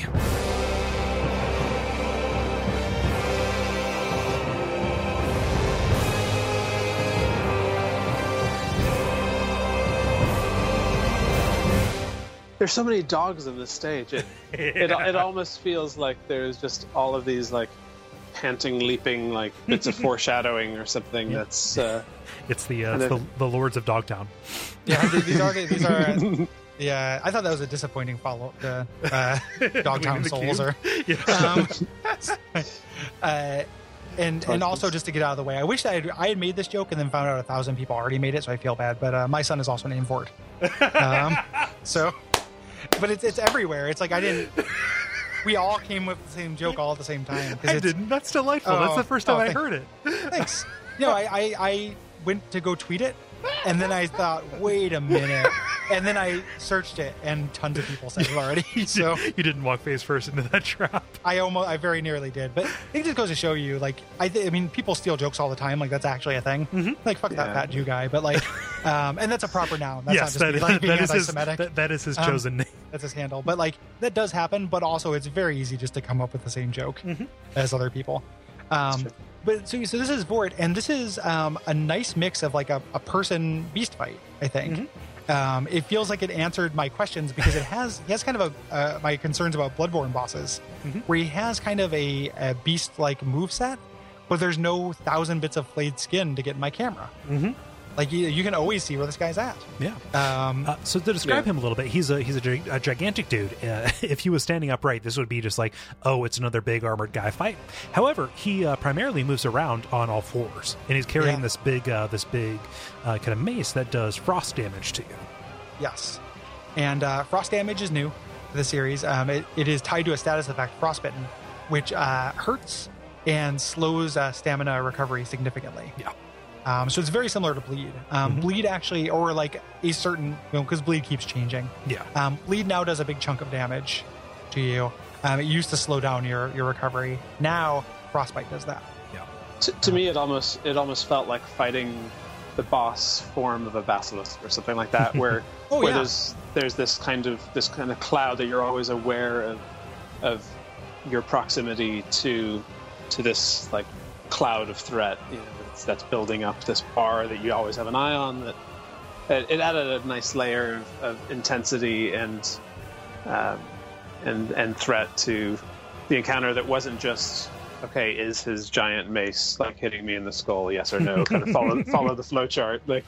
Speaker 5: There's so many dogs in this stage. It, it <laughs> it almost feels like there's just all of these like panting, leaping like bits of <laughs> foreshadowing or something. That's uh,
Speaker 1: It's the uh,
Speaker 5: And
Speaker 1: the, the Lords of Dogtown.
Speaker 4: Yeah, these are these are. <laughs> Yeah, I thought that was a disappointing follow. <laughs> The uh, Dogtown Souls.
Speaker 1: Yeah.
Speaker 4: Um, <laughs> uh, and and also just to get out of the way, I wish I had, I had made this joke and then found out a thousand people already made it, so I feel bad. But uh, my son is also named Vort, um, <laughs> so but it's it's everywhere. It's like I didn't. We all came with the same joke all at the same time.
Speaker 1: I didn't. That's delightful. That's
Speaker 4: Oh,
Speaker 1: the first time
Speaker 4: oh,
Speaker 1: I heard it.
Speaker 4: Thanks. You know, I, I I went to go tweet it, and then I thought, wait a minute, and then I searched it, and tons of people said it <laughs> already. So
Speaker 1: you didn't walk face first into that trap.
Speaker 4: I almost, I very nearly did, but it just goes to show you, like, I, th- I mean, people steal jokes all the time, like that's actually a thing. Like, fuck that
Speaker 5: Yeah.
Speaker 4: fat Jew guy, but like, <laughs> um, and that's a proper noun. That's
Speaker 1: yes,
Speaker 4: not
Speaker 1: that,
Speaker 4: me, like, being
Speaker 1: that is his that, that is his
Speaker 4: Um,
Speaker 1: chosen name.
Speaker 4: that's his handle. But like that does happen, but also it's very easy just to come up with the same joke as other people. Um,
Speaker 5: true.
Speaker 4: But so so this is Vordt, and this is um, a nice mix of like a, a person beast fight, I think. um, it feels like it answered my questions because it has he has kind of a uh, my concerns about Bloodborne bosses, where he has kind of a, a beast like move set, but there's no thousand bits of flayed skin to get in my camera.
Speaker 1: Mhm.
Speaker 4: Like you, you can always see where this guy's at.
Speaker 1: Yeah.
Speaker 4: Um,
Speaker 1: Uh, so to describe
Speaker 5: Yeah.
Speaker 1: him a little bit, he's a he's a, gi- a gigantic dude. Uh, <laughs> if he was standing upright, this would be just like, oh, it's another big armored guy fight. However, he uh, primarily moves around on all fours, and he's carrying
Speaker 4: Yeah.
Speaker 1: this big uh, this big uh, kind of mace that does frost damage to you.
Speaker 4: Yes. And uh, frost damage is new to the series. Um, it, it is tied to a status effect, frostbitten, which uh, hurts and slows uh, stamina recovery significantly.
Speaker 1: Yeah.
Speaker 4: Um, so it's very similar to bleed. Um, Bleed actually, or like a certain, you know, because bleed keeps changing.
Speaker 1: Yeah.
Speaker 4: Um, bleed now does a big chunk of damage to you. Um, it used to slow down your your recovery. Now frostbite does that.
Speaker 1: Yeah.
Speaker 5: to, to me it almost it almost felt like fighting the boss form of a basilisk or something like that where <laughs>
Speaker 4: Oh,
Speaker 5: where
Speaker 4: yeah.
Speaker 5: there's there's this kind of this kind of cloud that you're always aware of of your proximity to to this like cloud of threat you know that's, that's building up this bar that you always have an eye on that it, it added a nice layer of, of intensity and um, and and threat to the encounter that wasn't just okay is his giant mace like hitting me in the skull yes or no kind of <laughs> follow follow the flowchart. like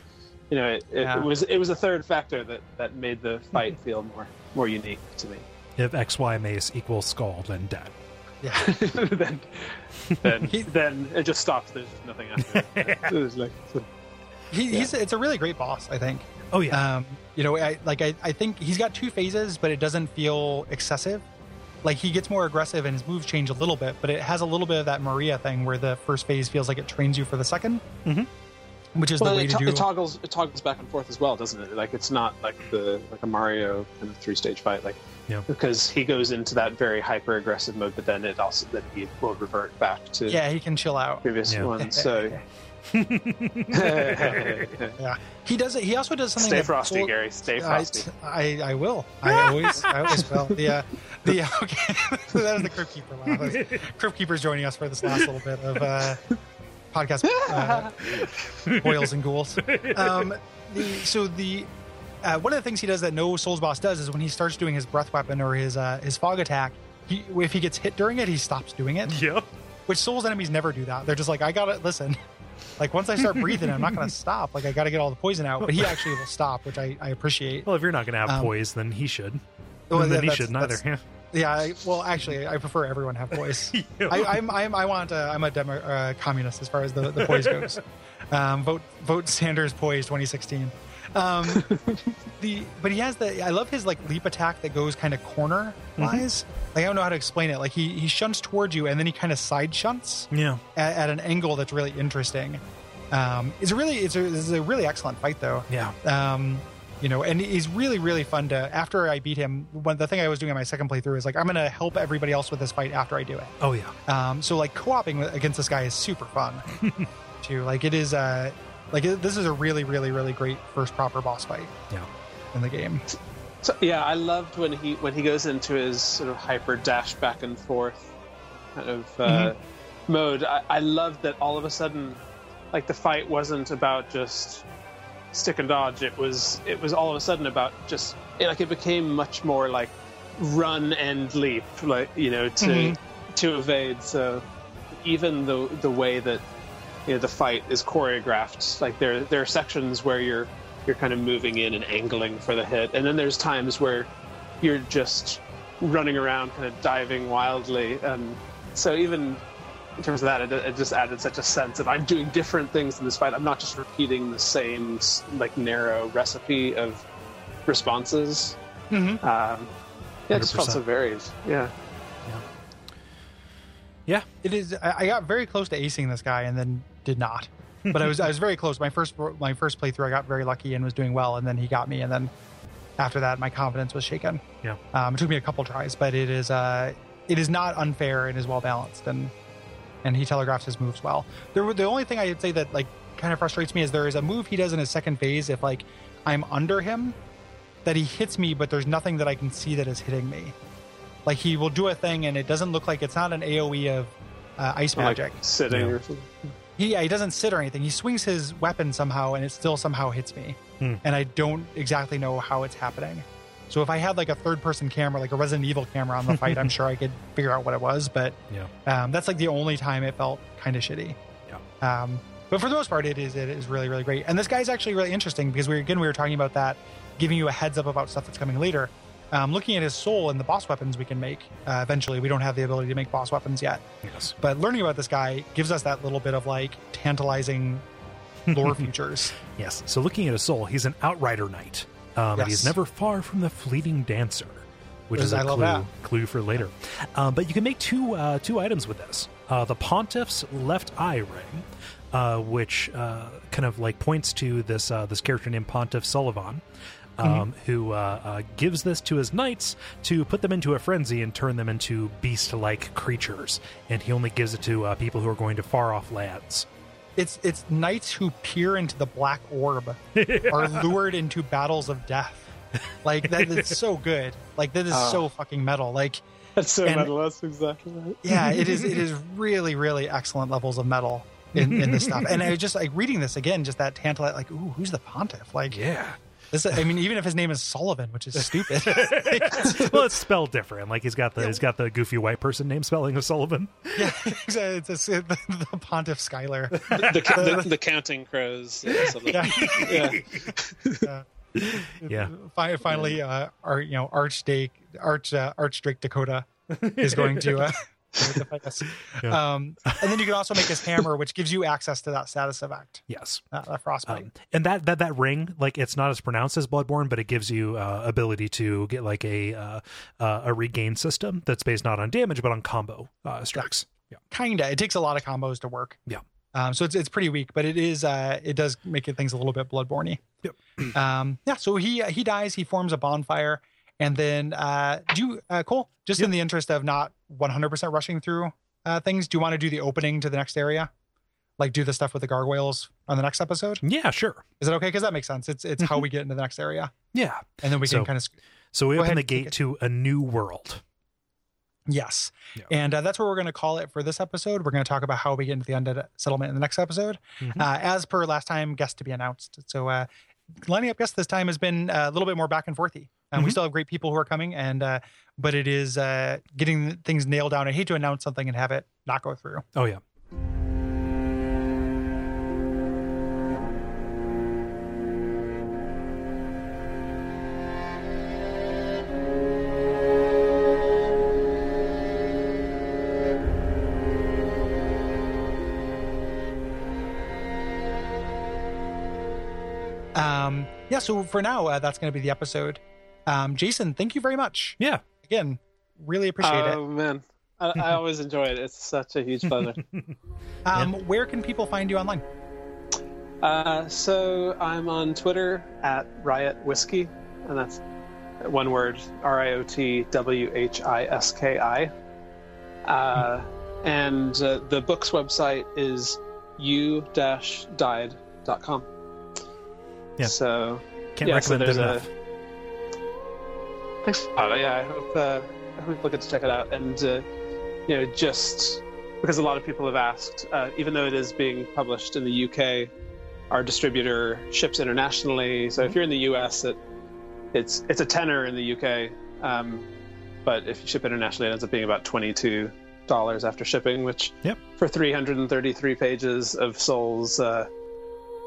Speaker 5: you know it, it,
Speaker 4: Yeah.
Speaker 5: it was it was a third factor that that made the fight feel more more unique to me
Speaker 1: If X Y mace equals skull, then dead.
Speaker 4: Yeah. <laughs>
Speaker 5: then then
Speaker 4: He-
Speaker 5: then it just stops there's just nothing after it <laughs> was like
Speaker 4: He, he's it's a really great boss, I think.
Speaker 1: Oh yeah.
Speaker 4: Um, you know, I, like I, I think he's got two phases, but it doesn't feel excessive. Like he gets more aggressive and his moves change a little bit, but it has a little bit of that Maria thing where the first phase feels like it trains you for the 2nd
Speaker 1: Mhm.
Speaker 4: which is
Speaker 5: well,
Speaker 4: the way
Speaker 5: it,
Speaker 4: to
Speaker 5: to-
Speaker 4: do.
Speaker 5: it toggles it toggles back and forth as well, doesn't it? Like it's not like the like a Mario kind of three stage fight, like
Speaker 1: Yeah.
Speaker 5: because he goes into that very hyper aggressive mode, but then it also then he will revert back to
Speaker 4: yeah, he can chill out.
Speaker 5: previous
Speaker 1: Yeah.
Speaker 5: ones. So <laughs> <laughs>
Speaker 4: Yeah, he does it. He also does something.
Speaker 5: stay
Speaker 4: that
Speaker 5: frosty,
Speaker 4: full-
Speaker 5: Gary. Stay
Speaker 4: I,
Speaker 5: frosty.
Speaker 4: I, I will. I <laughs> always, I always will. The, uh, the okay, that is the Crypt Keeper laugh. Crypt Keeper's joining us for this last little bit of uh, podcast uh, boils and ghouls. Um, the, so the uh, one of the things he does that no Souls boss does is when he starts doing his breath weapon or his uh, his fog attack. He, if he gets hit during it, he stops doing it.
Speaker 1: yeah.
Speaker 4: Which Souls enemies never do that. They're just like, I gotta listen. Like once I start breathing, I'm not gonna <laughs> stop. Like I gotta get all the poison out. But he actually will stop, which I, I appreciate.
Speaker 1: Well, if you're not going to have
Speaker 4: Um,
Speaker 1: poise, then he should.
Speaker 4: Well,
Speaker 1: then
Speaker 4: yeah,
Speaker 1: he shouldn't either.
Speaker 4: that's- Yeah, I, well, actually, I prefer everyone have poise.
Speaker 1: Yeah. <laughs>
Speaker 4: I, I'm, I'm, I want, uh, I'm a demo, uh, communist as far as the, the poise goes. <laughs> Um, vote, vote Sanders poised 2016. Um, <laughs> the, but he has the, I love his like leap attack that goes kind of corner wise. Like I don't know how to explain it. Like he, he shunts towards you and then he kind of side shunts
Speaker 1: yeah.
Speaker 4: at, at an angle that's really interesting. Um, it's a really, it's a, it's a really excellent fight though
Speaker 1: Yeah.
Speaker 4: um, you know, and he's really, really fun to. After I beat him, one the thing I was doing on my second playthrough is like I'm gonna help everybody else with this fight after I do it.
Speaker 1: Oh yeah.
Speaker 4: Um, so like co-oping against this guy is super fun. <laughs> too, like it is. Uh, like it, this is a really, really, really great first proper boss fight
Speaker 1: Yeah.
Speaker 4: in the game.
Speaker 5: So, yeah, I loved when he when he goes into his sort of hyper dash back and forth kind of uh, mode. I, I loved that all of a sudden, like the fight wasn't about just stick and dodge. It was it was all of a sudden about just it, like it became much more like run and leap, like you know to
Speaker 4: Mhm.
Speaker 5: to evade. So even the the way that you know the fight is choreographed, like there there are sections where you're you're kind of moving in and angling for the hit, and then there's times where you're just running around, kind of diving wildly, and so even in terms of that, it, it just added such a sense of I'm doing different things in this fight. I'm not just repeating the same like narrow recipe of responses.
Speaker 4: Mhm.
Speaker 5: Um, yeah, it just felt so varied. Yeah.
Speaker 1: Yeah.
Speaker 4: It is. I I got very close to acing this guy and then did not. But I was I was very close. My first my first playthrough, I got very lucky and was doing well, and then he got me, and then after that, my confidence was shaken.
Speaker 1: Yeah.
Speaker 4: Um, it took me a couple tries, but it is uh, it is not unfair and is well balanced, and and he telegraphs his moves well. There, were- the only thing I'd say that like kind of frustrates me is there is a move he does in his second phase. If like I'm under him, that he hits me, but there's nothing that I can see that is hitting me. Like he will do a thing, and it doesn't look like it's not an AOE of uh, ice
Speaker 5: Like
Speaker 4: magic.
Speaker 5: sitting
Speaker 1: Yeah.
Speaker 5: or something.
Speaker 4: He yeah, he doesn't sit or anything. He swings his weapon somehow, and it still somehow hits me,
Speaker 1: Hmm.
Speaker 4: and I don't exactly know how it's happening. So if I had like a third person camera, like a Resident Evil camera on the fight, I'm <laughs> sure I could figure out what it was. But
Speaker 1: Yeah.
Speaker 4: um, that's like the only time it felt kind of shitty. Yeah. Um, but for the most part, it is it is really really great. And this guy's actually really interesting because we again we were talking about that, giving you a heads up about stuff that's coming later. Um, looking at his soul and the boss weapons we can make uh, eventually. We don't have the ability to make boss weapons yet,
Speaker 1: Yes.
Speaker 4: but learning about this guy gives us that little bit of like tantalizing lore <laughs> features.
Speaker 1: Yes. So looking at his soul, he's an outrider knight. Um, and he's never far from the fleeting dancer, which
Speaker 4: Yes,
Speaker 1: is a clue, clue for later. Um, but you can make two uh, two items with this. Uh, the pontiff's left eye ring, uh, which uh, kind of like points to this uh, this character named Pontiff Sulyvahn. Um,
Speaker 4: Mm-hmm.
Speaker 1: Who uh, uh, gives this to his knights to put them into a frenzy and turn them into beast-like creatures? And he only gives it to uh, people who are going to far-off lands.
Speaker 4: It's it's knights who peer into the black orb <laughs> are lured into battles of death. Like that is so good. Like that is
Speaker 5: Ah.
Speaker 4: so fucking metal. Like
Speaker 5: That's so
Speaker 4: And-
Speaker 5: metal. That's exactly right.
Speaker 4: yeah, it is it <laughs> is really really excellent levels of metal in, in this stuff. And I was just like reading this again, just that tantalizing. Like, ooh, who's the pontiff? Like,
Speaker 1: Yeah.
Speaker 4: This. I mean, even if his name is Sullivan, which is stupid. <laughs>
Speaker 1: well, it's spelled different. Like he's got the he's got the goofy white person name spelling of Sullivan.
Speaker 4: yeah, <laughs> exactly. It's a, <laughs> the, the pontiff Skylar.
Speaker 5: The, the, the counting crows. Yeah, something.
Speaker 4: Yeah.
Speaker 5: yeah.
Speaker 1: Yeah.
Speaker 4: Finally, uh, our you know Archdrake Arch uh, Archdrake Dakota is going to. Uh, to fight us. <laughs>
Speaker 1: Yeah.
Speaker 4: Um, and then you can also make his hammer, which gives you access to that status effect,
Speaker 1: Yes.
Speaker 4: uh, that frostbite.
Speaker 1: Um, and that, that that ring, like it's not as pronounced as Bloodborne, but it gives you uh, ability to get like a uh, uh, a regain system that's based not on damage but on combo uh, strikes. Yeah.
Speaker 4: Kinda. It takes a lot of combos to work.
Speaker 1: Yeah.
Speaker 4: Um, so it's it's pretty weak, but it is uh, it does make things a little bit bloodborne
Speaker 1: Yep.
Speaker 4: Um, yeah. So he he dies. He forms a bonfire, and then uh, do you uh, Kole? Just in the interest of not 100 percent rushing through uh, things, do you want to do the opening to the next area? Like do the stuff with the gargoyles on the next episode?
Speaker 1: Yeah, sure.
Speaker 4: Is it okay? Because that makes sense. It's it's how we get into the next area,
Speaker 1: Yeah.
Speaker 4: and then we can kind of
Speaker 1: So we open the gate to a new world.
Speaker 4: Yes.
Speaker 1: Yeah.
Speaker 4: And uh, that's what we're going to call it for this episode. We're going to talk about how we get into the undead settlement in the next episode.
Speaker 1: Mhm.
Speaker 4: Uh, as per last time, guest to be announced. So uh, lining up guests this time has been uh, a little bit more back and forthy. Um, We still have great people who are coming, and uh, but it is uh, getting things nailed down. I hate to announce something and have it not go through.
Speaker 1: Oh yeah.
Speaker 4: Um, yeah. So for now, uh, that's going to be the episode. Um, Jason, thank you very much.
Speaker 1: Yeah.
Speaker 4: Again, really appreciate it.
Speaker 5: Oh man, I, I <laughs> always enjoy it. It's such a huge pleasure.
Speaker 4: it. <laughs> Um, Where can people find you online?
Speaker 5: uh, so I'm on Twitter at Riot Whiskey, and that's one word: R I O T W H I S K I. Uh, and uh, the book's website is u-died.com.
Speaker 1: Yeah.
Speaker 5: So
Speaker 1: Can't
Speaker 5: Yeah, so
Speaker 1: recommend it
Speaker 5: there's a-
Speaker 1: enough.
Speaker 5: Thanks. Uh, yeah, I hope, uh, I hope people get to check it out. And, uh, you know, just because a lot of people have asked, uh, even though it is being published in the UK, our distributor ships internationally. So if you're in the US, it, it's it's a tenner in the UK. Um, but if you ship internationally, it ends up being about $22 after shipping, which
Speaker 1: Yep.
Speaker 5: for 333 pages of Souls, uh,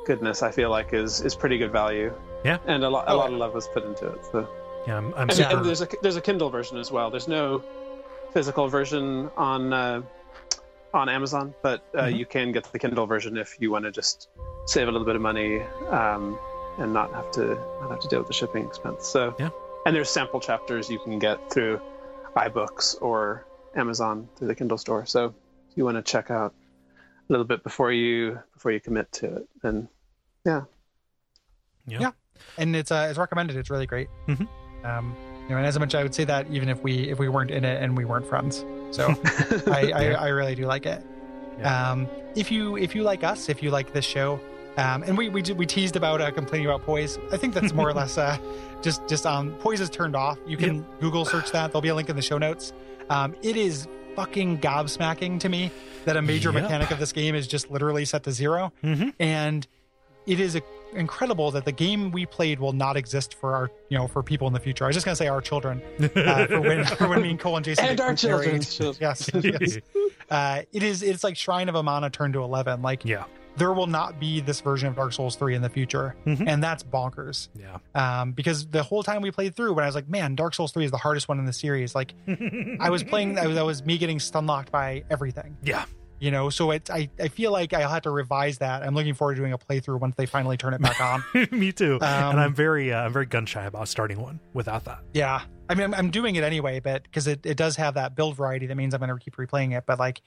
Speaker 5: goodness, I feel like is, is pretty good value.
Speaker 1: Yeah.
Speaker 5: And a lot, a
Speaker 4: Oh,
Speaker 5: lot of love was put into it. So.
Speaker 1: Yeah, I'm, I'm
Speaker 5: And,
Speaker 1: super.
Speaker 5: and there's a there's a Kindle version as well. There's no physical version on uh, on Amazon, but uh,
Speaker 1: Mhm.
Speaker 5: you can get the Kindle version if you want to just save a little bit of money um, and not have to not have to deal with the shipping expense. So
Speaker 1: Yeah.
Speaker 5: and there's sample chapters you can get through iBooks or Amazon through the Kindle store. So if you want to check out a little bit before you before you commit to it, then yeah,
Speaker 1: yeah.
Speaker 4: Yeah. and it's uh, it's recommended. It's really great.
Speaker 1: Mhm.
Speaker 4: Um, you know, and as much I would say that even if we if we weren't in it and we weren't friends, so <laughs> I, I. I really do like it.
Speaker 1: Yeah.
Speaker 4: Um, if you if you like us, if you like this show, um, and we we did, we teased about uh, complaining about poise. I think that's more or <laughs> less uh, just just um poise is turned off. You can Google search that. There'll be a link in the show notes. Um, it is fucking gobsmacking to me that a major
Speaker 1: Yep.
Speaker 4: mechanic of this game is just literally set to 0
Speaker 1: Mhm.
Speaker 4: and it is incredible that the game we played will not exist for our you know for people in the future. I was just gonna say our children uh, for when <laughs> for when me and Kole and Jason
Speaker 5: And our children. <laughs>
Speaker 4: Yes, yes. Uh, it is. It's like Shrine of Amana turned to eleven. Like
Speaker 1: yeah,
Speaker 4: there will not be this version of Dark Souls three in the future,
Speaker 1: Mhm.
Speaker 4: and that's bonkers.
Speaker 1: yeah.
Speaker 4: Um, because the whole time we played through, when I was like, man, Dark Souls three is the hardest one in the series. Like I was playing, I was, that was me getting stun locked by everything.
Speaker 1: Yeah.
Speaker 4: You know, so it. I, I feel like I'll have to revise that. I'm looking forward to doing a playthrough once they finally turn it back on. <laughs>
Speaker 1: Me too. and
Speaker 4: Um,
Speaker 1: I'm very, uh, I'm very gun shy about starting one without that.
Speaker 4: Yeah. I mean, I'm, I'm doing it anyway, but because it, it does have that build variety, that means I'm going to keep replaying it. But like,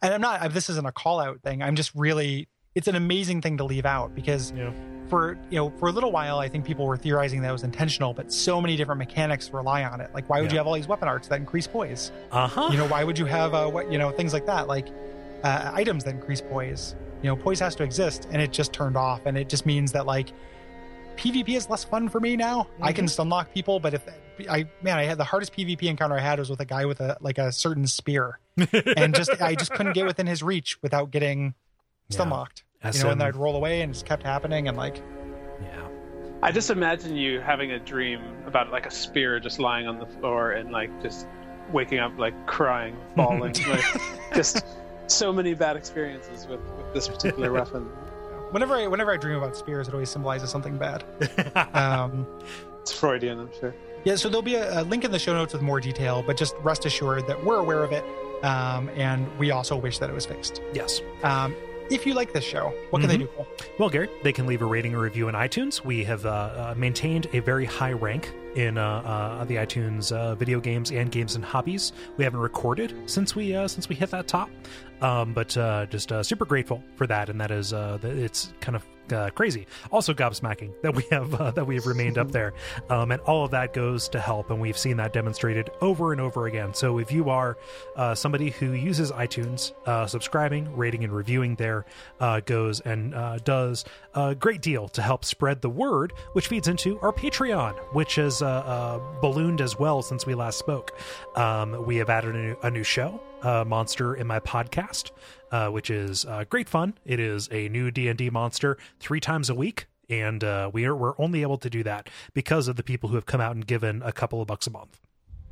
Speaker 4: and I'm not, this isn't a call out thing. I'm just really, it's an amazing thing to leave out because
Speaker 1: Yeah.
Speaker 4: for, you know, for a little while, I think people were theorizing that it was intentional, but so many different mechanics rely on it. Like, why would
Speaker 1: Yeah.
Speaker 4: you have all these weapon arts that increase poise?
Speaker 1: Uh huh.
Speaker 4: You know, why would you have, uh, what, you know, things like that? Like, uh, items that increase poise. You know, poise has to exist, and it just turned off, and it just means that like PvP is less fun for me now. I can stun lock people, but if I man, I had the hardest PvP encounter I had was with a guy with a like a certain spear, <laughs> and just I just couldn't get within his reach without getting stun
Speaker 1: Yeah.
Speaker 4: locked. You know, and then I'd roll away, and it just kept happening, and like
Speaker 1: yeah.
Speaker 5: I just imagine you having a dream about like a spear just lying on the floor and like just waking up like crying, bawling, <laughs> like just so many bad experiences with, with this particular <laughs> weapon.
Speaker 4: whenever I whenever I dream about spears, it always symbolizes something bad. <laughs> Um,
Speaker 5: It's Freudian, I'm sure.
Speaker 4: Yeah, so there'll be a, a link in the show notes with more detail, but just rest assured that we're aware of it, um, and we also wish that it was fixed.
Speaker 1: yes.
Speaker 4: Um, if you like this show, what can they do?
Speaker 1: Well, Gary, they can leave a rating or review in iTunes. We have uh, uh, maintained a very high rank in uh, uh, the iTunes uh, video games and games and hobbies. We haven't recorded since we uh, since we hit that top, um, but uh, just uh, super grateful for that. And that is it's kind of uh, crazy. Also, gobsmacking that we have uh, that we have remained up there, um, and all of that goes to help. And we've seen that demonstrated over and over again. So if you are uh, somebody who uses iTunes, uh, subscribing, rating, and reviewing there uh, goes and uh, does a great deal to help spread the word, which feeds into our Patreon, which has ballooned as well since we last spoke. Um, we have added a new, a new show, uh, Monster in My Podcast, uh, which is uh, great fun. It is a new D and D monster three times a week. And uh, we are we're only able to do that because of the people who have come out and given a couple of bucks a month.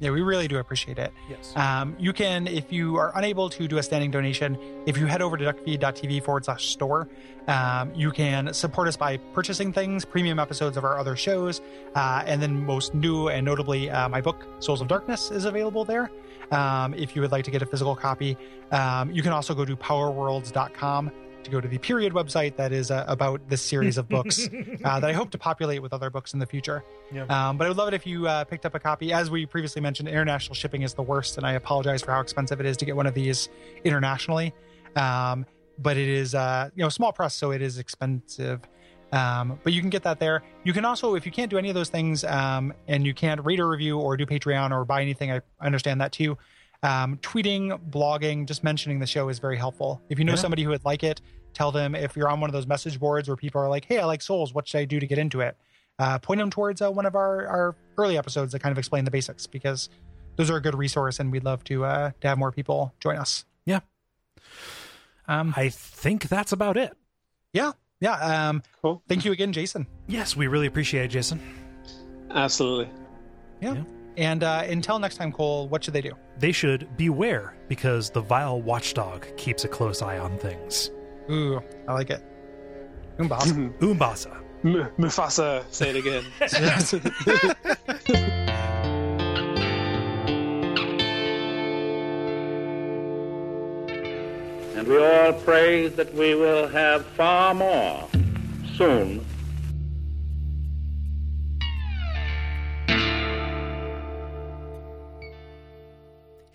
Speaker 4: Yeah, we really do appreciate it.
Speaker 1: Yes.
Speaker 4: Um, you can, if you are unable to do a standing donation, if you head over to duckfeed.tv forward slash store, um, you can support us by purchasing things, premium episodes of our other shows, uh, and then most new and notably, uh, my book, Souls of Darkness, is available there. Um, if you would like to get a physical copy, um, you can also go to powerworlds.com to go to the period website that is uh, about this series of books <laughs> uh, that I hope to populate with other books in the future.
Speaker 1: Yeah.
Speaker 4: Um, but I would love it if you uh, picked up a copy. As we previously mentioned, international shipping is the worst, and I apologize for how expensive it is to get one of these internationally. Um, but it is, uh, you know, small press, so it is expensive. Um, but you can get that there. You can also, if you can't do any of those things, um, and you can't rate a review or do Patreon or buy anything, I understand that too. Um, tweeting, blogging, just mentioning the show is very helpful. If you know
Speaker 1: Yeah.
Speaker 4: somebody who would like it, tell them. If you're on one of those message boards where people are like, "Hey, I like Souls. What should I do to get into it?" Uh, point them towards uh, one of our our early episodes that kind of explain the basics because those are a good resource, and we'd love to uh, to have more people join us.
Speaker 1: Yeah.
Speaker 4: Um,
Speaker 1: I think that's about it.
Speaker 4: yeah, yeah. Um,
Speaker 5: Cool.
Speaker 4: thank you again, Jason.
Speaker 1: Yes, we really appreciate it, Jason.
Speaker 5: Absolutely.
Speaker 4: Yeah.
Speaker 1: Yeah.
Speaker 4: And uh, until next time, Kole, what should they do?
Speaker 1: They should beware because the vile watchdog keeps a close eye on things.
Speaker 4: Ooh, I like it. Umbasa. <laughs>
Speaker 1: Umbasa.
Speaker 5: M- Mufasa, say it again. <laughs> <laughs>
Speaker 2: And we all pray that we will have far more soon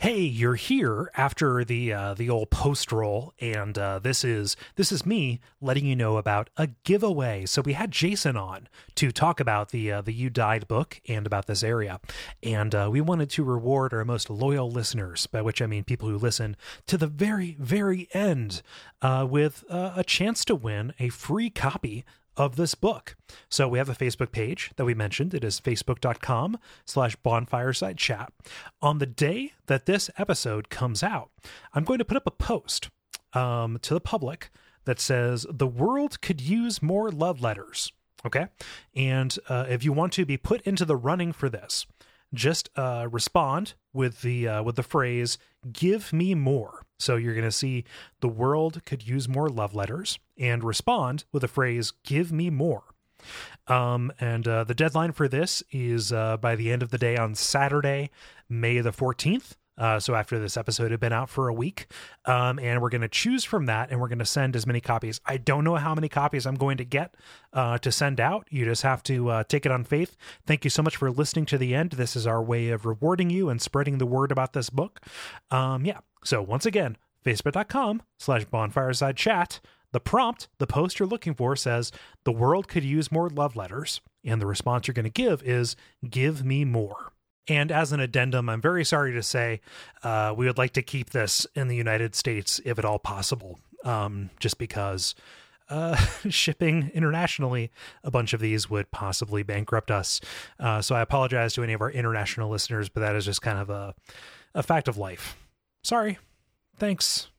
Speaker 1: Hey, you're here after the uh, the old post roll, and uh, this is this is me letting you know about a giveaway. So we had Jason on to talk about the uh, the You Died book and about this area, and uh, we wanted to reward our most loyal listeners, by which I mean people who listen to the very very end, uh, with uh, a chance to win a free copy of this book. So we have a Facebook page that we mentioned. It is facebook.com slash bonfireside chat. On the day that this episode comes out, I'm going to put up a post um, to the public that says the world could use more love letters. Okay. And uh, if you want to be put into the running for this, just uh, respond with the uh, with the phrase "Give me more." So you're going to see the world could use more love letters, and respond with the phrase "Give me more." Um, and uh, the deadline for this is uh, by the end of the day on Saturday, May the 14th. Uh, so after this episode had been out for a week, um, and we're going to choose from that, and we're going to send as many copies. I don't know how many copies I'm going to get uh, to send out. You just have to uh, take it on faith. Thank you so much for listening to the end. This is our way of rewarding you and spreading the word about this book. Um, yeah. So once again, facebook.com slash bonfireside chat. The prompt, the post you're looking for says, The world could use more love letters. And the response you're going to give is, Give me more. And as an addendum, I'm very sorry to say uh, we would like to keep this in the United States if at all possible, um, just because uh, <laughs> shipping internationally a bunch of these would possibly bankrupt us. Uh, so I apologize to any of our international listeners, but that is just kind of a, a fact of life. Sorry. Thanks.